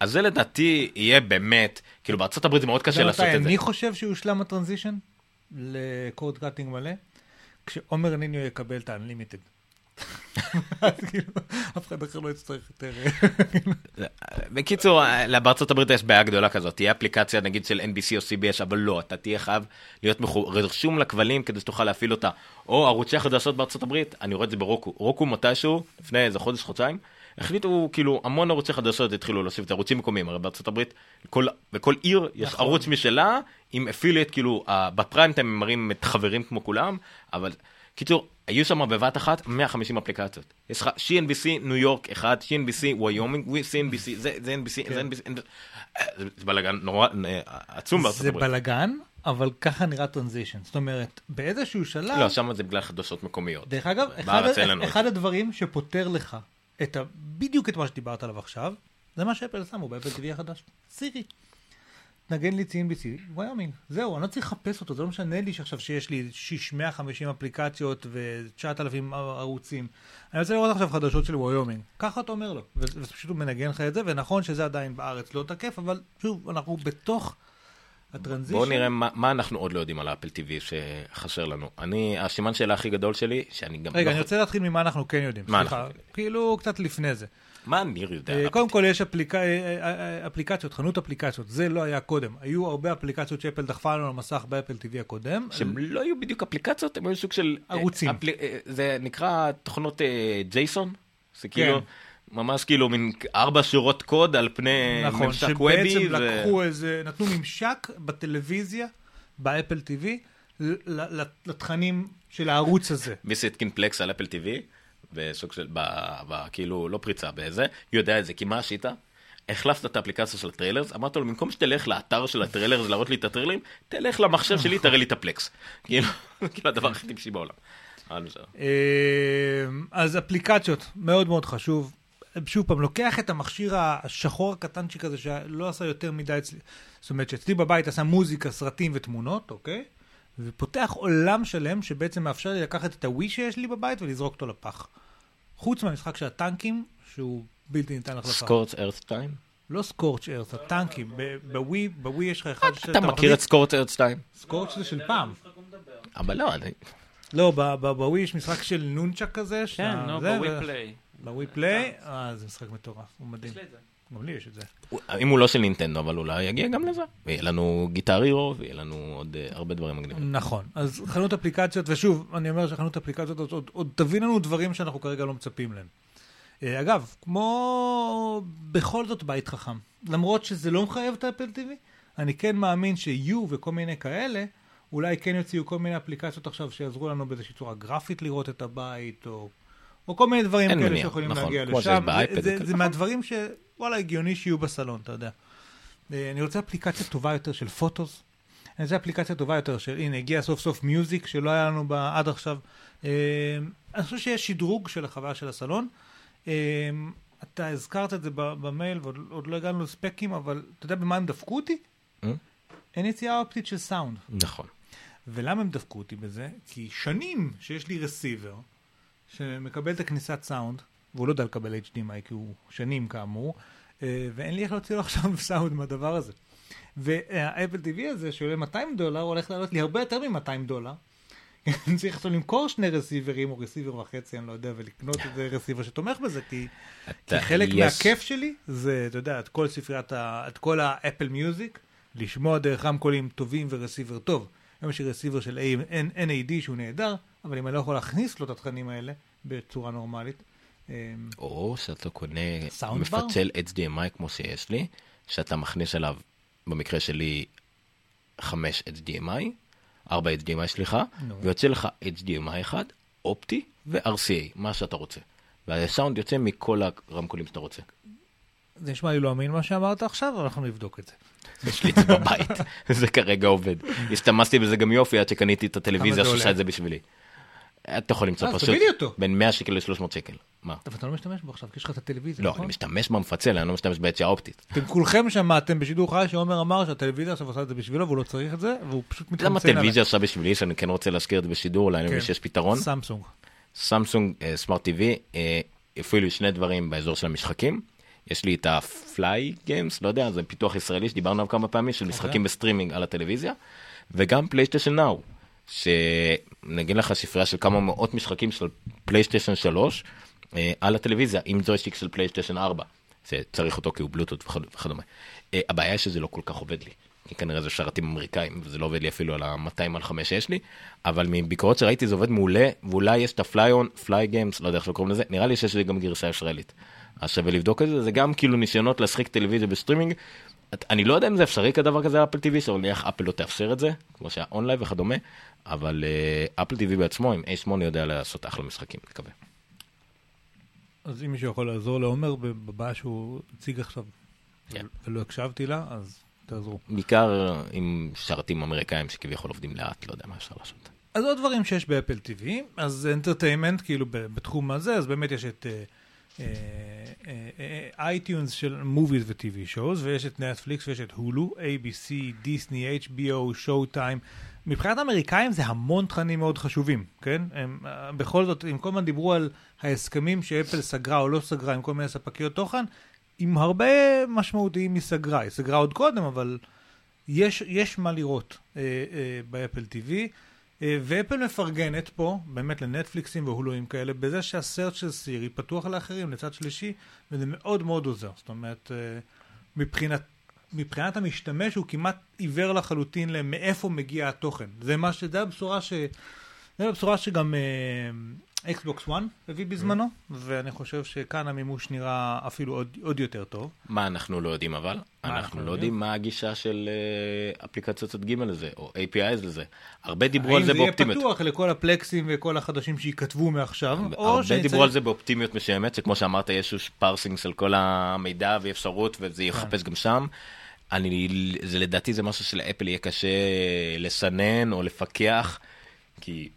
אז זה לדעתי יהיה באמת, כאילו בארצות הברית זה מאוד קשה לעשות את זה. אני חושב שיושלם ה transition ל cord cutting מלא, כשעומר וניר יקבל את ה-unlimited. אז כאילו, אף אחד אחר לא יצטרך יותר. בקיצור, בארצות הברית יש בעיה גדולה כזאת, תהיה אפליקציה נגיד של NBC או CBS, אבל לא, אתה תהיה חייב להיות רשום לכבלים כדי שתוכל להפעיל אותה. או ערוצי החדשות בארצות הברית, אני רואה את זה ברוקו. רוקו מתישהו, לפני איזה חודש, חודשיים, החליטו, כאילו, המון ערוצי חדשות התחילו להוסיף את ערוצים מקומיים, הרי בארצות הברית, כל, בכל עיר יש נכון. ערוץ משלה, עם affiliate, כאילו, בפריים טיים הם מראים את חברים כמו כולם, אבל, קיצור, היו שם בבת אחת 150 אפליקציות. יש לך CNBC ניו יורק אחד, CNBC וויומינג, CNBC, זה, זה NBC, זה NBC, זה זה בלאגן נורא אה, עצום בארצות זה הברית. בלאגן, אבל ככה נראה transition. זאת אומרת, באיזשהו שלב... לא, שם זה בגלל חדשות מקומיות. דרך אגב, אחד, אחד הדברים שפותר לך את ה, בדיוק את מה שדיברת עליו עכשיו, זה מה שאפל שמו באפל TV החדש. סירי. נגן לי CNBC, ויומינג. זהו, אני לא צריך לחפש אותו, זה לא משנה לי שעכשיו שיש לי 650 אפליקציות ו-9,000 ערוצים. אני רוצה לראות עכשיו חדשות של ויומינג. ככה אתה אומר לו, ופשוט הוא מנגן לך את זה, ונכון שזה עדיין בארץ לא תקף, אבל שוב, אנחנו בתוך ה transition. בואו נראה מה, מה אנחנו עוד לא יודעים על אפל TV שחסר לנו. אני, הסימן שאלה הכי גדול שלי, שאני גם רגע, לא... אני רוצה להתחיל ממה אנחנו כן יודעים. מה סליחה, אנחנו כן? כאילו, קצת לפני זה. מה ניר יודע? אה, קודם כל יש אפליקה- אה, אה, אפליקציות, חנות אפליקציות, זה לא היה קודם. היו הרבה אפליקציות שאפל דחפה לנו על המסך באפל TV הקודם. שהם לא היו בדיוק אפליקציות, הם היו סוג של... ערוצים. אפל... זה נקרא תוכנות JSON? זה כאילו, כן. ממש כאילו מין ארבע שורות קוד על פני נכון, ממשק web-י. שבעצם ו- לקחו איזה, נתנו ממשק בטלוויזיה, באפל TV, לתכנים של הערוץ הזה. מי שהתקין Plex על אפל TV, בסוג של, ב, ב, כאילו, לא פריצה בזה, יודע את זה, כי מה עשית? החלפת את האפליקציה של ה trailers, אמרת לו, במקום שתלך לאתר של ה trailers להראות לי את הטריילרים, תלך למחשב שלי, תראה לי את ה-Plex. כאילו, כאילו הדבר הכי טיפשי בעולם. בסדר. אה, אז אפליקציות, מאוד מאוד חשוב. שוב פעם, לוקח את המכשיר השחור הקטנצ'יק הזה, שלא עשה יותר מדי אצלי, זאת אומרת שאצלי בבית עשה מוזיקה, סרטים ותמונות, אוקיי? ופותח עולם שלם שבעצם מאפשר לי לקחת את הווי שיש לי בבית ולזרוק אותו לפח. חוץ מהמשחק של הטנקים, שהוא בלתי ניתן להחלפה. סקורץ ארת'טיים? לא סקורץ' ארץ, הטנקים. ב- בווי, בווי יש לך אחד אתה מכיר את סקורץ ארת'טיים? סקורץ' זה של פעם. אבל לא, אני... לא, ב- ב- בווי יש משחק של נונצ'ק כזה. שאתה- כן, נו, זה, בווי פליי. בווי פליי, אה, זה משחק מטורף, הוא מדהים. גם לי יש את זה. אם הוא לא של נינטנדו, אבל אולי יגיע גם לזה. ויהיה לנו גיטר הירו, ויהיה לנו עוד אה, הרבה דברים מגניבים. נכון, אז חנות אפליקציות, ושוב, אני אומר שחנות אפליקציות עוד, עוד, עוד תביא לנו דברים שאנחנו כרגע לא מצפים להם. אה, אגב, כמו בכל זאת בית חכם, למרות שזה לא מחייב את האפל TV, אני כן מאמין שיהיו וכל מיני כאלה, אולי כן יוציאו כל מיני אפליקציות עכשיו שיעזרו לנו באיזושהי צורה גרפית לראות את הבית, או, או כל מיני דברים כאלה מניעה, שיכולים נכון, להגיע לשם. זה, זה, זה נכון. מהדברים שוואלה הגיוני שיהיו בסלון, אתה יודע. אה, אני רוצה אפליקציה טובה יותר של פוטוס. אני רוצה אפליקציה טובה יותר של, הנה, הגיע סוף סוף מיוזיק שלא היה לנו בה עד עכשיו. אה, אני חושב שיש שדרוג של החוויה של הסלון. אה, אתה הזכרת את זה במייל ועוד עוד לא הגענו לספקים, אבל אתה יודע במה הם דפקו אותי? אין יציאה אופטית של סאונד. נכון. ולמה הם דפקו אותי בזה? כי שנים שיש לי רסיבר שמקבל את הכניסת סאונד, והוא לא יודע לקבל HDMI כי הוא שנים כאמור, אה, ואין לי איך להוציא לו עכשיו סאונד מהדבר הזה. והאפל TV הזה שעולה 200 דולר הולך לעלות לי הרבה יותר מ-200 דולר. אני צריך עכשיו למכור שני רסיברים או רסיבר וחצי, אני לא יודע, ולקנות איזה רסיבר שתומך בזה, כי, כי אתה- חלק יש- מהכיף שלי זה, אתה יודע, את כל ספריית, ה, את כל האפל מיוזיק, לשמוע דרך רמקולים טובים ורסיבר טוב. היום יש לי רסיבר של NAD שהוא נהדר, אבל אם אני לא יכול להכניס לו את התכנים האלה בצורה נורמלית, או שאתה קונה סאונד בר? מפצל HDMI כמו שיש לי, שאתה מכניס אליו, במקרה שלי, 5 HDMI, 4 HDMI סליחה, נו. ויוצא לך HDMI אחד, אופטי ו-RCA, מה שאתה רוצה. והסאונד יוצא מכל הרמקולים שאתה רוצה. זה נשמע לי לא אמין מה שאמרת עכשיו, אבל אנחנו נבדוק את זה. יש לי את זה בבית, זה כרגע עובד. השתמשתי בזה גם יופי עד שקניתי את הטלוויזיה שעושה? את זה בשבילי. אתה יכול למצוא אה, פשוט. בין 100 שקל ל-300 שקל. מה? אבל אתה לא משתמש בו עכשיו, כי יש לך את הטלוויזיה, לא, נכון? אני משתמש במפצל, אני לא משתמש ביציאה האופטית. אתם כולכם שמעתם בשידור חי שעומר אמר שהטלוויזיה עכשיו עושה את זה בשבילו והוא לא צריך את זה, והוא פשוט מתחמצן למה עליי. טלוויזיה עושה בשבילי, שאני כן רוצה להזכיר את זה בשידור, אולי אני מבין כן. שיש פתרון. סמסונג. סמסונג אה, סמארט טיווי אה, הפעילו שני דברים באזור של המשחקים. יש לי את ה-Play Games, לא יודע, זה פיתוח ישראלי שדיברנו עליו כמה פעמים, של משחקים בסטרימינג על הטלוויזיה, וגם פלייסטיישן Now, שנגיד לך ספרייה של כמה מאות משחקים של פלייסטיישן 3 אה, על הטלוויזיה, עם ג'ויסטיק של פלייסטיישן 4, שצריך אותו כי הוא בלוטות וכדו- וכדומה. אה, הבעיה שזה לא כל כך עובד לי. כי כנראה זה שרתים אמריקאים, וזה לא עובד לי אפילו על ה-200 על 5 שיש לי, אבל מביקורות שראיתי זה עובד מעולה, ואולי יש את ה-PlayOn, Play Games, לא יודע איך שקוראים לזה, נראה לי שיש לי גם גרסה ישראלית. אז שווה לבדוק את זה, זה גם כאילו ניסיונות להשחק טלוויזיה בסטרימינג. אני לא יודע אם זה אפשרי כדבר כזה אפל TV, אבל איך אפל לא תאפשר את זה, כמו שה-OnLive וכדומה, אבל אה, אפל TV בעצמו עם A8 יודע לעשות אחלה משחקים, מקווה. אז אם מישהו יכול לעזור לעומר בבעיה שהוא הציג עכשיו, כן. ולא הקשבתי לה, אז תעזרו. בעיקר עם שרתים אמריקאים שכביכול עובדים לאט, לא יודע מה אפשר לעשות. אז עוד דברים שיש באפל TV, אז entertainment, כאילו בתחום הזה, אז באמת יש את אייטיונס של movies ו TV shows, ויש את נטפליקס ויש את הולו, ABC, דיסני, HBO, Showtime. מבחינת האמריקאים זה המון תכנים מאוד חשובים, כן? הם, אה, בכל זאת, אם כל הזמן דיברו על ההסכמים שאפל סגרה או לא סגרה עם כל מיני ספקיות תוכן, עם הרבה משמעותיים היא סגרה. היא סגרה עוד קודם, אבל יש, יש מה לראות אה, אה, באפל TV, אה, ואפל מפרגנת פה, באמת לנטפליקסים והולואים כאלה, בזה שהסרט של סירי פתוח לאחרים, לצד שלישי, וזה מאוד מאוד עוזר. זאת אומרת, אה, מבחינת, מבחינת המשתמש הוא כמעט עיוור לחלוטין למאיפה מגיע התוכן. זה מה ש... זה הבשורה ש... זה הבשורה שגם אקסבוקס 1 הביא בזמנו, ואני חושב שכאן המימוש נראה אפילו עוד, עוד יותר טוב. מה אנחנו לא יודעים אבל? אנחנו אנחנו לא לא יודעים? מה הגישה של אה, אפליקציות צד ג' לזה, או APIs לזה. הרבה דיברו על זה האם זה יהיה באופטימיות. פתוח לכל הפלקסים וכל החדשים שייכתבו מעכשיו, או הרבה דיברו על זה באופטימיות מסוימת, שכמו שאמרת, יש איזשהו parsing של כל המידע ואפשרות, וזה כן. יחפש גם שם. אני, זה לדעתי זה משהו שלאפל יהיה קשה לסנן או לפקח, כי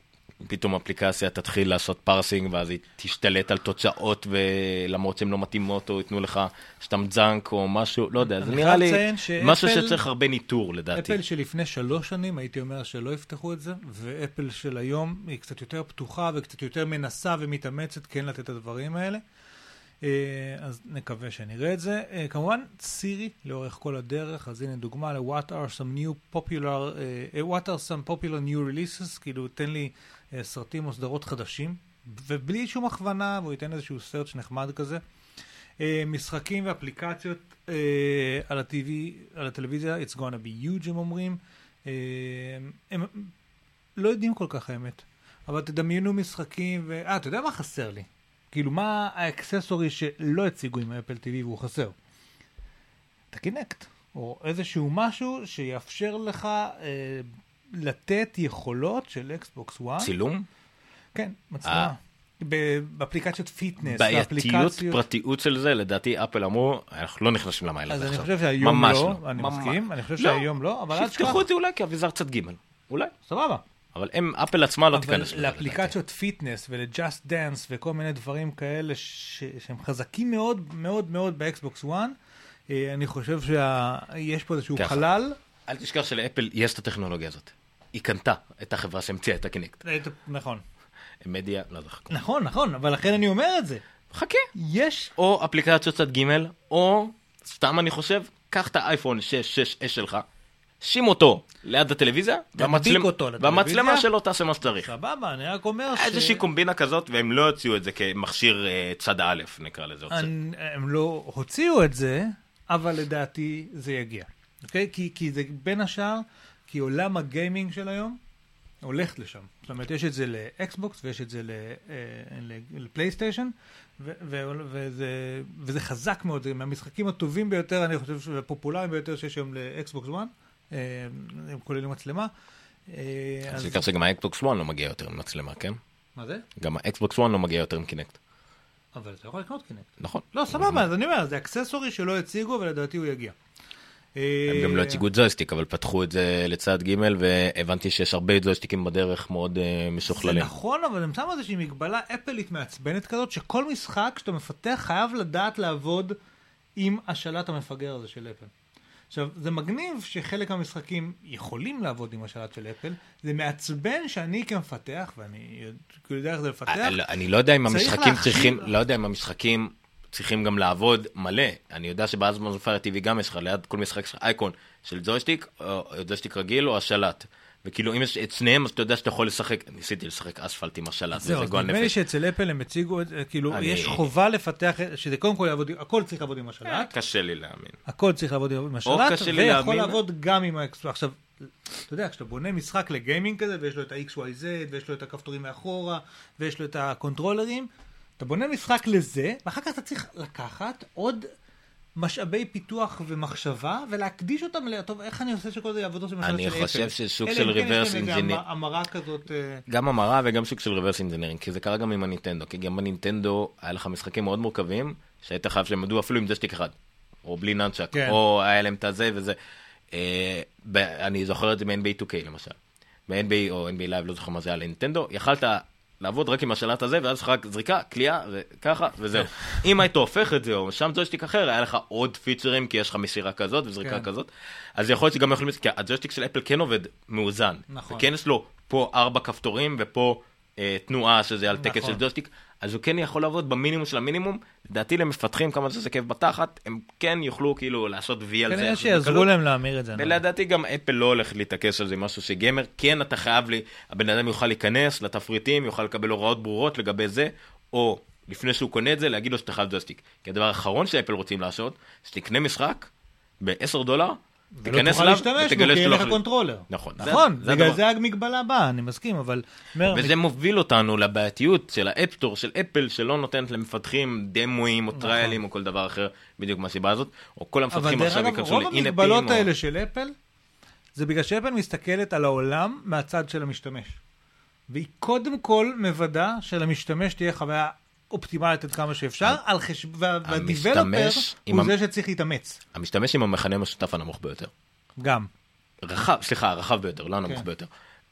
פתאום אפליקציה תתחיל לעשות parsing ואז היא תשתלט על תוצאות ולמרות שהן לא מתאימות או ייתנו לך סתם junk או משהו, לא יודע, זה נראה לי שאפל- משהו שצריך הרבה ניטור לדעתי. אפל שלפני שלוש שנים הייתי אומר שלא יפתחו את זה, ואפל של היום היא קצת יותר פתוחה וקצת יותר מנסה ומתאמצת כן לתת את הדברים האלה. אה, אז נקווה שנראה את זה. אה, כמובן, סירי לאורך כל הדרך, אז הנה דוגמה ל-What are some new popular, אה, What are some popular new releases, כאילו תן לי סרטים או סדרות חדשים, ובלי שום הכוונה, והוא ייתן איזשהו סרט נחמד כזה. אה, משחקים ואפליקציות אה, על, הטבעי, על הטלוויזיה, it's gonna be huge הם אומרים. אה, הם לא יודעים כל כך האמת, אבל תדמיינו משחקים, ו... אה, אתה יודע מה חסר לי? כאילו, מה האקססורי שלא הציגו עם האפל TV והוא חסר? את הקינקט, או איזשהו משהו שיאפשר לך אה, לתת יכולות של אקסבוקס 1. צילום? כן, מצלמה. אה. ב- באפליקציות פיטנס, בעייתיות. פרטיות של זה, לדעתי אפל אמרו, אנחנו לא נכנסים למים אז לזה אני עכשיו. חושב שהיום ממש לא, אני. מסכים, אני חושב לא. שהיום לא, אבל אל תשכח, שיפתחו את זה אולי כאביזר צד ג', אולי. סבבה. אבל הם, אפל עצמה לא תיכנס אבל לזה. לאפליקציות פיטנס ולג'אסט דאנס וכל מיני דברים כאלה. שהם חזקים מאוד מאוד מאוד באקסבוקס 1, אה, אני חושב שיש פה איזשהו. חלל. אל תשכח שלאפל יש את הטכנולוגיה הזאת. היא קנתה את החברה שהמציאה את הקינקט. נכון. מדיה, לא זוכר. נכון, נכון, אבל לכן אני אומר את זה. חכה. יש... או אפליקציות צד ג' או, סתם אני חושב, קח את האייפון 6, 6S שלך, שים אותו ליד הטלוויזיה, והמצלמ- אותו. והמצלמה שלו תעשה מה שצריך. סבבה, אני רק אומר ש... איזושהי קומבינה כזאת, והם לא יוציאו את זה כמכשיר אה, צד א', נקרא לזה. אני- הם לא הוציאו את זה, אבל לדעתי זה יגיע. אוקיי? כי, כי זה בין השאר, כי עולם הגיימינג של היום הולך לשם. זאת אומרת, יש את זה לאקסבוקס ויש את זה אה, לפלייסטיישן, ו- ו- וזה, וזה חזק מאוד, זה מהמשחקים הטובים ביותר, אני חושב, והפופולריים ביותר שיש היום לאקסבוקס 1, אה, הם כוללים מצלמה. אה, אז אז- בעיקר שגם האקסבוקס 1 לא מגיע יותר עם מצלמה, כן? מה זה? גם האקסבוקס 1 לא מגיע יותר עם קינקט. אבל אתה יכול לקנות קינקט. נכון. לא, סבבה, אז אני אומר, זה accessory שלא הציגו, ולדעתי הוא יגיע. הם גם לא הציגו את ג'ויסטיק, אבל פתחו את זה לצד ג' והבנתי שיש הרבה ג'ויסטיקים בדרך מאוד אה, זה משוכללים. נכון, אבל הם שמו איזושהי מגבלה אפלית מעצבנת כזאת, שכל משחק שאתה מפתח חייב לדעת לעבוד עם השלט המפגר הזה של אפל. עכשיו, זה מגניב שחלק מהמשחקים יכולים לעבוד עם השלט של אפל, זה מעצבן שאני כמפתח, ואני יודע איך זה לפתח, אה, לא, אני לא יודע אם המשחקים צריכים, לא יודע אם המשחקים צריכים גם לעבוד מלא. אני יודע שבאמזון פייר TV גם יש לך ליד כל משחק שלך אייקון של ג'ויסטיק, או ג'ויסטיק רגיל או השלט. וכאילו אם יש את שניהם אז אתה יודע שאתה יכול לשחק, ניסיתי לשחק אספלט עם השלט, אז גועל נדמה לי נפש. שאצל אפל הם הציגו, את זה, כאילו, אני- יש חובה לפתח, שזה קודם כל יעבוד, הכל צריך לעבוד עם השלט, קשה לי להאמין. הכל צריך לעבוד עם השלט, ויכול להאמין. לעבוד גם עם השלט. עכשיו, אתה יודע, כשאתה בונה משחק לגיימינג כזה, ויש לו את ה-XYZ, ויש לו את הכפתורים מאחורה, ויש לו את הקונטרולרים, אתה בונה משחק לזה, ואחר כך אתה צריך לקחת עוד משאבי פיתוח ומחשבה, ולהקדיש אותם ל... טוב, איך אני עושה שכל זה יעבוד של אני? חושב שסוג אלא של אם כן יש reverse להם איזה engineer- המ- המרה כזאת... אה, גם המרה וגם סוג של reverse engineering, כי זה קרה גם עם הנינטנדו, כי גם בנינטנדו היה לך משחקים מאוד מורכבים, שהיית חייב שהם ידעו אפילו עם ג'ויסטיק אחד, או בלי נאנצ'ק, כן. או היה להם את הזה וזה. אה, ב- אני זוכר את זה מ-NBA 2K למשל. ב-NBA או NBA Live, לא זוכר מה זה היה לנינטנדו, יכלת לעבוד רק עם השלט הזה, ואז לך רק זריקה, קליעה, וככה, וזהו. אם היית הופך את זה, או שם ג'ויסטיק אחר, היה לך עוד פיצ'רים, כי יש לך מסירה כזאת וזריקה כן. כזאת. אז יכול להיות שגם יכולים, כי הג'ויסטיק של אפל כן עובד מאוזן. נכון. וכן יש לו פה ארבע כפתורים, ופה תנועה שזה על תקן נכון. של ג'ויסטיק, אז הוא כן יכול לעבוד במינימום של המינימום. לדעתי למפתחים, כמה שזה כאב בתחת, הם כן יוכלו כאילו לעשות וי על זה. כנראה. שיעזרו להם להמיר את זה. ולדעתי גם אפל לא הולך להתעקש על זה משהו שגמור, כן אתה חייב לי, הבן אדם יוכל להיכנס לתפריטים, יוכל לקבל הוראות ברורות לגבי זה, או לפני שהוא קונה את זה, להגיד לו שאתה חייב ג'ויסטיק. כי הדבר האחרון שאפל רוצים לעשות, שתקנה משחק ב-10 דולר, ולא תיכנס תוכל אליו להשתמש בו, ותגלה כי אין לך קונטרולר. נכון, זה- נכון, זה בגלל. זה המגבלה הבאה, אני מסכים, אבל... וזה מוביל אותנו לבעייתיות של האפסטור של אפל שלא נותנת למפתחים demoים או trialים או כל דבר אחר בדיוק מהסיבה הזאת או כל נכון. אבל המפתחים דרך עכשיו אגב, ייכנסו רוב המגבלות. האלה של אפל, זה בגלל שאפל מסתכלת על העולם מהצד של המשתמש. והיא קודם כל מוודא שלמשתמש תהיה חוויה אופטימלית עד כמה שאפשר, על חשב... וה developer הוא זה שצריך להתאמץ. המשתמש עם המכנה המשותף הנמוך ביותר. גם. רחב, סליחה, הרחב ביותר, לא הנמוך כן. ביותר.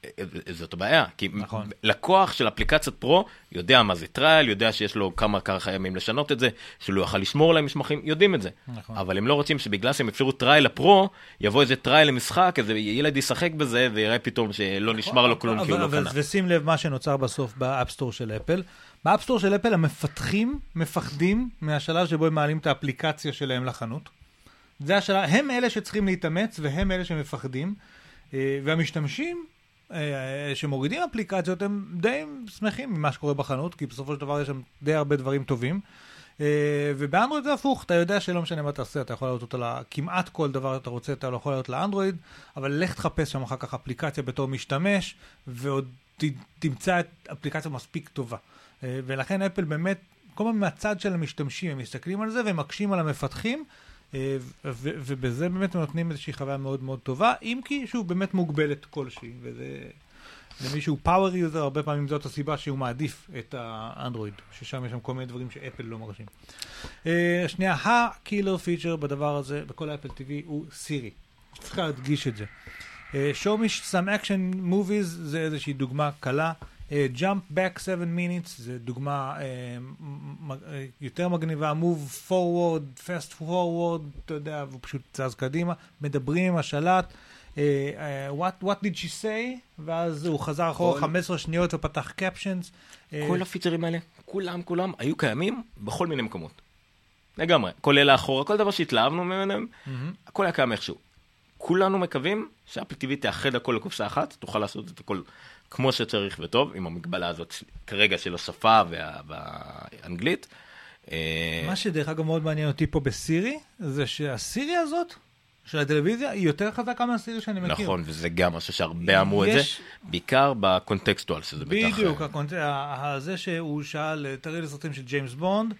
אה, אה, זאת הבעיה, כי נכון. לקוח של אפליקציית pro יודע מה זה trial, יודע שיש לו כמה ככה ימים לשנות את זה, שלא יוכל לשמור עליהם משמחים, יודעים את זה. נכון. אבל הם לא רוצים שבגלל שהם אפשרו trial ל pro, יבוא איזה trial למשחק, איזה ילד ישחק בזה, ויראה פתאום שלא נשמר לו כלום כי הוא אבל, לא אבל, קנה. ושים לב מה שנוצר בסוף באפסטור של אפל. באפסטור של אפל המפתחים מפחדים מהשלב שבו הם מעלים את האפליקציה שלהם לחנות. זה השלב, הם אלה שצריכים להתאמץ והם אלה שמפחדים. אה, והמשתמשים אה, שמורידים אפליקציות הם די שמחים ממה שקורה בחנות, כי בסופו של דבר יש שם די הרבה דברים טובים. אה, ובאנדרואיד זה הפוך, אתה יודע שלא משנה מה תעשה, אתה יכול לעלות אותו לכמעט כל דבר אתה רוצה, אתה לא יכול לעלות לאנדרואיד, אבל לך תחפש שם אחר כך אפליקציה בתור משתמש, ועוד תמצא את אפליקציה מספיק טובה. אה, ולכן אפל באמת, כל הזמן מהצד של המשתמשים, הם מסתכלים על זה ומקשים על המפתחים, אה, ובזה באמת הם נותנים איזושהי חוויה מאוד מאוד טובה, אם כי שהוא באמת מוגבלת כלשהי, וזה... למי שהוא power user, הרבה פעמים זאת הסיבה שהוא מעדיף את האנדרואיד, ששם יש שם כל מיני דברים שאפל לא מרשים. אה, שנייה, ה killer feature בדבר הזה, בכל האפל TV, הוא סירי. צריך להדגיש את זה. show me some action movies זה איזושהי דוגמה קלה. אה, jump back 7 minutes זה דוגמה אה, יותר מגניבה, move forward, fast forward, אתה יודע, והוא פשוט זז קדימה, מדברים עם השלט, אה, אה, what, what did she say, ואז הוא חזר אחורה כל- 15 שניות ופתח captions. כל הפיצ'רים האלה, כולם, כולם, היו קיימים בכל מיני מקומות. לגמרי. כולל האחורה, כל דבר שהתלהבנו ממנו, הכל היה קיים איכשהו. כולנו מקווים שאפל TV תאחד הכל לקופסה אחת, תוכל לעשות את הכל כמו שצריך וטוב, עם המגבלה הזאת כרגע של השפה וה- והאנגלית. אה, מה שדרך אגב מאוד מעניין אותי פה בסירי, זה שהסירי הזאת, של הטלוויזיה, היא יותר חזקה מהסירי שאני מכיר. נכון, וזה גם משהו שהרבה אמרו את זה, יש- בעיקר ב-contextual, שזה בטח... בדיוק, אה, ה-cont- זה שהוא שאל, תראי לי סרטים של ג'יימס בונד,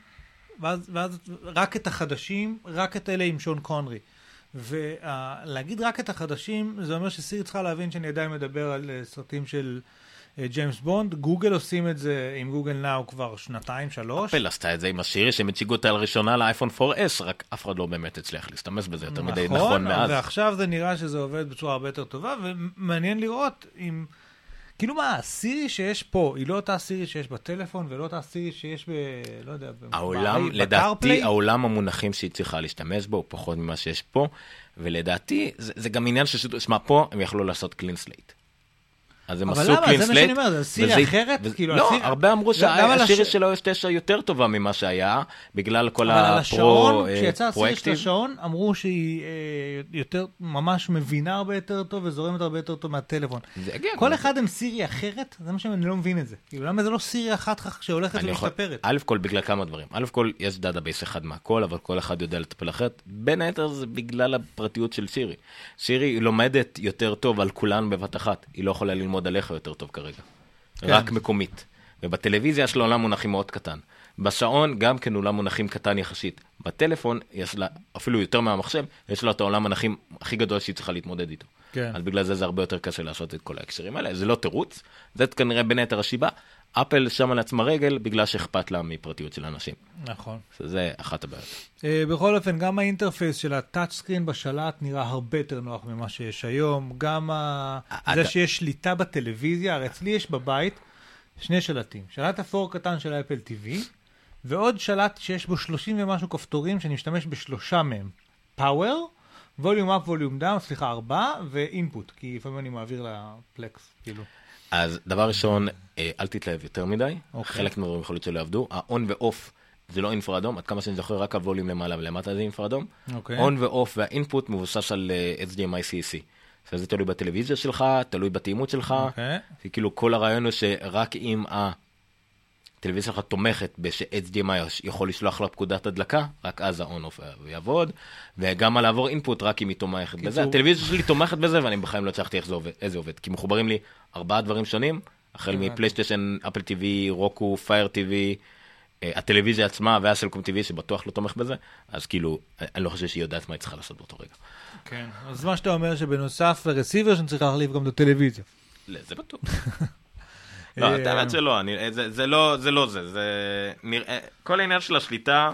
ואז, ואז רק את החדשים, רק את אלה עם שון קונרי. ולהגיד רק את החדשים, זה אומר שסירי צריכה להבין שאני עדיין מדבר על אה, סרטים של אה, ג'יימס בונד. גוגל עושים את זה עם Google Now כבר שנתיים, שלוש. אפל עשתה את זה עם הסירי שהם הציגו אותה לראשונה לאייפון 4S, רק אף אחד לא באמת הצליח להשתמש בזה יותר מדי נכון מאז. ועכשיו זה נראה שזה עובד בצורה הרבה יותר טובה, ומעניין לראות אם... כאילו מה, הסירי שיש פה, היא לא אותה סירי שיש בטלפון, ולא אותה סירי שיש ב... לא יודע, העולם, ב- לדעתי? העולם המונחים שהיא צריכה להשתמש בו הוא פחות ממה שיש פה, ולדעתי, זה, זה גם עניין של שמע, פה הם יכלו לעשות clean slate. אז הם אבל עשו למה? קלין זה מה סלייט. שאני אומר, זה סירי אחרת? וזה- כאילו, לא, הסירי- הרבה אמרו שהשירי הש- של iOS 9 יותר טובה ממה שהיה, בגלל כל אבל על השעון, הפרו כשיצא הסירי של. השעון, אמרו שהיא אה, יותר, ממש מבינה הרבה יותר טוב וזורמת הרבה יותר טוב מהטלפון. כל אחד עם סירי אחרת, זה מה שאני לא מבין את זה. כאילו, למה זה לא סירי אחת שהולכת ומשתפרת? א' כל בגלל כמה דברים. א' כל יש דאטאבייס אחד מהכל, אבל כל אחד יודע לטפל אחרת. בין היתר זה בגלל הפרטיות של. שירי היא לומדת יותר טוב על כולן בבת אחת. היא לא יכולה ללמוד עליך יותר טוב כרגע. כן. רק מקומית. ובטלוויזיה יש עולם מונחים מאוד קטן. בשעון גם כן עולם מונחים קטן יחסית. בטלפון יש לה, אפילו יותר מהמחשב, יש לה את העולם מונחים הכי גדול שהיא צריכה להתמודד איתו. כן. אז בגלל זה זה הרבה יותר קשה לעשות את כל ההקשרים האלה. זה לא תירוץ, זה כנראה בין היתר השיבה. אפל שמה לעצמה רגל בגלל שאכפת לה מפרטיות של אנשים. נכון. זה אחת הבעיות. אה, בכל אופן, גם ה-interface של ה-touch screen בשלט נראה הרבה יותר נוח ממה שיש היום. גם ה... אתה- זה שיש שליטה בטלוויזיה, הרי אצלי יש בבית שני שלטים. שלט אפור קטן של אפל TV, ועוד שלט שיש בו 30 ומשהו כפתורים שאני משתמש בשלושה מהם. power, volume up, volume down, סליחה, ארבעה, ו-input, כי לפעמים אני מעביר ל-Plex, כאילו. אז דבר ראשון, אה, אל תתלהב יותר מדי. אוקיי. חלק מהדברים יכול להיות שלא יעבדו. ה-on ו-off זה לא אינפרה אדום, עד כמה שאני זוכר רק הווליום למעלה ולמטה זה אינפרה אדום. אוקיי. on ו-off והאינפוט מבוסס על אה, HDMI CEC. אז זה תלוי בטלוויזיה שלך, תלוי בתאימות שלך. אוקיי. זה כאילו כל הרעיון הוא שרק אם הטלוויזיה שלך תומכת ב-HDMI יכול לשלוח לה פקודת הדלקה, רק אז ה-on-off יעבוד, וגם על לעבור אינפוט רק אם היא תומכת בזה. הטלוויזיה שלי תומכת בזה ואני בחיים לא הצלחתי איך זה עובד, עובד, כי מחוברים לי ארבעה דברים שונים, החל מפלייסטיישן, אפל TV, רוקו, פייר TV, אה, הטלוויזיה עצמה והסלקום TV שבטוח לא תומך בזה, אז כאילו, אני לא חושב שהיא יודעת מה היא צריכה לעשות באותו רגע. כן. אז מה שאתה אומר שבנוסף לרסיבר שאני צריך להחליף גם את הטלוויזיה. לא, זה בטוח. לא, את האמת שלא, אני- זה- זה לא זה, לא זה, זה נראה, כל העניין של השליטה,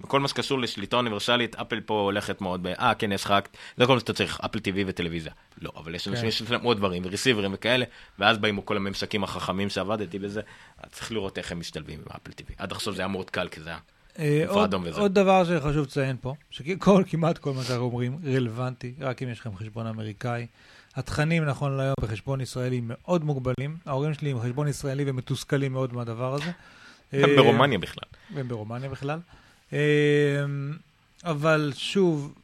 וכל מה שקשור לשליטה אוניברסלית, אפל פה הולכת מאוד ב, אה, כן, יש לך, זה כל מה שאתה צריך, אפל TV וטלוויזיה. לא, אבל יש אנשים כן. שיש להם עוד דברים, ורסיברים וכאלה, ואז באים כל הממשקים החכמים שעבדתי בזה, אז צריך לראות איך הם משתלבים עם אפל TV. עד עכשיו זה היה מאוד קל, כי זה היה... אה, עוד? עוד דבר שחשוב לציין פה, שכל, כמעט כל מה שאנחנו אומרים רלוונטי, רק אם יש לכם חשבון אמריקאי. התכנים נכון להיום בחשבון ישראלי מאוד מוגבלים. ההורים שלי עם חשבון ישראלי ומתוסכלים מאוד מהדבר הזה. הם אה, ברומניה בכלל. והם ברומניה בכלל. אה, אבל שוב,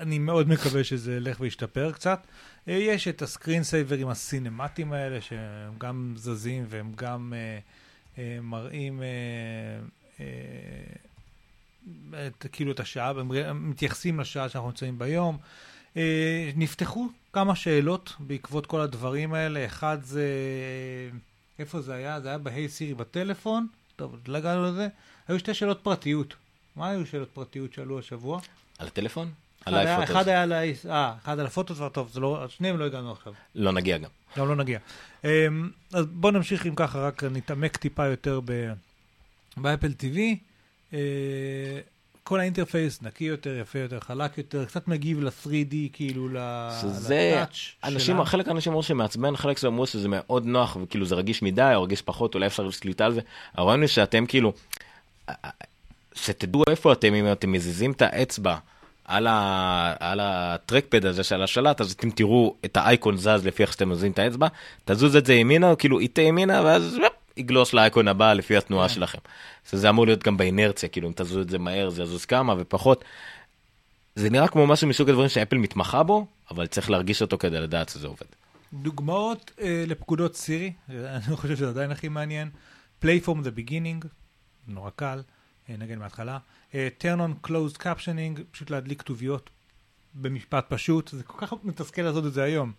אני מאוד מקווה שזה ילך וישתפר קצת. אה, יש את הסקרין סייברים הסינמטיים האלה, שהם גם זזים והם גם אה, אה, מראים אה, אה, את, כאילו את השעה, הם מתייחסים לשעה שאנחנו נמצאים ביום. אה, נפתחו כמה שאלות בעקבות כל הדברים האלה. אחד זה, איפה זה היה? זה היה בהיי סירי בטלפון. טוב, עוד הגענו לזה. היו שתי שאלות פרטיות. מה היו שאלות פרטיות שעלו השבוע? על הטלפון? על האייפון. אחד היה על ה... אה, אחד על ה-photo כבר טוב, זה לא, שניהם לא הגענו עכשיו. לא נגיע גם. גם לא נגיע. אמ, אז בואו נמשיך אם ככה, רק נתעמק טיפה יותר ב- באפל TV. כל ה-interface נקי יותר, יפה יותר, חלק יותר, קצת מגיב ל-3D, כאילו, ל-touch אנשים, שלה. חלק מהאנשים אמרו שמעצבן, חלק זה אמרו שזה מאוד נוח, וכאילו זה רגיש מדי, או רגיש פחות, אולי אפשר לשליטה על זה. הרעיון הוא שאתם כאילו, שתדעו איפה אתם, אם אתם מזיזים את האצבע על, ה, על הטרקפד הזה של השלט, אז אתם תראו את האייקון זז לפי איך שאתם מזיזים את האצבע, תזוז את זה ימינה, או כאילו יטה ימינה, ואז יגלוש לאייקון הבא לפי התנועה שלכם. שזה אמור להיות גם באינרציה, כאילו אם תזוז את זה מהר זה יזוז כמה ופחות. זה נראה כמו משהו מסוג הדברים שאפל מתמחה בו, אבל צריך להרגיש אותו כדי לדעת שזה עובד. דוגמאות אה, לפקודות סירי, אה, אני חושב שזה עדיין הכי מעניין. play from the beginning, נורא קל, אה, נגן מההתחלה. אה, turn on closed captioning, פשוט להדליק כתוביות במשפט פשוט, זה כל כך מתסכל לעשות את זה היום.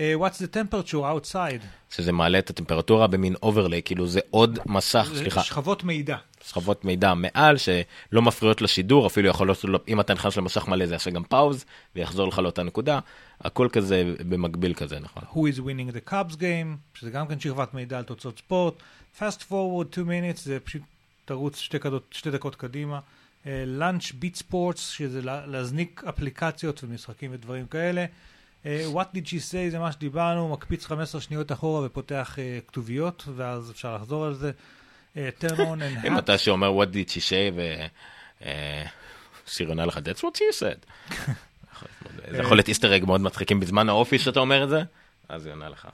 אה, what's the temperature outside? שזה מעלה את הטמפרטורה במין overlay, כאילו זה עוד מסך, סליחה, שכבות מידע. שכבות מידע מעל שלא מפריעות לשידור, אפילו יכול להיות, אם אתה נכנס למסך מלא זה יעשה גם pause ויחזור לך לאותה נקודה, הכל כזה במקביל כזה, נכון. Who is winning the Cubs game, שזה גם כן שכבת מידע על תוצאות ספורט. fast forward 2 minutes, זה פשוט תרוץ שתי, קדות, שתי דקות קדימה. Uh, lunch beat sports, שזה לה, להזניק אפליקציות ומשחקים ודברים כאלה. Uh, what did she say, זה מה שדיברנו, מקפיץ 15 שניות אחורה ופותח uh, כתוביות, ואז אפשר לחזור על זה. Uh, turn on and אם hat. אתה שאומר what did she say ושיר עונה לך that's what she said. זה יכול להיות איסטר אג מאוד מצחיקים בזמן האופי שאתה אומר את זה, אז היא עונה לך.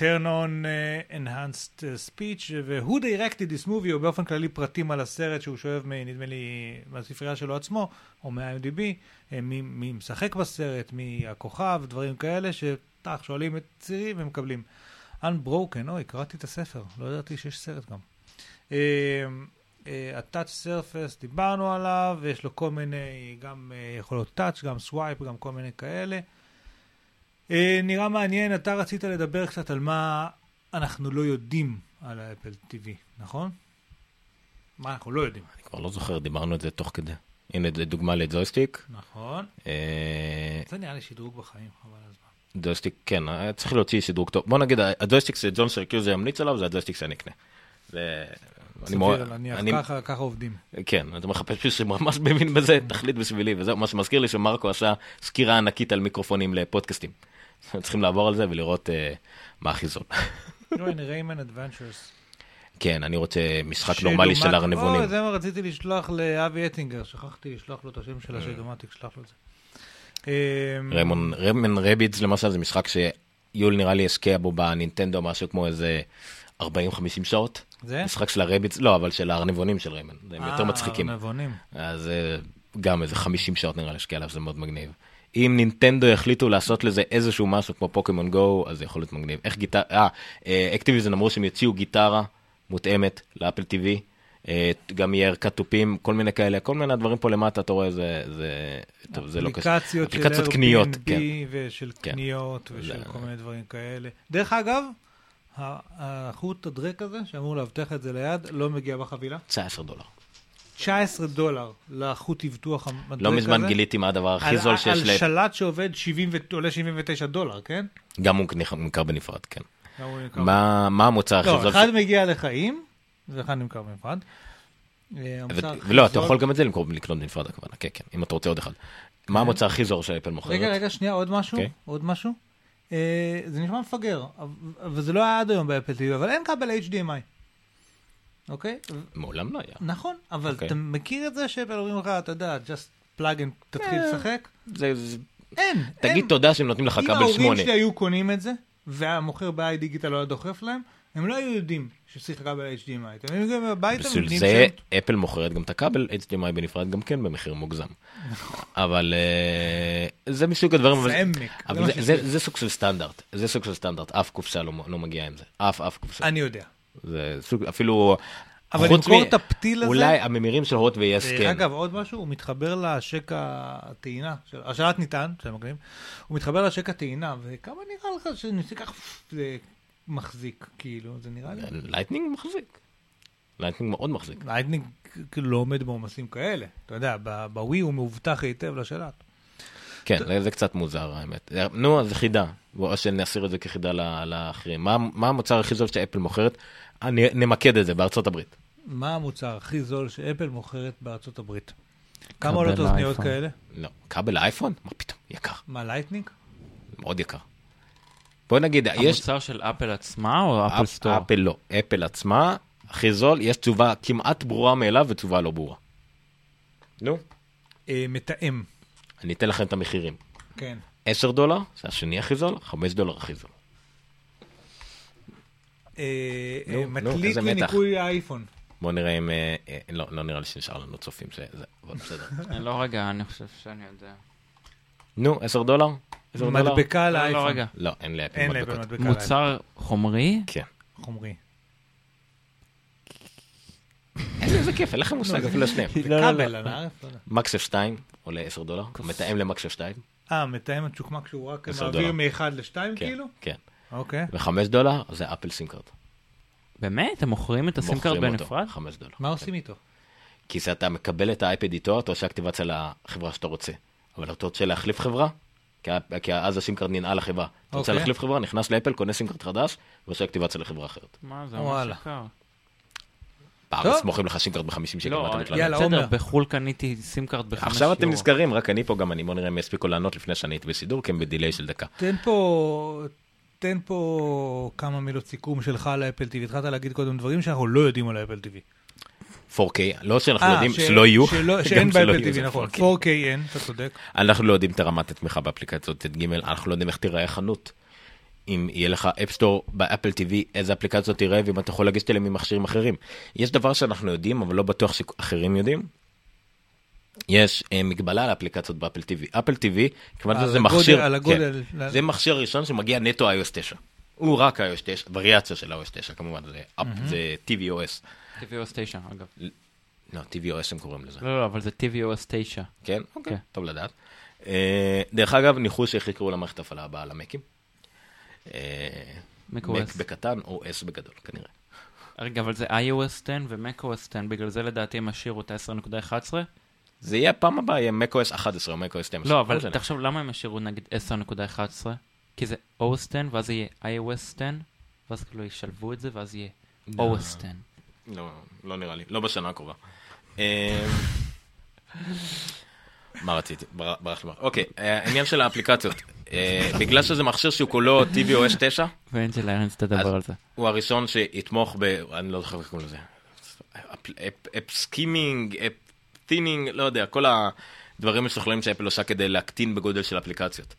Turn on uh, enhanced uh, speech, ו-who directed this movie, או באופן כללי פרטים על הסרט שהוא שואב, מ- נדמה לי, מהספרייה שלו עצמו, או מה-IMDb, אה, מי, מי משחק בסרט, מי הכוכב, דברים כאלה, שטח, שואלים את צירי ומקבלים. Unbroken, אוי, קראתי את הספר, לא ידעתי שיש סרט גם. אה, אה, ה-Touch Surface, דיברנו עליו, ויש לו כל מיני, גם אה, יכולות Touch, גם Swipe, גם כל מיני כאלה. אה, נראה מעניין, אתה רצית לדבר קצת על מה אנחנו לא יודעים על האפל TV, נכון? מה אנחנו לא יודעים. אני כבר לא זוכר, דיברנו על זה תוך כדי. הנה דוגמה לג'ויסטיק. נכון. אה, זה נראה לי שדרוג בחיים, חבל הזמן. ג'ויסטיק, כן, אה, צריך להוציא שדרוג טוב. בוא נגיד, הג'ויסטיק שג'ון סירקוזה ימליץ עליו זה הג'ויסטיק שאני אקנה. סביר להניח, אני- ככה- ככה עובדים. כן, אתה מחפש מישהו שממש מבין בזה, תחליט בשבילי, וזהו, מה שמזכיר לי שמרקו עשה סקירה ענקית על מיקרופונים לפודקאסטים. צריכים לעבור על זה ולראות אה, מה הנה ריימן אדוונצ'רס. כן, אני רוצה משחק נורמלי של ארנבונים. זה מה רציתי לשלוח לאבי אטינגר, שכחתי לשלוח לו את השם של השדומטי, שלח לו את זה. אמ, ריימן רבידס למשל זה משחק שיול נראה לי השקיע בו בנינטנדו משהו כמו איזה 40-50 שעות. זה? משחק של הרבידס, לא, אבל של הארנבונים של ריימן, הם יותר מצחיקים. אה, ארנבונים. אז אה, גם איזה 50 שעות נראה לי השקיע עליו, זה מאוד מגניב. אם נינטנדו יחליטו לעשות לזה איזשהו משהו כמו פוקימון גו, אז זה יכול להיות מגניב. איך גיטרה, אה, אקטיביזן אמרו שהם יוציאו גיטרה מותאמת לאפל TV, אה, גם יהיה ערכת תופים, כל מיני כאלה, כל מיני דברים פה למטה, אתה רואה, זה, זה, טוב, זה לא קשה. אפליקציות של Airbnb כן. ושל כן. קניות ושל זה- כל מיני דברים כאלה. דרך אגב, החוט הדרק הזה, שאמור לאבטח את זה ליד, לא מגיע בחבילה. 19 דולר. 19 דולר לחוט אבטוח הדרק הזה. לא מזמן גיליתי מה הדבר הכי על- זול שיש על ל... שלט שעובד 70 ו- עולה 79 דולר, כן? גם הוא נמכר בנפרד, כן. מה מה המוצר הכי לא, זול? אחד ש- מגיע לחיים, ואחד נמכר בנפרד. אה, ולא, אתה יכול גם את זה למכור לקנות בנפרד הכוונה, כן, כן, אם אתה רוצה עוד אחד. מה המוצר הכי זול שאפל מוכרת? רגע, רגע, שנייה, עוד משהו? אוקיי. עוד משהו? אה, זה נשמע מפגר, אבל זה לא היה עד היום באפל TV, אבל אין כבל HDMI. אוקיי? מעולם לא היה. נכון, אבל אוקיי. אתה מכיר את זה שאפל אומרים לך, אתה יודע, just plug and תתחיל אה, לשחק? זה- זה- אין, אין. תגיד תודה שהם נותנים לך אם כבל ההורים 8. שלי היו קונים את זה, והמוכר ב-i דיגיטל לא היה דוחף להם, הם לא היו יודעים שצריך כבל HDMI. אתם מבינים, הביתה בשביל זה שהם... אפל מוכרת גם את הכבל HDMI בנפרד גם כן במחיר מוגזם. אבל אה, זה מסוג הדברים, אבל-. זה סוג של סטנדרט, זה סוג של סטנדרט, אף קופסה לא לא מגיעה עם זה, אף אף קופסה. אני יודע. זה סוג, אפילו... אבל למכור מ- את הפתיל הזה- אולי הממירים של הוט ו-yes דרך כן. אגב, עוד משהו, הוא מתחבר לשקע הטעינה, של- השלט ניתן, של המגנים, הוא מתחבר לשקע הטעינה, וכמה נראה לך שאני ככה זה מחזיק, כאילו, זה נראה לי... Lightning מחזיק. Lightning מאוד מחזיק. Lightning כאילו לא עומד בעומסים כאלה, אתה יודע, ב-Wii הוא מאובטח היטב לשלט. כן, זה- זה קצת מוזר האמת. נו, אז זה חידה. בואו שנשאיר את זה כחידה ל- לאחרים. מה- מה המוצר הכי זול שאפל מוכרת? אני- נמקד את זה בארצות הברית. מה המוצר הכי זול שאפל מוכרת בארצות הברית? כמה עולות אוזניות. כאלה? לא. כבל לאייפון? מה פתאום, יקר. מה, Lightning? מאוד יקר. בוא נגיד, יש... המוצר של אפל עצמה או אפל אפ- סטור? אפל לא, אפל עצמה, הכי זול, יש תשובה כמעט ברורה מאליו ותשובה לא ברורה. נו, אה, מתאם. אני אתן לכם את המחירים. כן. 10 דולר, זה השני הכי זול, 5 דולר הכי זול. אה, אה, מקליט לניקוי האייפון. בוא נראה אם... אה, לא, לא נראה לי שנשאר לנו צופים, אבל בסדר. לא, רגע, אני חושב שאני יודע. נו, 10 דולר? מדבקה על לא, האייפון. לא, רגע. לא, אין לאפל מדבקות. מוצר חומרי? כן. חומרי. איזה כיף, אין לכם מושג אפילו לשניהם. לא, לא. MagSafe 2. עולה 10 דולר, מתאם ל-MagSafe 2. אה, מתאם הצ'וקמק שהוא רק מעביר דולר. מאחד לשתיים כן, כאילו? כן. אוקיי. ו-5 דולר זה אפל SIM card. באמת? הם מוכרים את ה-SIM card מוכרים אותו, בנפרד? 5 דולר. מה עושים איתו? כי זה אתה מקבל את האייפד איתו, אתה עושה אקטיבציה לחברה שאתה רוצה. אבל אתה רוצה להחליף חברה, כי, אז ה-SIM card ננעל לחברה. אתה רוצה אוקיי. להחליף חברה, נכנס לאפל, קונה SIM card חדש, ועושה אקטיבציה לחברה אחרת. מה זה וואלה. בארץ. מוכרים לך SIM card ב-50 שקל, מה אתה לא, מתלונן? יאללה, בסדר, עומר. בחו"ל קניתי SIM card בחמש עכשיו אתם. נזכרים, רק אני פה, גם אני. בואו נראה אם יספיקו לענות לפני שאני הייתי בשידור, כי הם ב-delay של דקה. תן פה... תן פה כמה מילות סיכום שלך על האפל TV. התחלת להגיד קודם דברים שאנחנו לא יודעים על האפל TV. 4K, לא שאנחנו אה, יודעים, שלא יהיו, שאין באפל TV, נכון. 4K. 4K אין, אתה צודק. אנחנו לא יודעים את הרמת התמיכה באפליקציות יד ג', אנחנו לא יודעים איך תיראה חנות. אם יהיה לך App Store באפל TV, איזה אפליקציות תראה, ואם אתה יכול לגשת אליהם ממכשירים אחרים. יש דבר שאנחנו יודעים, אבל לא בטוח שאחרים יודעים. יש אה, מגבלה על האפליקציות באפל TV. אפל TV, כיוון על שזה הגודל- מכשיר, על הגודל. כן, זה מכשיר ראשון שמגיע נטו iOS 9. הוא רק iOS 9, וריאציה של iOS 9 כמובן, זה, אפ- זה TVOS. TVOS 9, אגב. לא, TVOS הם קוראים לזה. לא, לא, אבל זה TVOS 9. כן? אוקיי, כן. טוב לדעת. אה, דרך אגב, ניחוש איך יקראו למערכת ההפעלה הבאה למקים. אה. מק בקטן או S בגדול, כנראה. רגע, אבל זה iOS 10 ו-macOS 10, בגלל זה לדעתי הם השאירו את ה-10.11? זה יהיה פעם הבאה, יהיה macOS 11 או macOS 12. לא, אבל משנה. תחשוב, למה הם השאירו נגיד 10.11? כי זה OS 10, ואז זה יהיה iOS 10, ואז כאילו ישלבו את זה, ואז יהיה לא. OS 10. לא, לא נראה לי, לא בשנה הקרובה. אה, מה רציתי? בר- ברח לי. אוקיי, אה, העניין של האפליקציות. אה, בגלל שזה מכשיר שהוא כולו TVOS 9, ואנג'לה ארנדטס תדבר אז- על זה. הוא הראשון שיתמוך ב... אני לא זוכר איך קוראים לזה. app skimming, app thinning, לא יודע, כל הדברים המשוכללים שאפל עושה כדי להקטין בגודל של אפליקציות.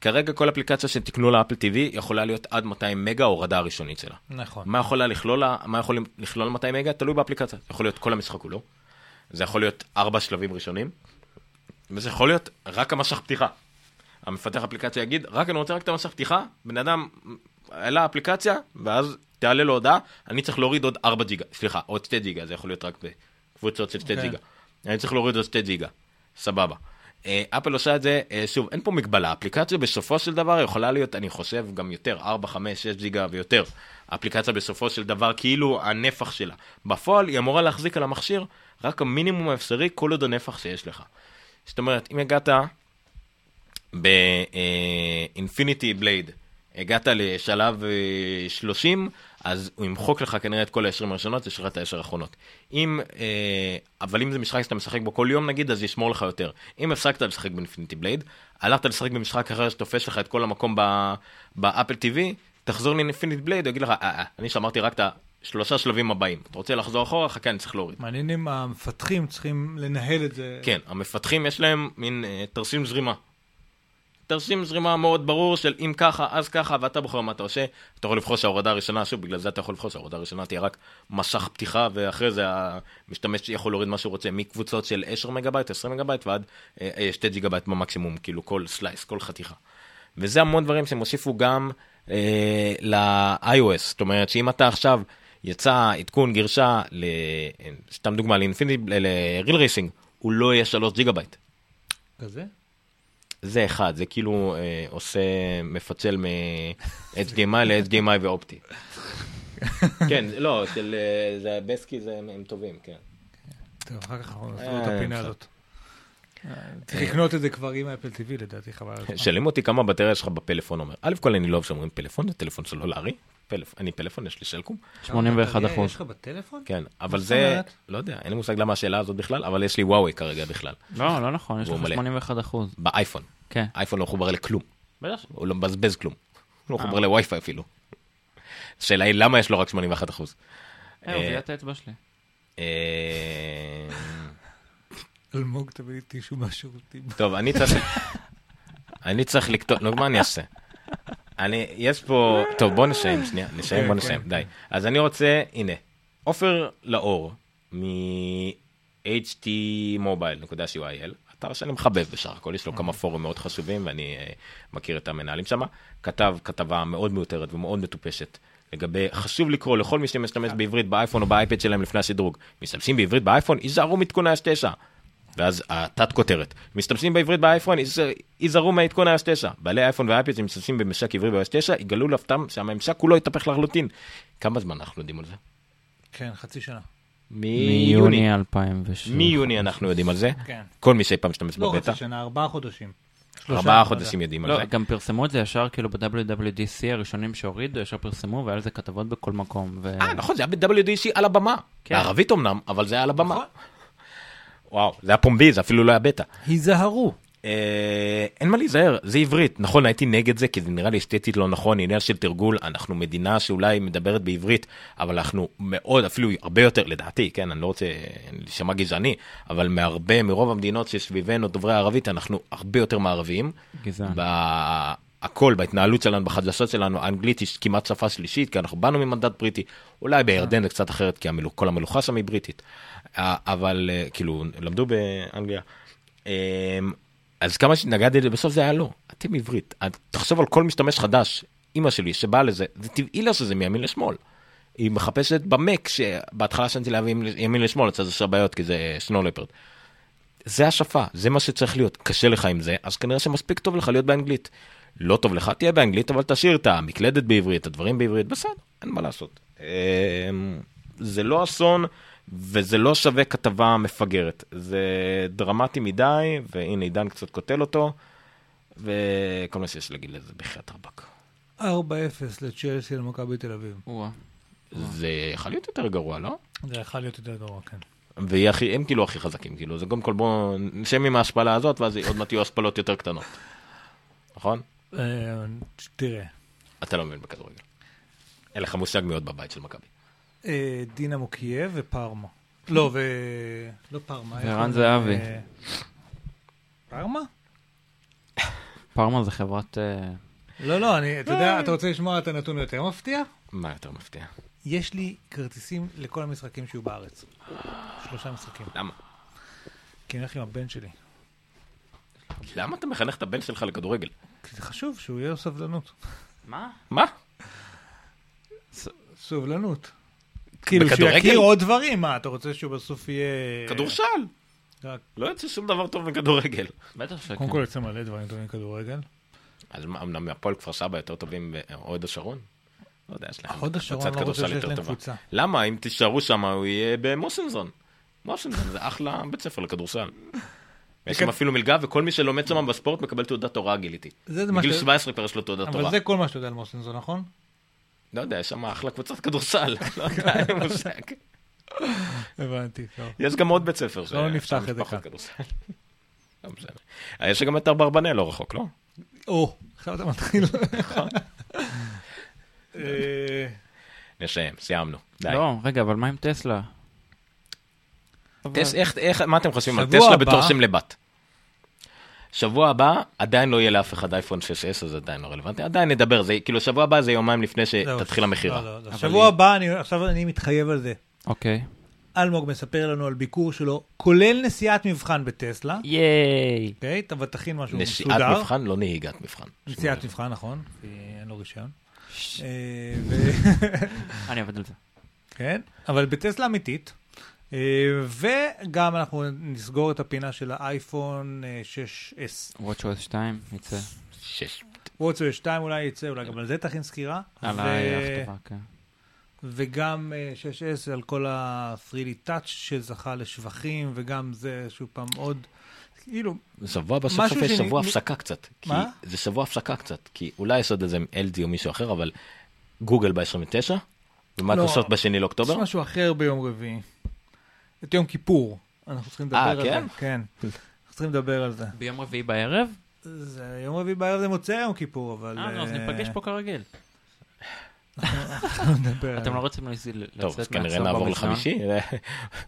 כרגע כל אפליקציה שתקנו לאפל TV יכולה להיות עד 200 מגה ההורדה הראשונית שלה. נכון. מה יכולה לכלול, מה יכול לכלול 200 מגה? תלוי באפליקציה. זה יכול להיות כל המשחק כולו. זה יכול להיות ארבע שלבים ראשונים. וזה יכול להיות רק המשך פתיחה. המפתח אפליקציה יגיד, רק אני רוצה רק את המשך פתיחה, בן אדם העלה אפליקציה, ואז תעלה לו הודעה, אני צריך להוריד עוד 4 ג'יגה, סליחה, עוד 2 ג'יגה, זה יכול להיות רק בקבוצות של 2 כן. ג'יגה. אני צריך להוריד עוד 2 ג'יגה, סבבה. אה, אפל עושה את זה, אה, שוב, אין פה מגבלה, אפליקציה בסופו של דבר יכולה להיות, אני חושב, גם יותר, 4, 5, 6 ג'יגה ויותר. אפליקציה בסופו של דבר, כאילו הנפח שלה. בפועל היא אמורה להחזיק על המכשיר רק המינימום האפשרי, כל עוד הנפח שיש לך. זאת אומרת, אם הגעת באינפיניטי בלייד, הגעת לשלב אה, 30, אז הוא ימחוק לך כנראה את כל ה-20 הראשונות, יש לך את ה-10 האחרונות. אם, אה, אבל אם זה משחק שאתה משחק בו כל יום נגיד, אז ישמור לך יותר. אם הפסקת לשחק באינפיניטי בלייד, הלכת לשחק במשחק אחר שתופס לך את כל המקום באפל TV, תחזור לאינפיניטי בלייד, הוא יגיד לך, אה, אה, אני שמרתי רק את השלושה שלבים הבאים. אתה רוצה לחזור אחורה? חכה, אני צריך להוריד. מעניין אם המפתחים צריכים לנהל את זה. כן, המפתחים יש להם מין אה, תרשים זרימה. תרשים זרימה מאוד ברור של אם ככה, אז ככה, ואתה בוחר מה אתה עושה. אתה יכול לבחור שההורדה הראשונה, שוב, בגלל זה אתה יכול לבחור שההורדה הראשונה תהיה רק מסך פתיחה, ואחרי זה המשתמש יכול להוריד מה שהוא רוצה, מקבוצות של 10 מגבייט, 20 מגבייט, ועד אה, אה, 2 ג'יגה בייט במקסימום, כאילו כל slice, כל חתיכה. וזה המון דברים שהם הוסיפו גם אה, ל-iOS, זאת אומרת שאם אתה עכשיו יצא עדכון גרסה, ל... סתם דוגמה, ל-Real Racing, הוא לא יהיה 3 ג'יגה בייט. כזה? זה אחד, זה כאילו אה, עושה, מפצל מ-HDMI ל-HDMI ואופטי. כן, לא, של, אה, זה בסקי, זה, הם טובים, כן. טוב, אחר כך אנחנו נעשה אה, את הפינה בסדר. הזאת. צריך לקנות את זה כבר עם אפל TV לדעתי, חבל. שואלים אותי כמה בטריה יש לך בפלאפון, אומר, א' כל אני לא אוהב שאומרים פלאפון, זה טלפון סלולרי, אני פלאפון, יש לי סלקום, 81 אחוז. יש לך בטלפון? כן, אבל זה? לא יודע, אין לי מושג למה השאלה הזאת בכלל, אבל יש לי וואוי כרגע בכלל, לא, לא נכון, יש לך מלא. 81 אחוז. באייפון, כן. אייפון לא מחובר לכלום, בטח. הוא לא מבזבז כלום, הוא לא אה. מחובר לווי-פיי אפילו. השאלה היא למה יש לו רק 81 אחוז. אה, הוא זיהה את האצבע שלי. אלמוג תביא לי טישו מהשירותים. טוב, אני צריך... אני צריך לכתוב, נו, מה אני אעשה? אני, יש פה, טוב, בוא נסיים, שנייה, נסיים, כן, בוא כן. נסיים, די. אז אני רוצה, הנה, עופר לאור, מ-htmobile.co.il, אתר שאני מחבב בסך הכל, יש לו כמה פורומים מאוד חשובים, ואני אה, מכיר את המנהלים שם, כתב כתבה מאוד מיותרת ומאוד מטופשת. לגבי, חשוב לקרוא לכל מי שמשתמש בעברית באייפון או באייפד שלהם לפני השדרוג. משתמשים בעברית באייפון, היזהרו מתיקון iOS 9. ואז התת כותרת, משתמשים בעברית באייפון, היז- היזהרו מהעדכון iOS 9. בעלי אייפון ואייפד שמשתמשים בממשק עברי ב-iOS 9, יגלו להפתעם שהממשק כולו יתהפך לחלוטין. כמה זמן אנחנו יודעים על זה? כן, חצי שנה. מיוני. מיוני 2006. מיוני אנחנו יודעים על זה. כן. כל מי שאי פעם משתמש לא בבטא. חצי שנה, ארבעה חודשים. ארבעה לא חודשים יודע. יודעים על לא, זה. גם פרסמו את זה ישר כאילו ב-WWDC הראשונים שהורידו, ישר פרסמו, והיה לזה כתבות בכל מקום. אה, נכון, זה היה ב-WDC על הבמה. כן. בערבית אמנם, אבל זה היה על הבמה. וואו, זה היה פומבי, זה אפילו לא היה בטא. היזהרו. אה, אין מה להיזהר, זה עברית. נכון, הייתי נגד זה, כי זה נראה לי אסתטית לא נכון, עניין של תרגול, אנחנו מדינה שאולי מדברת בעברית, אבל אנחנו מאוד, אפילו הרבה יותר, לדעתי, כן, אני לא רוצה להישמע גזעני, אבל מהרבה, מרוב המדינות שסביבנו דוברי ערבית, אנחנו הרבה יותר מערביים. גזען. הכל בהתנהלות שלנו, בחדשות שלנו, האנגלית היא כמעט שפה שלישית, כי אנחנו באנו ממנדט בריטי, אולי בירדן זה קצת אחרת, כי המלו- כל המלוכה שם היא בריטית, אבל אה, כאילו, למדו באנגליה. אה, אז כמה שהתנגדתי לזה, בסוף זה היה לא, אתם עברית, את- תחשוב על כל משתמש חדש, אימא שלי שבאה לזה, זה טבעי לה שזה מימין לשמאל. היא מחפשת במק, שבהתחלה שנתי לה ימין- לשמאל, זה יש בעיות, כי זה סנולפרד. זה השפה, זה מה שצריך להיות. קשה לך עם זה, אז כנראה שמספיק טוב לך להיות באנגלית. לא טוב לך, תהיה באנגלית, אבל תשאיר את המקלדת בעברית, את הדברים בעברית, בסדר, אין מה לעשות. אמ, זה לא אסון, וזה לא שווה כתבה מפגרת. זה דרמטי מדי, והנה עידן קצת קוטל אותו, וכל מה שיש להגיד לזה בחייאת רבאק. 4-0 לצ'לסי למכבי תל אביב. זה יכול להיות יותר גרוע, לא? זה יכול להיות יותר גרוע, כן. והם כאילו הכי חזקים, כאילו, זה קודם כל בואו נשם עם ההשפלה הזאת, ואז עוד מעט יהיו השפלות יותר קטנות. נכון? אה, תראה, אתה לא מבין בכדורגל. אין לך מושג מאוד בבית של מכבי. אה, דינמו קייב ופארמה. לא, ו... לא וערן קוראים זהבי. אה, פארמה? פארמה זה חברת... אה, לא, לא, אני, אתה יודע, אתה רוצה לשמוע את הנתון היותר מפתיע? מה יותר מפתיע? יש לי כרטיסים לכל המשחקים שיהיו בארץ. שלושה משחקים. למה? כי אני הולך עם הבן שלי. למה אתה מחנך את הבן שלך לכדורגל? כי זה חשוב שהוא יהיה לו סבלנות. מה? מה? סובלנות. כאילו, שהוא בכדורגל? יכיר עוד דברים, מה, אתה רוצה שהוא בסוף יהיה... כדורסל. לא יוצא שום דבר טוב מכדורגל. בטח שכן. קודם כל יוצא מלא דברים טובים מכדורגל. אז מה, אמנם מהפועל כפר סבא יותר טובים בהוד השרון? לא יודע, יש להם הוד השרון קבוצת לא רוצה כדורסל שיש יותר להם טובה. קבוצה. למה? אם תישארו שם, הוא יהיה במוסנזון. מוסנזון זה אחלה בית ספר לכדורסל. יש שם. אפילו מלגה, וכל מי שלומד שם בספורט מקבל תעודת הוראה, גיליתי. זה מה בגיל ש- 17 כבר יש לו תעודת אבל הוראה. זה כל מה שאתה יודע על מוסנזון, נכון? לא יודע, יש שם אחלה קבוצת כדורסל. לא יודע, אין לי מושג. הבנתי, טוב. יש גם עוד בית ספר. לא נפתח את זה כאן. כדורסל. לא משנה. יש גם את אברבנל לא רחוק, לא? או, עכשיו אתה מתחיל. אה, נסיים, סיימנו. די. לא, רגע, אבל מה עם טסלה? טס- איך- איך- מה אתם חושבים על טסלה בתור שם לבת? שבוע הבא עדיין לא יהיה לאף אחד אייפון 6S, אז זה עדיין לא רלוונטי. עדיין נדבר, זה כאילו שבוע הבא זה יומיים לפני. שתתחיל המכירה. לא, לא, לא. שבוע היא- הבא, אני- עכשיו אני מתחייב על זה. אוקיי. אלמוג מספר לנו על ביקור שלו, כולל נסיעת מבחן בטסלה. ייי. אוקיי, אתה תכין משהו נסיעת מסודר. מבחן, לא נהיגת מבחן. נסיעת מבחן, נכון, כי אין לו רישיון. אה, ו- אני עובד על זה. כן, אבל בטסלה אמיתית. אה, וגם אנחנו נסגור את הפינה של האייפון אה, 6S. WatchOS 2 יצא. שש. וואטסו 2 אולי יצא, אולי גם על זה תכין סקירה. על ההכתבה, כן. וגם אה, 6S על כל ה-3D Touch שזכה לשבחים, וגם זה שוב פעם עוד, כאילו, שבוע בסוף משהו יש שאני- שבוע הפסקה קצת. מה? זה שבוע הפסקה קצת, כי אולי יש עוד איזה LG או מישהו אחר, אבל גוגל ב-29, ומייקרוסופט לא. בשני לאוקטובר. יש משהו אחר ביום רביעי. את יום כיפור. אנחנו צריכים לדבר אה, על כן? זה. כן. אנחנו צריכים לדבר על זה. ביום רביעי בערב? זה יום רביעי בערב זה מוצא יום כיפור, אבל... אה, אז אה, ניפגש פה כרגיל. אתם. לא רוצים לצאת טוב, אז כנראה נעבור? לחמישי.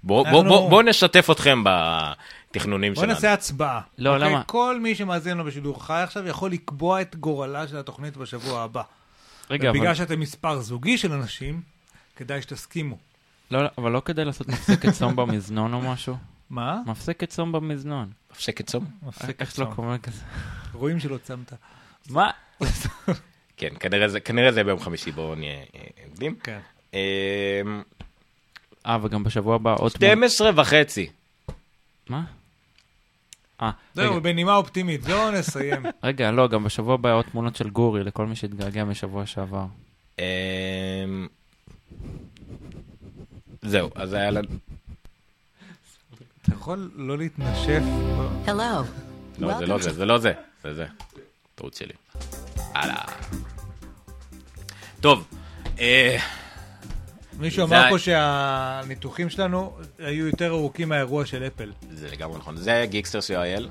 בואו בוא נשתף אתכם בתכנונים שלנו. נעשה הצבעה. לא, אוקיי? למה? כל מי שמאזין לו בשידור חי עכשיו יכול לקבוע את גורלה של התוכנית בשבוע הבא. רגע, אבל... בגלל שאתם מספר זוגי של אנשים, כדאי שתסכימו. לא, לא, אבל לא כדאי לעשות מפסקת צום במזנון או משהו? מה? מפסקת צום במזנון. הפסקת צום? מפסק איך שלא קוראים כזה? רואים שלא צמת. מה? כן, כנראה זה- ביום חמישי, בואו נהיה אה, עובדים. כן. אמ, אה, וגם בשבוע הבא עוד... תמונה- 12 וחצי. מה? אה, רגע, זהו, בנימה אופטימית, זהו נסיים. רגע, לא, גם בשבוע הבא עוד תמונות של גורי, לכל מי שהתגעגע משבוע שעבר. זהו, אז היה לנו... אתה יכול לא להתנשף? Hello. לא, זה לא זה, זה לא זה, זה זה. טעות שלי. הלאה. טוב, אה, מישהו אמר פה שהניתוחים שלנו היו יותר ארוכים מהאירוע של אפל. זה לגמרי נכון. זה גיקסטר co.il,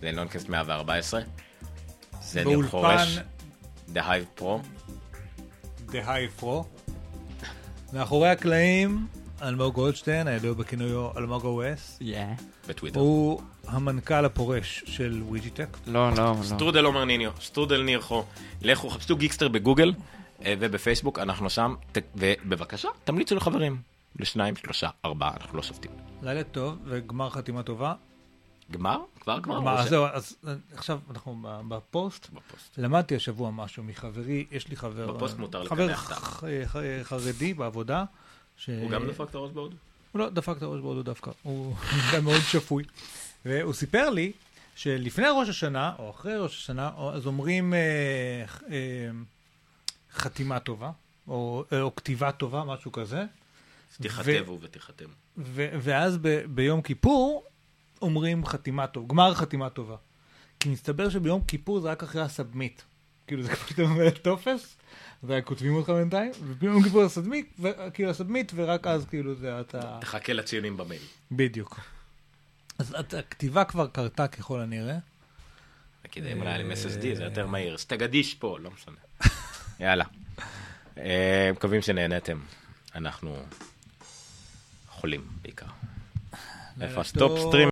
זה נונקאסט 114. זה ניר חורש, The Hive Pro. The High Pro. מאחורי הקלעים, אלמוג גולדשטיין, הידוע בכינויו אלמוג OS, בטוויטר. הוא המנכ"ל הפורש של וויג'יטק. לא, לא, לא. שטרודל עומר ניניו, שטרודל ניר חו. לכו, חפשו גיקסטר בגוגל אה, ובפייסבוק, אנחנו שם, ובבקשה, תמליצו לחברים. לשניים, שלושה, ארבעה, אנחנו לא שופטים. לילה טוב וגמר חתימה טובה. גמר? כבר גמר? אז ש- זהו, אז אה, עכשיו אנחנו בפוסט. בפוסט. למדתי השבוע משהו מחברי, יש לי חבר... בפוסט מותר חבר לקנח אותך. ח- ח- חרדי בעבודה. ש- הוא גם דפק את הראש בהודו? הוא לא דפק את הראש בהודו דווקא, הוא גם מאוד שפוי. והוא סיפר לי שלפני ראש השנה, או אחרי ראש השנה, אז אומרים אה, אה, חתימה טובה, או, אה, או כתיבה טובה, משהו כזה. תיכתבו ותיחתמו. ו- ואז ביום כיפור אומרים חתימה טוב, גמר חתימה טובה. כי מסתבר שביום כיפור זה רק אחרי ה submit. כאילו זה כמו שאתה ממלא טופס, וכותבים אותך בינתיים, וביום כיפור ה submit, כאילו ה submit, ורק אז כאילו זה אתה... תחכה לציונים במייל. בדיוק. אז הכתיבה כבר קרתה ככל הנראה. כדי אולי עם SSD זה יותר מהיר. אז תגדיש פה, לא משנה. יאללה. אה, מקווים שנהנתם. אנחנו חולים בעיקר. איפה הסטופ. סטרים?